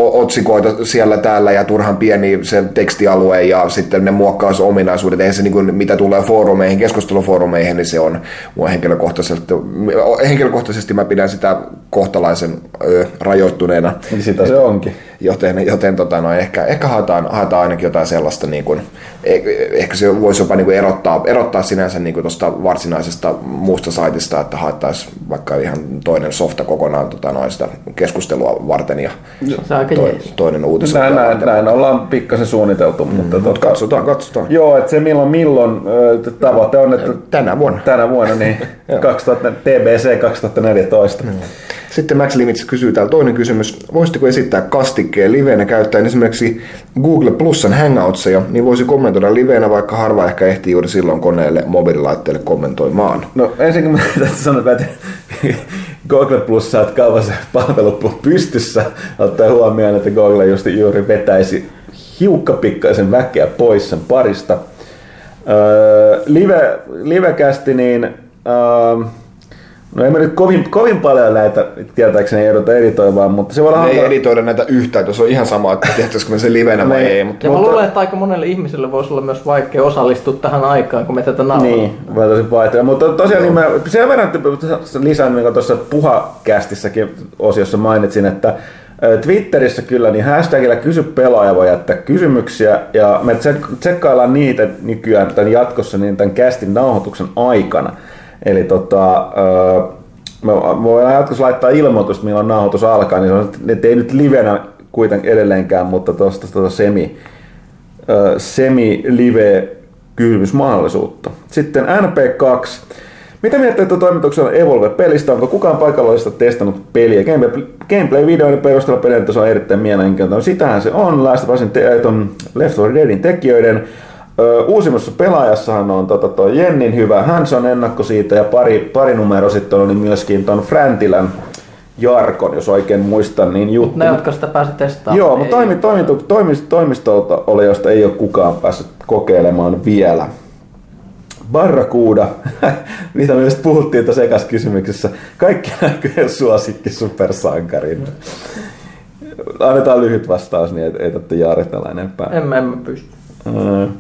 otsikoita siellä täällä ja turhan pieni se tekstialue ja sitten ne muokkausominaisuudet. Eihän se niin kuin, mitä tulee foorumeihin, keskustelufoorumeihin, niin se on mua henkilökohtaisesti, henkilökohtaisesti mä pidän sitä kohtalaisen ö, rajoittuneena. Niin sitä se onkin. Joten, joten tota, no, ehkä, ehkä haetaan, haetaan ainakin jotain sellaista, niin kuin, eh- ehkä se voisi jopa niin kuin erottaa, erottaa sinänsä niin kuin tuosta varsinaisesta muusta saitista, että haettaisiin vaikka ihan toinen softa kokonaan tota, noista keskustelua varten ja Se on aika toi, jees. toinen uutis. Näin, näin, näin ollaan pikkasen suunniteltu, mm, mutta tota, Katsotaan, katsotaan. Joo, että se milloin milloin tavoite on, että Tänä vuonna. tänä vuonna niin 2000, TBC 2014. Sitten Max Limits kysyy täällä toinen kysymys. Voisitteko esittää kastikkeen liveenä käyttäen esimerkiksi Google Plusan hangoutseja, niin voisi kommentoida liveenä, vaikka harva ehkä ehtii juuri silloin koneelle mobiililaitteelle kommentoimaan. No ensinnäkin mä sanoa, että Google Plus saat kauan se palvelu pystyssä, ottaa huomioon, että Google just juuri vetäisi hiukkapikkaisen väkeä pois sen parista. Öö, live, livekästi, niin öö, no en mä nyt kovin, kovin paljon näitä tietääkseni jouduta editoimaan, mutta se voi olla Me ei hankala- editoida näitä yhtään, jos on ihan sama, että tehtäisikö me se livenä vai ei. Mutta Ja mä Mutta- luulen, että aika monelle ihmiselle voisi olla myös vaikea osallistua tähän aikaan, kun me tätä nauhoitamme. Niin, voi tosi vaihtella. Mutta tosiaan niin mä sen verran lisään, niin tuossa puhakästissäkin osiossa mainitsin, että Twitterissä kyllä niin hashtagillä kysy pelaaja voi jättää kysymyksiä ja me tsek- tsekkaillaan niitä nykyään tämän jatkossa niin tämän kästin nauhoituksen aikana. Eli tota, me voidaan jatkossa laittaa ilmoitus, milloin nauhoitus alkaa, niin on, että ei nyt livenä kuitenkin edelleenkään, mutta tuosta tuosta semi, ö, semi-live kysymysmahdollisuutta. Sitten NP2. Mitä mieltä että toimituksella Evolve-pelistä? Onko kukaan paikallista testannut peliä? Gameplay- Gameplay-videoiden perusteella pelin on erittäin mielenkiintoinen. Sitähän se on. Last of Usin ton Left 4 Deadin tekijöiden. Uusimmassa pelaajassahan on tota, toi Jennin hyvä Hanson ennakko siitä ja pari, pari numero sitten oli myöskin ton Fräntilän Jarkon, jos oikein muistan, niin juttu. Ne, jotka sitä pääsi testaamaan. Joo, mutta toimi, toimitu, toimist, toimistolta oli, josta ei ole kukaan päässyt kokeilemaan vielä. Barracuda, mitä me just puhuttiin tuossa ekas kysymyksessä. Kaikki näköjen suosikki supersankarin. Annetaan lyhyt vastaus, niin ei, tarvitse jaaritella enempää. En, en mä pysty. Mm.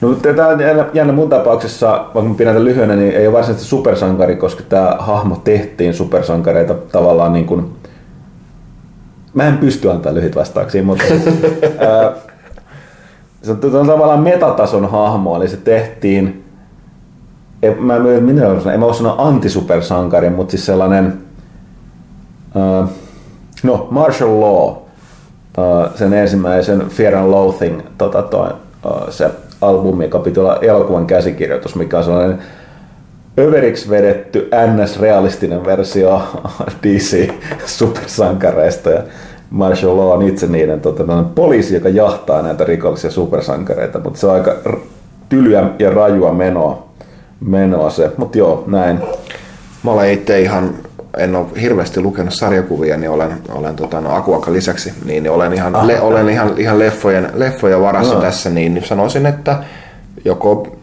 No, mutta tämä on jännä, jännä mun tapauksessa, vaikka mä pidän lyhyenä, niin ei ole varsinaisesti supersankari, koska tämä hahmo tehtiin supersankareita tavallaan niin kuin... Mä en pysty antaa lyhyt vastauksia, mutta ää, se on, on tavallaan metatason hahmo, eli se tehtiin en, mä, minä olen sanoa, en mä voi sanoa antisupersankari, mutta siis sellainen, uh, no Martial Law, uh, sen ensimmäisen Fear and Loathing, tota, toi, uh, se albumi, joka piti olla elokuvan käsikirjoitus, mikä on sellainen överiksi vedetty NS-realistinen versio DC-supersankareista ja Martial Law on itse niiden tota, poliisi, joka jahtaa näitä rikollisia supersankareita, mutta se on aika tylyä ja rajua menoa, menoa se, mutta joo, näin. Mä olen itse ihan, en ole hirveästi lukenut sarjakuvia, niin olen, olen tota, no, Akuakan lisäksi, niin, niin olen ihan, le, olen ihan, ihan leffojen, leffojen varassa Joo. tässä, niin sanoisin, että joko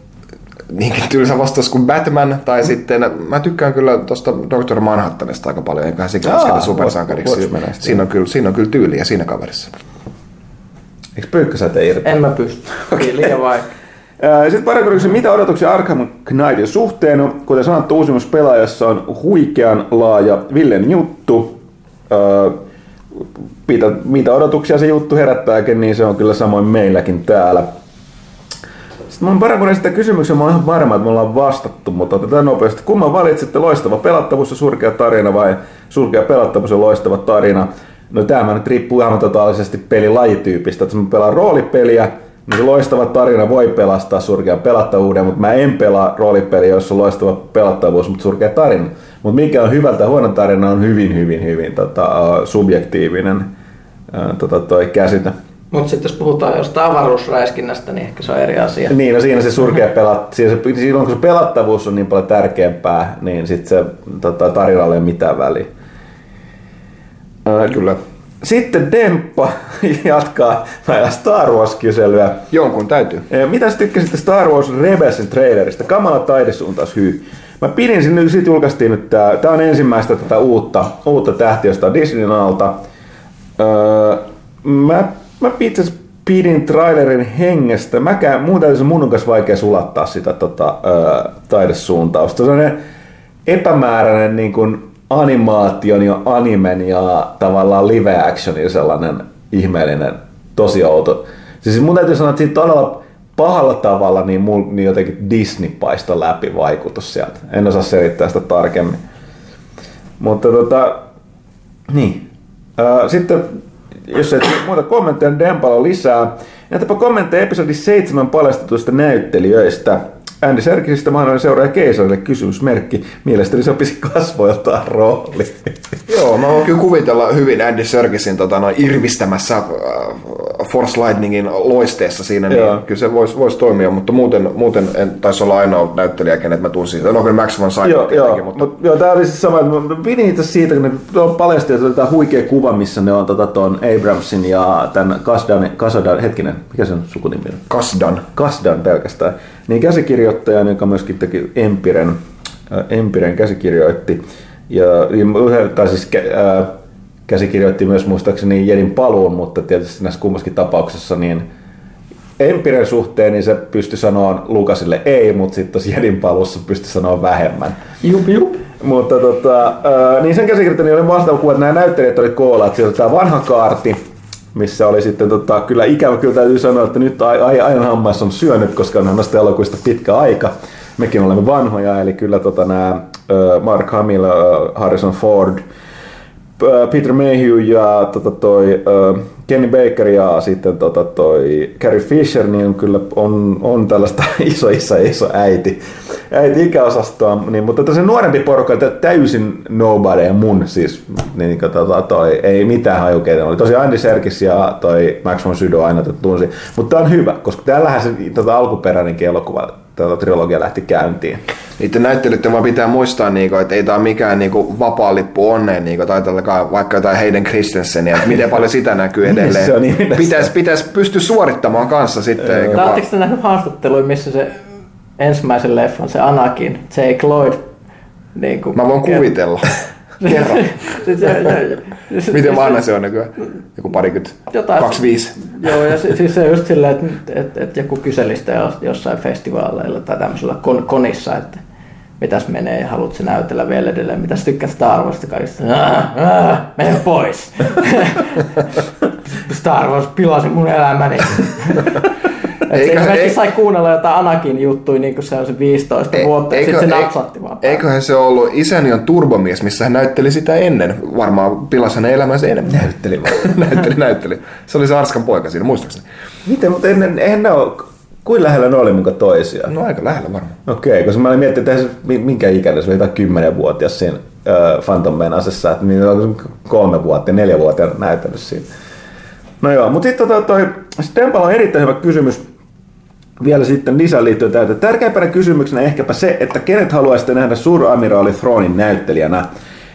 niinkin tylsä vastaus kuin Batman, tai sitten mä tykkään kyllä tuosta Dr. Manhattanista aika paljon, eiköhän sekin lasketa supersankariksi. Siinä on, kyllä, siinä on kyllä tyyliä siinä kaverissa. Eikö Pyykkösä tee irti? En mä pysty. Liian vaikea. Sitten kysymyksiä, mitä odotuksia Arkham Knightin suhteen? No, kuten sanottu, uusimmassa pelaajassa on huikean laaja Villen juttu. Mitä, mitä odotuksia se juttu herättääkin, niin se on kyllä samoin meilläkin täällä. Sitten mä oon paran sitä kysymyksen, mä oon ihan varma, että me ollaan vastattu, mutta otetaan nopeasti. Kumman valitsette, loistava pelattavuus ja surkea tarina vai surkea pelattavuus ja loistava tarina? No tämä nyt riippuu ihan totaalisesti pelilajityypistä. Että jos mä pelaan roolipeliä, niin se loistava tarina voi pelastaa surkean pelattavuuden, mutta mä en pelaa roolipeliä, jossa on loistava pelattavuus, mutta surkea tarina. Mutta mikä on hyvältä ja huono tarina on hyvin, hyvin, hyvin tota, subjektiivinen tota, toi käsite. Mutta sitten jos puhutaan jostain avaruusräiskinnästä, niin ehkä se on eri asia. Niin, no siinä se surkea pelat, siinä se, silloin kun se pelattavuus on niin paljon tärkeämpää, niin sitten se tota, tarinalla ei ole mitään väliä. Ää, Kyllä. Sitten Demppa jatkaa meidän Star Wars-kyselyä. Jonkun täytyy. Mitä sä tykkäsitte Star Wars Rebelsin trailerista? Kamala taidesuuntaus hyy. Mä pidin sen nyt, siitä julkaistiin nyt tää, tää on ensimmäistä tätä uutta, uutta tähtiöstä Disneyn alta. Öö, mä, mä itse pidin trailerin hengestä. Mäkään, mun täytyy mun on kanssa vaikea sulattaa sitä tota, ö, taidesuuntausta. Se on epämääräinen niin kuin animaation ja animen ja tavallaan live actionin sellainen ihmeellinen, tosi outo. Siis mun täytyy sanoa, että siitä todella pahalla tavalla niin, mul, niin jotenkin Disney paista läpi vaikutus sieltä. En osaa selittää sitä tarkemmin. Mutta tota, niin. Sitten jos et muuta kommentteja, niin Dempalo lisää. Näitäpä kommentteja episodi 7 paljastetuista näyttelijöistä. Andy Serkisistä mahdollinen seuraaja keisarille kysymysmerkki. Mielestäni sopisi kasvoiltaan rooli. Joo, mä voin kyllä kuvitella hyvin Andy Serkisin tota, noin irvistämässä äh, Force Lightningin loisteessa siinä, niin Joo. kyllä se voisi vois toimia, mutta muuten, muuten en taisi olla ainoa näyttelijä, kenet mä tunsin. No kyllä Max von Sydow joo, joo. mutta... Mut, joo, tää oli siis sama, että pidin itse siitä, kun ne paljasti, että tämä huikea kuva, missä ne on tota, ton Abramsin ja tämän Kasdan, Kasdan, hetkinen, mikä se on sukunimi? Kasdan. Kasdan pelkästään. Niin käsikirjoittajan, joka myöskin teki Empiren, äh, Empiren käsikirjoitti. Ja, tai siis äh, käsikirjoitti myös muistaakseni Jedin paluun, mutta tietysti näissä kummassakin tapauksessa niin Empiren suhteen niin se pystyi sanoa Lukasille ei, mutta sitten Jedin paluussa pystyi sanoa vähemmän. Jup, jup. Mutta tota, ää, niin sen käsikirjoittajani oli vastaava kuva, että nämä näyttelijät oli koolla, että tämä vanha kaarti, missä oli sitten tota, kyllä ikävä kyllä täytyy sanoa, että nyt ajan hammas on syönyt, koska on näistä elokuista pitkä aika. Mekin olemme vanhoja, eli kyllä tota, nämä Mark Hamill, Harrison Ford, Peter Mayhew ja tota, toi, Kenny Baker ja sitten tota, toi Carrie Fisher niin on kyllä on, on tällaista iso isä iso äiti, äiti ikäosastoa, niin, mutta se nuorempi porukka oli täysin nobody ja mun siis, niin, tota, toi, ei mitään hajukeita. Oli tosi Andy Serkis ja toi Max von Sydow aina tunsi, mutta tämä on hyvä, koska täällähän se tota, alkuperäinenkin elokuva tota, trilogia lähti käyntiin. Niiden näyttelyiden vaan pitää muistaa, niin kuin, että ei tämä ole mikään niin kuin, vapaa lippu onneen, niin kuin, tai vaikka jotain Hayden Christensenia, että miten paljon sitä näkyy edelleen. se niin, pitäisi, pitäisi pystyä suorittamaan kanssa sitten. Oletteko te nähnyt haastatteluja, missä se ensimmäisen leffan, se Anakin, Jake Lloyd, niin kuin, Mä voin kuvitella. Kerro. Miten vanha se on nykyään? Joku parikymmentä? Jotain. 25? Joo, ja siis se just silleen, että et, et joku kyseli sitä jossain festivaaleilla tai tämmöisellä kon, konissa, että mitäs menee ja haluatko näytellä vielä edelleen, mitäs tykkäät Star Warsista kaikista. mene pois. Star Wars pilasi mun elämäni. Eikä, se ei, sai kuunnella jotain Anakin juttuja niin kuin se on se 15 ei, vuotta, eikö, sitten se napsatti vaan. Eiköhän se ollut Isäni on turbomies, missä hän näytteli sitä ennen. Varmaan pilasi hänen elämänsä enemmän. Näytteli näytteli, näytteli. Se oli se Arskan poika siinä, muistaakseni. Miten, mutta ennen, eihän ne ole, kuin lähellä ne oli muka toisiaan? No aika lähellä varmaan. Okei, okay, koska mä olin miettinyt, että minkä ikäinen se oli jotain 10-vuotias siinä äh, Phantom Menasessa, että niin on kolme vuotta, neljä vuotta näyttänyt siinä. No joo, mutta sitten tota, toi, Stempal on erittäin hyvä kysymys vielä sitten lisää liittyen täytä. Tärkeimpänä kysymyksenä ehkäpä se, että kenet haluaisitte nähdä suuramiraali Thronin näyttelijänä.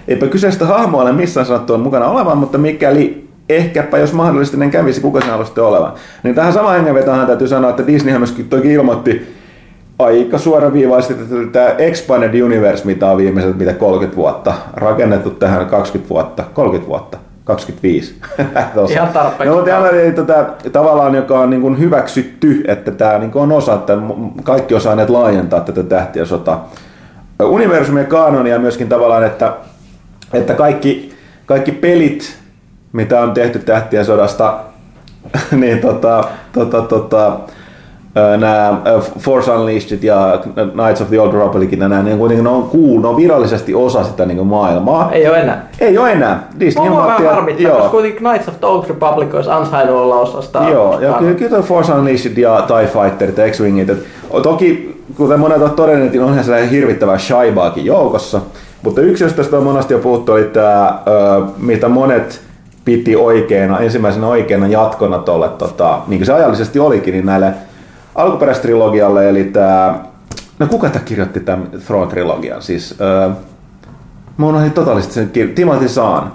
Eipä kyseistä hahmoa ole missään sanottu mukana olevan, mutta mikäli ehkäpä, jos mahdollisesti ne kävisi, kuka sen haluaisitte olevan. Niin tähän samaan hengenvetoon täytyy sanoa, että Disney myöskin toki ilmoitti aika suoraviivaisesti, että tämä Expanded Universe, mitä on viimeiset mitä 30 vuotta, rakennettu tähän 20 vuotta, 30 vuotta, 25. Ihan tarpeeksi. No, mutta eli, tota, tavallaan, joka on niin kuin hyväksytty, että tämä niin kuin on osa, että kaikki on saaneet laajentaa tätä tähtiä sota universumia kanonia myöskin tavallaan, että, että kaikki, kaikki pelit, mitä on tehty tähtien sodasta, niin tota, tota, tota, nämä Force Unleashed ja Knights of the Old Republic, nämä niin kuin, ne on cool, ne on virallisesti osa sitä niin maailmaa. Ei ole enää. Ei ole enää. Disney on vähän harmittaa, joo. koska kuitenkin Knights of the Old Republic olisi ansainnut olla osa sitä. Joo, ja kyllä, kyllä Force Unleashed ja TIE Fighterit ja X-Wingit. Toki, kuten monet ovat todenneet, niin onhan sellainen hirvittävää shaibaakin joukossa. Mutta yksi, josta tästä on monesti jo puhuttu, oli tämä, mitä monet piti oikeana, ensimmäisenä oikeana jatkona tuolle, tota, niin kuin se ajallisesti olikin, niin näille alkuperäistrilogialle, eli tämä... No kuka tämä kirjoitti tämän Throne-trilogian? Siis, äh, mä unohdin totaalisesti sen Timothy Zahn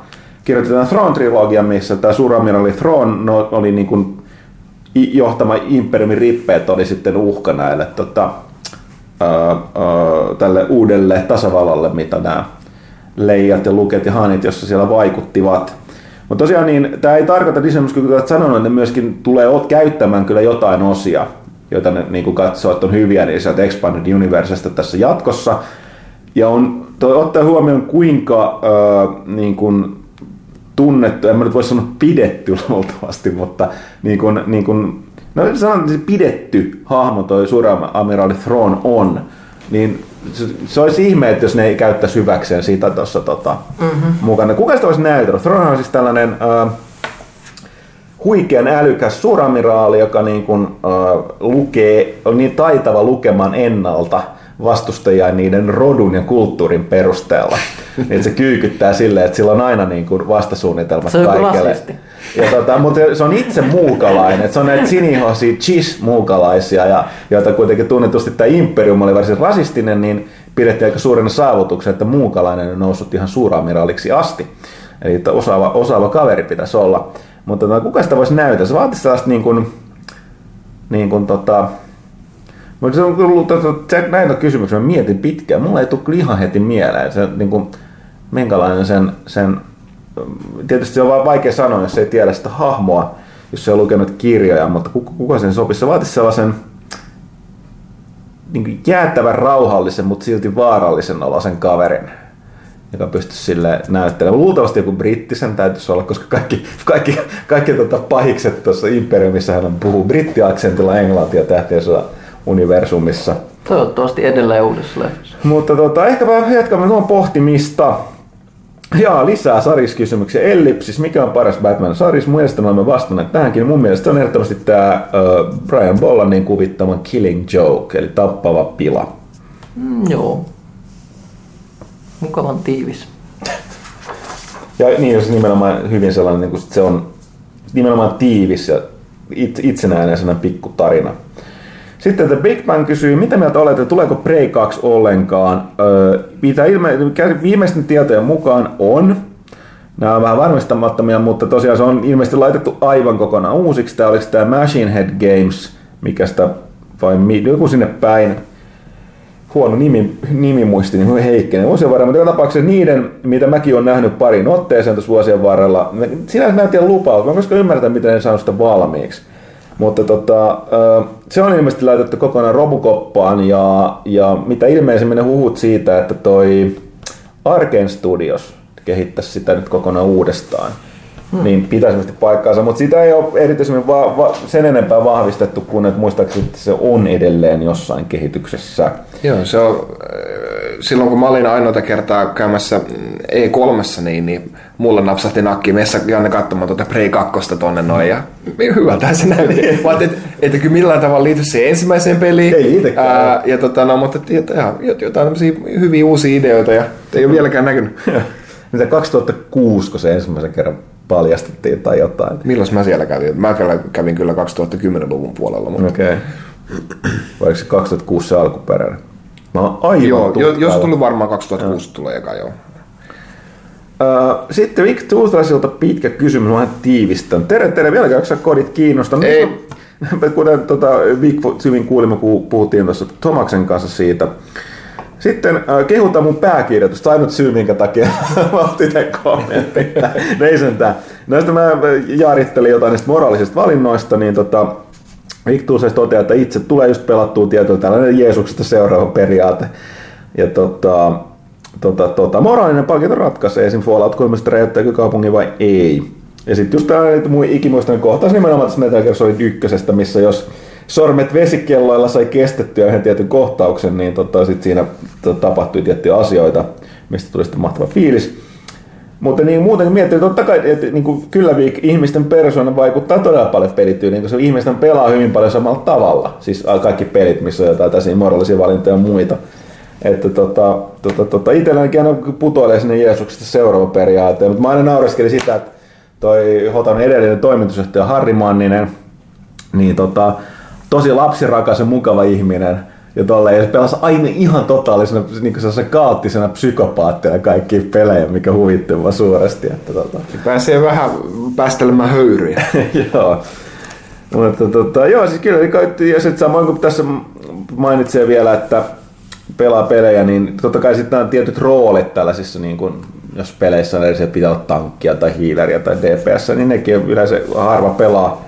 kirjoitti tämän Throne-trilogian, missä tämä suuramirali Throne no, oli niin kuin johtama imperiumin rippeet oli sitten uhka näille tota, ää, ää, tälle uudelle tasavallalle, mitä nämä leijat ja luket ja hanit, jossa siellä vaikuttivat. Mutta tosiaan niin, tämä ei tarkoita Disney, kun olet sanonut, että ne myöskin tulee ot käyttämään kyllä jotain osia, joita ne niin kuin katsoo, että on hyviä, niin sieltä Expanded Universesta tässä jatkossa. Ja on toi, ottaa huomioon, kuinka äh, niin kuin, tunnettu, en mä nyt voi sanoa pidetty luultavasti, mutta niin kuin, niin kuin, no sanon, että se pidetty hahmo toi Suura-amiraali Thrawn on, niin se, se olisi ihme, että jos ne ei käyttäisi hyväkseen sitä tuossa tota, mm-hmm. mukana. Kuka sitä olisi näytellyt? Thrawn on siis tällainen äh, huikean älykäs suramiraali, joka niin kuin, äh, lukee, on niin taitava lukemaan ennalta vastustajia niiden rodun ja kulttuurin perusteella. niin se kyykyttää silleen, että sillä on aina niin kuin vastasuunnitelmat Se on kaikille. rasisti. Ja tota, mutta se on itse muukalainen, että se on näitä sinihoisia chis-muukalaisia, ja, joita kuitenkin tunnetusti tämä imperium oli varsin rasistinen, niin pidettiin aika suurena saavutuksen, että muukalainen on noussut ihan suuramiraaliksi asti. Eli osaava, osaava kaveri pitäisi olla. Mutta tota, kuka sitä voisi näytellä? Se vaatisi sellaista niin kuin, niin kuin tota, mutta se on tota, näitä kysymyksiä, mä mietin pitkään. Mulla ei tule ihan heti mieleen, se, niin kuin, minkälainen sen, sen, tietysti se on vaan vaikea sanoa, jos ei tiedä sitä hahmoa, jos se on lukenut kirjoja, mutta kuka, kuka sen sopisi? Se vaatisi sellaisen niin kuin jäätävän rauhallisen, mutta silti vaarallisen olosen kaverin joka pystyisi sille näyttelemään. Luultavasti joku brittisen täytyisi olla, koska kaikki, kaikki, kaikki tota pahikset tuossa Imperiumissa hän puhuu brittiaksentilla englantia tähtiössä universumissa. Toivottavasti edelleen uudessa leffassa. Mutta tota, ehkäpä jatkamme tuon pohtimista. Jaa, lisää sariskysymyksiä. Ellipsis, mikä on paras Batman-saris? Mun mielestä me olemme vastanneet tähänkin. Mun mielestä on ehdottomasti tämä uh, Brian Bollanin kuvittama Killing Joke, eli tappava pila. Mm, joo. Mukavan tiivis. Ja niin, jos nimenomaan hyvin sellainen, niin kuin se on nimenomaan tiivis ja it, itsenäinen sellainen pikku tarina. Sitten The Big Bang kysyy, mitä mieltä olette, tuleeko Prey 2 ollenkaan? Öö, mitä ilme, viimeisten tietojen mukaan on. Nämä on vähän varmistamattomia, mutta tosiaan se on ilmeisesti laitettu aivan kokonaan uusiksi. Tämä oliko tämä Machine Head Games, mikä sitä, vai joku sinne päin. Huono nimi, nimimuisti, niin heikkenee vuosien varrella, mutta joka tapauksessa niiden, mitä mäkin olen nähnyt parin otteeseen tässä vuosien varrella, sinänsä näytti lupaus, mä en koskaan ymmärtää, miten ne saanut sitä valmiiksi. Mutta tota, se on ilmeisesti laitettu kokonaan robukoppaan ja, ja mitä ilmeisemmin ne huhut siitä, että toi Arkane Studios kehittäisi sitä nyt kokonaan uudestaan, hmm. niin pitäisi paikkaansa, mutta sitä ei ole erityisemmin va- va- sen enempää vahvistettu kuin, että muistaakseni että se on edelleen jossain kehityksessä. Joo, se on, äh, silloin kun mä olin ainoita kertaa käymässä E3, niin, niin mulle napsahti nakki messa Janne katsomaan tuota Prey 2 tonne noin ja hyvältä se näytti. Mä ajattelin, että et kyllä millään tavalla liity siihen ensimmäiseen peliin. Ei liitykään. Ää, ja tota, no, mutta että, ja, jotain tämmöisiä hyviä uusia ideoita ja ei ole vieläkään näkynyt. Mitä 2006, kun se ensimmäisen kerran paljastettiin tai jotain. Milloin mä siellä kävin? Mä kävin- kyllä 2010-luvun puolella. Mutta... Okei. Okay. Oliko se 2006 se alkuperäinen? Mä oon aivan Joo, jo, jos tuli varmaan 2006 tulee eka joo. Sitten Vic Tuuslaisilta pitkä kysymys, mä tiivistän. Tere, tere, vieläkö sä kodit kiinnostaa? Ei. Kuten tota, Vic hyvin kuulimme, kun puhuttiin tuossa Tomaksen kanssa siitä. Sitten äh, kehutaan mun pääkirjoitusta, ainut syy minkä takia mä otin tämän kommentin. Ei sentään. Näistä mä jaarittelin jotain niistä moraalisista valinnoista, niin tota, Vic Tuusais toteaa, että itse tulee just pelattua tietyllä tällainen Jeesuksesta seuraava periaate. Ja tota, tota, tota, moraalinen palkinto ratkaisee esim. Fallout 3 räjäyttääkö kaupungin vai ei. Ja sitten just tämä mun ikimuistainen kohtaus nimenomaan tässä Metal Gear Solid 1, missä jos sormet vesikelloilla sai kestettyä yhden tietyn kohtauksen, niin tota, sit siinä tota, tapahtui tiettyjä asioita, mistä tuli sitten mahtava fiilis. Mutta niin muuten miettii, totta kai, että niin kuin kyllä ihmisten persoona vaikuttaa todella paljon pelityyliin, koska ihmisten pelaa hyvin paljon samalla tavalla. Siis kaikki pelit, missä on jotain tällaisia moraalisia valintoja ja muita. Että tota, tota, tota, itsellänikin aina putoilee sinne Jeesuksesta seuraava periaate, mutta mä aina naureskelin sitä, että toi Hotan edellinen toimitusjohtaja Harri Manninen, niin tota, tosi lapsirakas ja mukava ihminen, ja tolleen, ja se pelasi aina ihan totaalisena niin sellaisena kaoottisena psykopaattina kaikki pelejä, mikä huvitti mua suuresti. Että tota. Pääsee vähän päästelemään höyryjä. joo. Mutta tota, joo, siis kyllä, niin kai- ja sitten samoin kuin tässä mainitsee vielä, että pelaa pelejä, niin totta kai sitten on tietyt roolit tällaisissa niin kuin jos peleissä on edes pitää olla tankkia tai hiileriä tai DPS, niin nekin yleensä harva pelaa.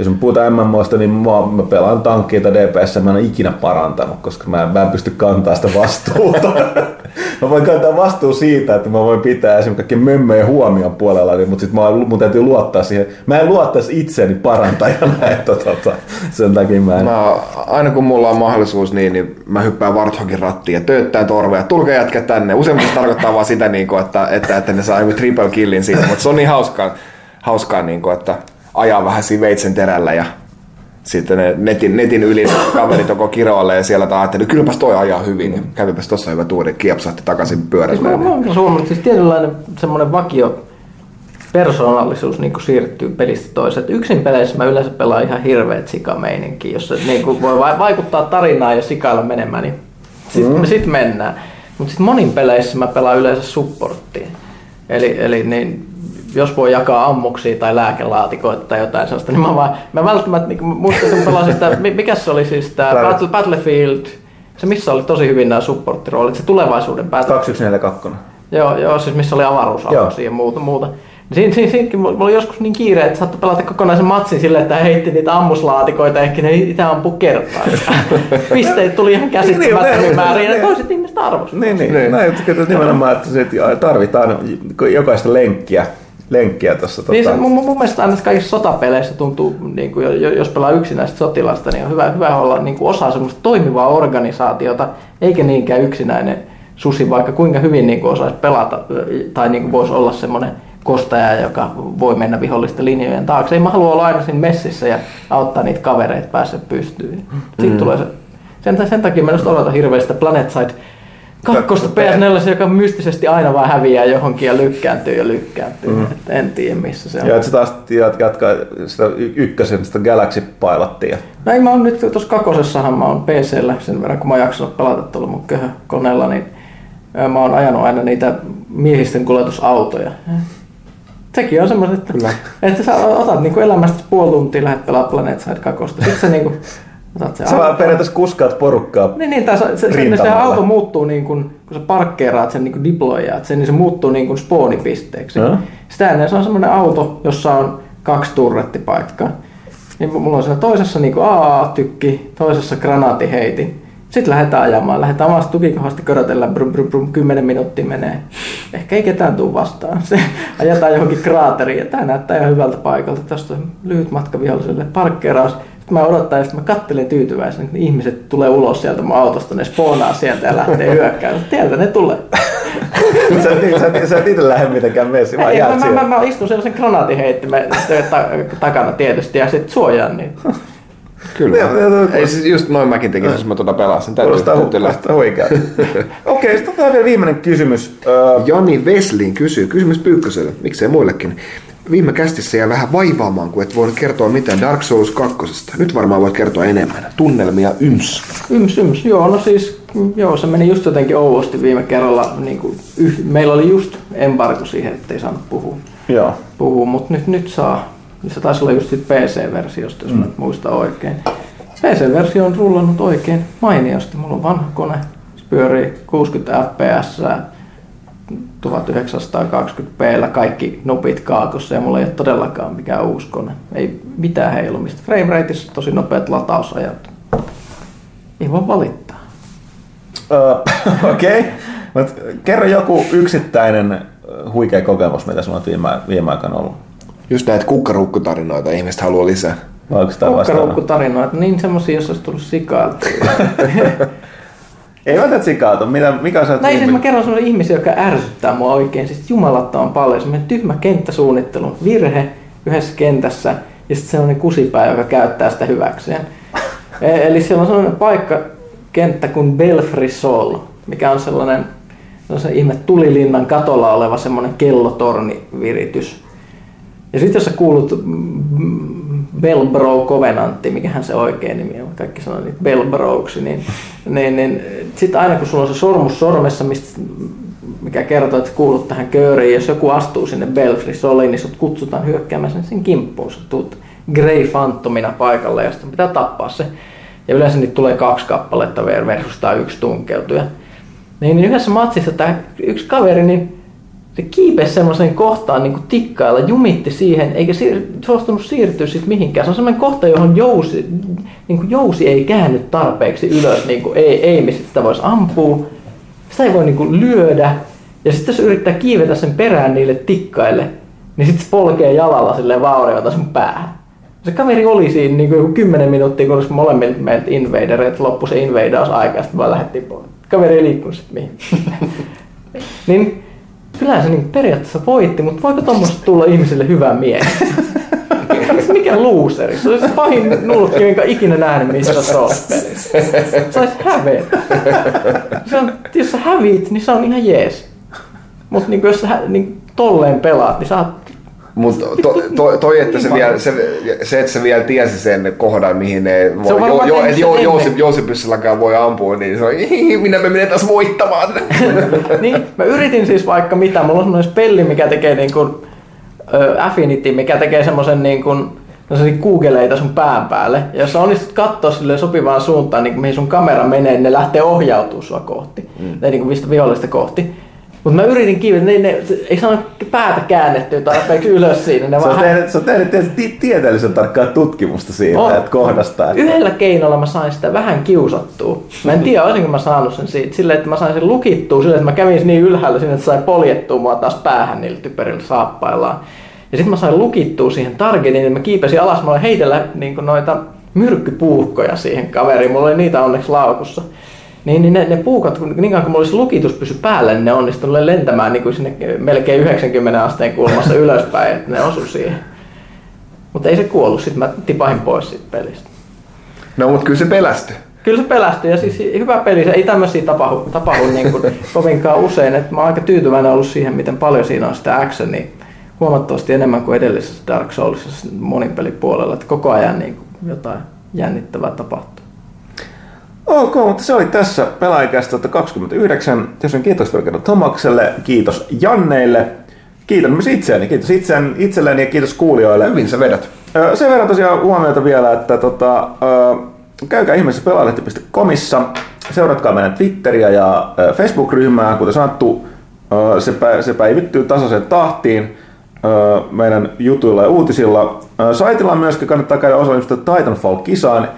Jos me puhutaan MMOsta, niin mä, mä pelaan tankkia tai DPS, mä en ole ikinä parantanut, koska mä, mä en pysty kantaa sitä vastuuta. mä voin kantaa vastuu siitä, että mä voin pitää esimerkiksi kaikkien mömmöjen huomion puolella, niin, mutta sitten mun täytyy luottaa siihen. Mä en luottaisi itseäni parantajana, että tota, sen takia mä en... Mä, aina kun mulla on mahdollisuus, niin, niin mä hyppään Warthogin rattiin ja tööttään torveja. Tulkaa jätkä tänne. Useimmiten se tarkoittaa vaan sitä, niin kuin, että, että, että, ne saa joku triple killin siitä, mutta se on niin hauskaa, hauskaa niin kuin, että ajaa vähän siinä veitsen terällä ja sitten ne netin, netin yli kaverit joko kiroalle ja siellä taas että kylläpäs toi ajaa hyvin, niin kävipäs tossa hyvä tuuri, kiepsahti takaisin pyörällä. Siis mä, mä huomannut, siis tietynlainen semmoinen vakio persoonallisuus niin kuin siirtyy pelistä toiseen. Yksin peleissä mä yleensä pelaan ihan hirveät sikameininki, jos se niin kuin voi vaikuttaa tarinaan ja sikailla menemään, niin sitten mm. sit mennään. Mutta sitten monin peleissä mä pelaan yleensä supporttiin. Eli, eli niin jos voi jakaa ammuksia tai lääkelaatikoita tai jotain sellaista, niin mä, vaan, mä välttämättä niin muistan, että pelasin sitä, mikä se oli siis tämä Battle, Battlefield, se missä oli tosi hyvin nämä supporttiroolit, se tulevaisuuden Battlefield. 2142. Joo, joo, siis missä oli avaruusammuksia ja muuta. muuta. Siinä, siinä, siinäkin mulla oli joskus niin kiire, että saattoi pelata kokonaisen matsin silleen, että heitti niitä ammuslaatikoita, ehkä ne itse ampu kertaa. Pisteet tuli ihan käsittämättömiin niin, määriin, ja toiset ihmiset arvostivat. Niin, niin. niin. Näin, nimenomaan, että tarvitaan jokaista lenkkiä lenkkiä tuossa. Niin tota... mun, mun mielestä aina kaikissa sotapeleissä tuntuu, niin kuin, jos pelaa yksinäistä sotilasta, niin on hyvä, hyvä olla niin kuin osa semmoista toimivaa organisaatiota, eikä niinkään yksinäinen susi, vaikka kuinka hyvin niin kuin osaisi pelata tai niin kuin voisi olla semmoinen kostaja, joka voi mennä vihollisten linjojen taakse. Ei mä halua olla aina siinä messissä ja auttaa niitä kavereita päästä pystyyn. Sitten mm. tulee se, sen, sen takia mä just odotan hirveästi Planet Side kakkosta PS4, joka mystisesti aina vaan häviää johonkin ja lykkääntyy ja lykkääntyy. Mm. Et en tiedä missä se on. Ja että taas jatkaa sitä ykkösen, sitä Galaxy Pilottia. Näin mä oon nyt tuossa kakosessahan mä oon PCllä sen verran, kun mä oon pelata tuolla mun koneella, niin mä oon ajanut aina niitä miehisten kuljetusautoja. Sekin on semmoinen, että, Kyllä. että sä otat niinku elämästä puoli tuntia, lähdet pelaa Planet Side 2. Sitten sä niinku Otat se Sä vaan periaatteessa kuskaat porukkaa Niin, niin tai se, se, se, se auto muuttuu, niin kun, kun sä parkkeeraat sen niin kuin deployaat sen, niin se muuttuu niin kuin spoonipisteeksi. No. Sitä ennen se on semmoinen auto, jossa on kaksi turrettipaikkaa. Niin mulla on siinä toisessa niin kuin AA-tykki, toisessa granaatiheiti. Sitten lähdetään ajamaan. Lähdetään omasta tukikohdasta körötellä, brum, brum, brum, 10 minuuttia menee. Ehkä ei ketään tule vastaan. Se ajetaan johonkin kraateriin ja tämä näyttää ihan hyvältä paikalta. Tästä on lyhyt matka viholliselle. Parkkeeraus mä odottaen, että mä kattelen tyytyväisenä, että ihmiset tulee ulos sieltä mun autosta, ne spoonaa sieltä ja lähtee hyökkäämään. Tieltä ne tulee. sä, sä, sä et itse lähde mitenkään messi, vaan Ei, mä, mä, mä, mä, istun sellaisen granaatiheittimen takana tietysti ja sitten suojaan niin. Kyllä. Ja, ja, ja, Ei siis just noin mäkin tekisin, jos mä tuota pelasin. Kuulostaa huikea. Okei, sitten on vielä viimeinen kysymys. Jani Veslin kysyy, kysymys Pyykköselle, miksei muillekin viime kästissä jää vähän vaivaamaan, kun et voinut kertoa mitään Dark Souls 2. Nyt varmaan voit kertoa enemmän. Tunnelmia yms. Yms, yms. Joo, no siis joo, se meni just jotenkin ouvosti viime kerralla. Niin kuin, yh, meillä oli just embargo siihen, ettei saanut puhua. Joo. Puhua, mutta nyt, nyt saa. Se taisi olla just PC-versiosta, jos mm. mä muistan oikein. PC-versio on rullannut oikein mainiosti. Mulla on vanha kone, se pyörii 60 fps 1920p kaikki nupit kaakossa ja mulla ei ole todellakaan mikään uusi kone. Ei mitään heilumista. Framerateissa tosi nopeat latausajat. Ei voi valittaa. Uh, Okei. Okay. kerro joku yksittäinen huikea kokemus, mitä sinulla on viime, viime aikana ollut. Just näitä kukkarukkutarinoita, ihmiset haluaa lisää. Kukkarukkutarinoita, niin semmoisia, jos olisi tullut sikaa. Ei mä tätä sikautu. Mitä, mikä on Näin siis mä kerron sellainen ihmisiä, joka ärsyttää mua oikein. Siis on paljon. Semmoinen tyhmä kenttäsuunnittelu, virhe yhdessä kentässä ja sitten sellainen kusipää, joka käyttää sitä hyväkseen. E- eli siellä on sellainen paikka, kenttä kuin Belfrisol, mikä on sellainen, sellainen ihme tulilinnan katolla oleva semmoinen kellotorniviritys. Ja sitten jos sä kuulut Belbro Covenantti, mikähän se oikein nimi on, kaikki sanoo niitä Belbroksi, niin, niin, niin sitten aina kun sulla on se sormus sormessa, mistä, mikä kertoo, että kuulut tähän kööriin, jos joku astuu sinne Belfrisoliin, niin sut kutsutaan hyökkäämään sen, sen kimppuun. Sä tuut Grey Phantomina paikalle ja sitten pitää tappaa se. Ja yleensä niitä tulee kaksi kappaletta versus tai yksi tunkeutuja. Niin, niin yhdessä matsissa tämä yksi kaveri, niin se kiipesi semmoiseen kohtaan niin kuin tikkailla, jumitti siihen, eikä siir- suostunut siirtyä sitten mihinkään. Se on semmoinen kohta, johon jousi, niin kuin jousi ei käänny tarpeeksi ylös, niin kuin ei, ei missä sitä voisi ampua. Sitä ei voi niin kuin lyödä. Ja sitten jos yrittää kiivetä sen perään niille tikkaille, niin sitten se polkee jalalla silleen vauriota sun päähän. Se kaveri oli siinä niin kuin joku 10 minuuttia, kunnes molemmilta meiltä invadereet loppu se invadaus aika, ja sitten vaan lähdettiin pois. Kaveri ei liikkunut sitten mihin. niin Kyllä se niin periaatteessa voitti, mutta voiko tuommoista tulla ihmisille hyvä mieli? Mikä looseri? Se olisi pahin nulkki, minkä ikinä nähnyt missä pelissä. Se olisi hävetä. On, jos sä häviit, niin se on ihan jees. Mutta niin jos sä niin tolleen pelaat, niin sä oot mutta to, to, toi, että se, vielä, se, se, että se vielä tiesi sen kohdan, mihin ne voi, jo, jo, et jo, Joosip, Joosipyssilläkään voi ampua, niin se on, minä me menen taas voittamaan. niin, mä yritin siis vaikka mitä, mulla on semmoinen spelli, mikä tekee niin kuin, uh, Affinity, mikä tekee semmoisen niin kuin, no kuugeleita sun pään päälle. Ja jos sä onnistut katsoa sille sopivaan suuntaan, niin mihin sun kamera menee, niin ne lähtee ohjautumaan sua kohti. Mm. Ne niin kuin vihollista kohti. Mutta mä yritin kiinni, ne, ne, ei saanut päätä käännettyä tarpeeksi ylös siinä. Ne se, on tehnyt, se on tehnyt tietysti tieteellisen tarkkaa tutkimusta siitä oh. että kohdasta. Että... Yhdellä keinolla mä sain sitä vähän kiusattua. Mä en tiedä, olisinko mä saanut sen siitä. Silleen, että mä sain sen lukittua silleen, että mä kävin niin ylhäällä sinne, että sai poljettua mua taas päähän niillä typerillä saappaillaan. Ja sitten mä sain lukittua siihen targetin, ja mä kiipesin alas, mä olin heitellä niin noita myrkkypuuhkoja siihen kaveriin. Mulla oli niitä onneksi laukussa. Niin, niin ne, ne puukat, kun, niin kauan kun mulla olisi lukitus pysy päällä, niin ne onnistuivat lentämään niin kuin sinne melkein 90 asteen kulmassa ylöspäin, että ne osu siihen. Mutta ei se kuollut, sitten mä tipahin pois siitä pelistä. No, mutta kyllä se pelästyi. Kyllä se pelästyi ja siis hyvä peli, se ei tämmöisiä tapahdu, tapahdu niin kuin kovinkaan usein. Et mä oon aika tyytyväinen ollut siihen, miten paljon siinä on sitä actionia. Huomattavasti enemmän kuin edellisessä Dark Soulsissa monin pelipuolella, että koko ajan niin kuin jotain jännittävää tapahtuu. Ok, mutta se oli tässä pelaajakästä 29. Tosiaan kiitos vielä Tomakselle, kiitos Janneille, kiitän myös itseäni, kiitos itseäni, itselleni ja kiitos kuulijoille. Hyvin sä vedät. Sen verran tosiaan huomiota vielä, että tota, käykää ihmeessä pelaalehti.comissa, seuratkaa meidän Twitteriä ja Facebook-ryhmää, kuten sanottu, se, se päivittyy tasaiseen tahtiin meidän jutuilla ja uutisilla. Saitilla myöskin kannattaa käydä osallistua Titanfall-kisaan,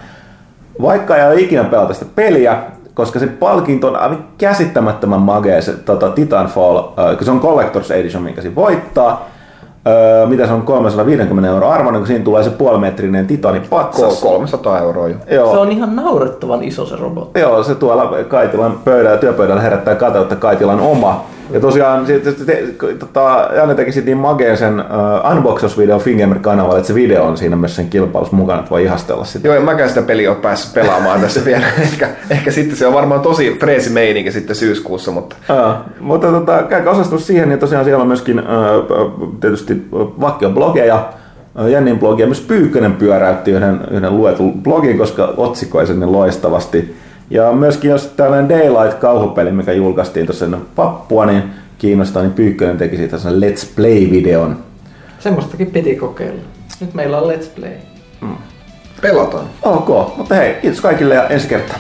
vaikka ei ole ikinä pelata sitä peliä, koska se palkinto on aivan käsittämättömän magea, se tota, Titanfall, äh, kun se on Collector's Edition, minkä se voittaa. Öö, mitä se on 350 euroa arvoinen, kun siinä tulee se puolimetrinen titanipatsas. 300 euroa jo. Joo. Se on ihan naurettavan iso se robotti. Joo, se tuolla Kaitilan pöydällä, työpöydällä herättää kateutta Kaitilan oma ja tosiaan sit, te, tota, Janne teki sitten niin mageen sen uh, unboxaus-video Fingamer-kanavalle, että se video on siinä myös sen kilpailussa mukana, että voi ihastella sitä. Joo, en mäkään sitä peliä ole päässyt pelaamaan tässä vielä. ehkä, ehkä sitten se on varmaan tosi freesi meininki sitten syyskuussa, mutta... Uh, mutta tota, käykää osastus siihen, niin tosiaan siellä on myöskin uh, tietysti vakio-blogeja, Jännin blogia, myös Pyykkönen pyöräytti yhden, yhden luetun blogin, koska otsikoi sen niin loistavasti. Ja myöskin jos tällainen Daylight-kauhupeli, mikä julkaistiin tuossa ennen pappua, niin kiinnostaa, niin Pyykkönen teki siitä sen Let's Play-videon. Semmoistakin piti kokeilla. Nyt meillä on Let's Play. Mm. Pelataan. Ok, mutta hei, kiitos kaikille ja ensi kertaa.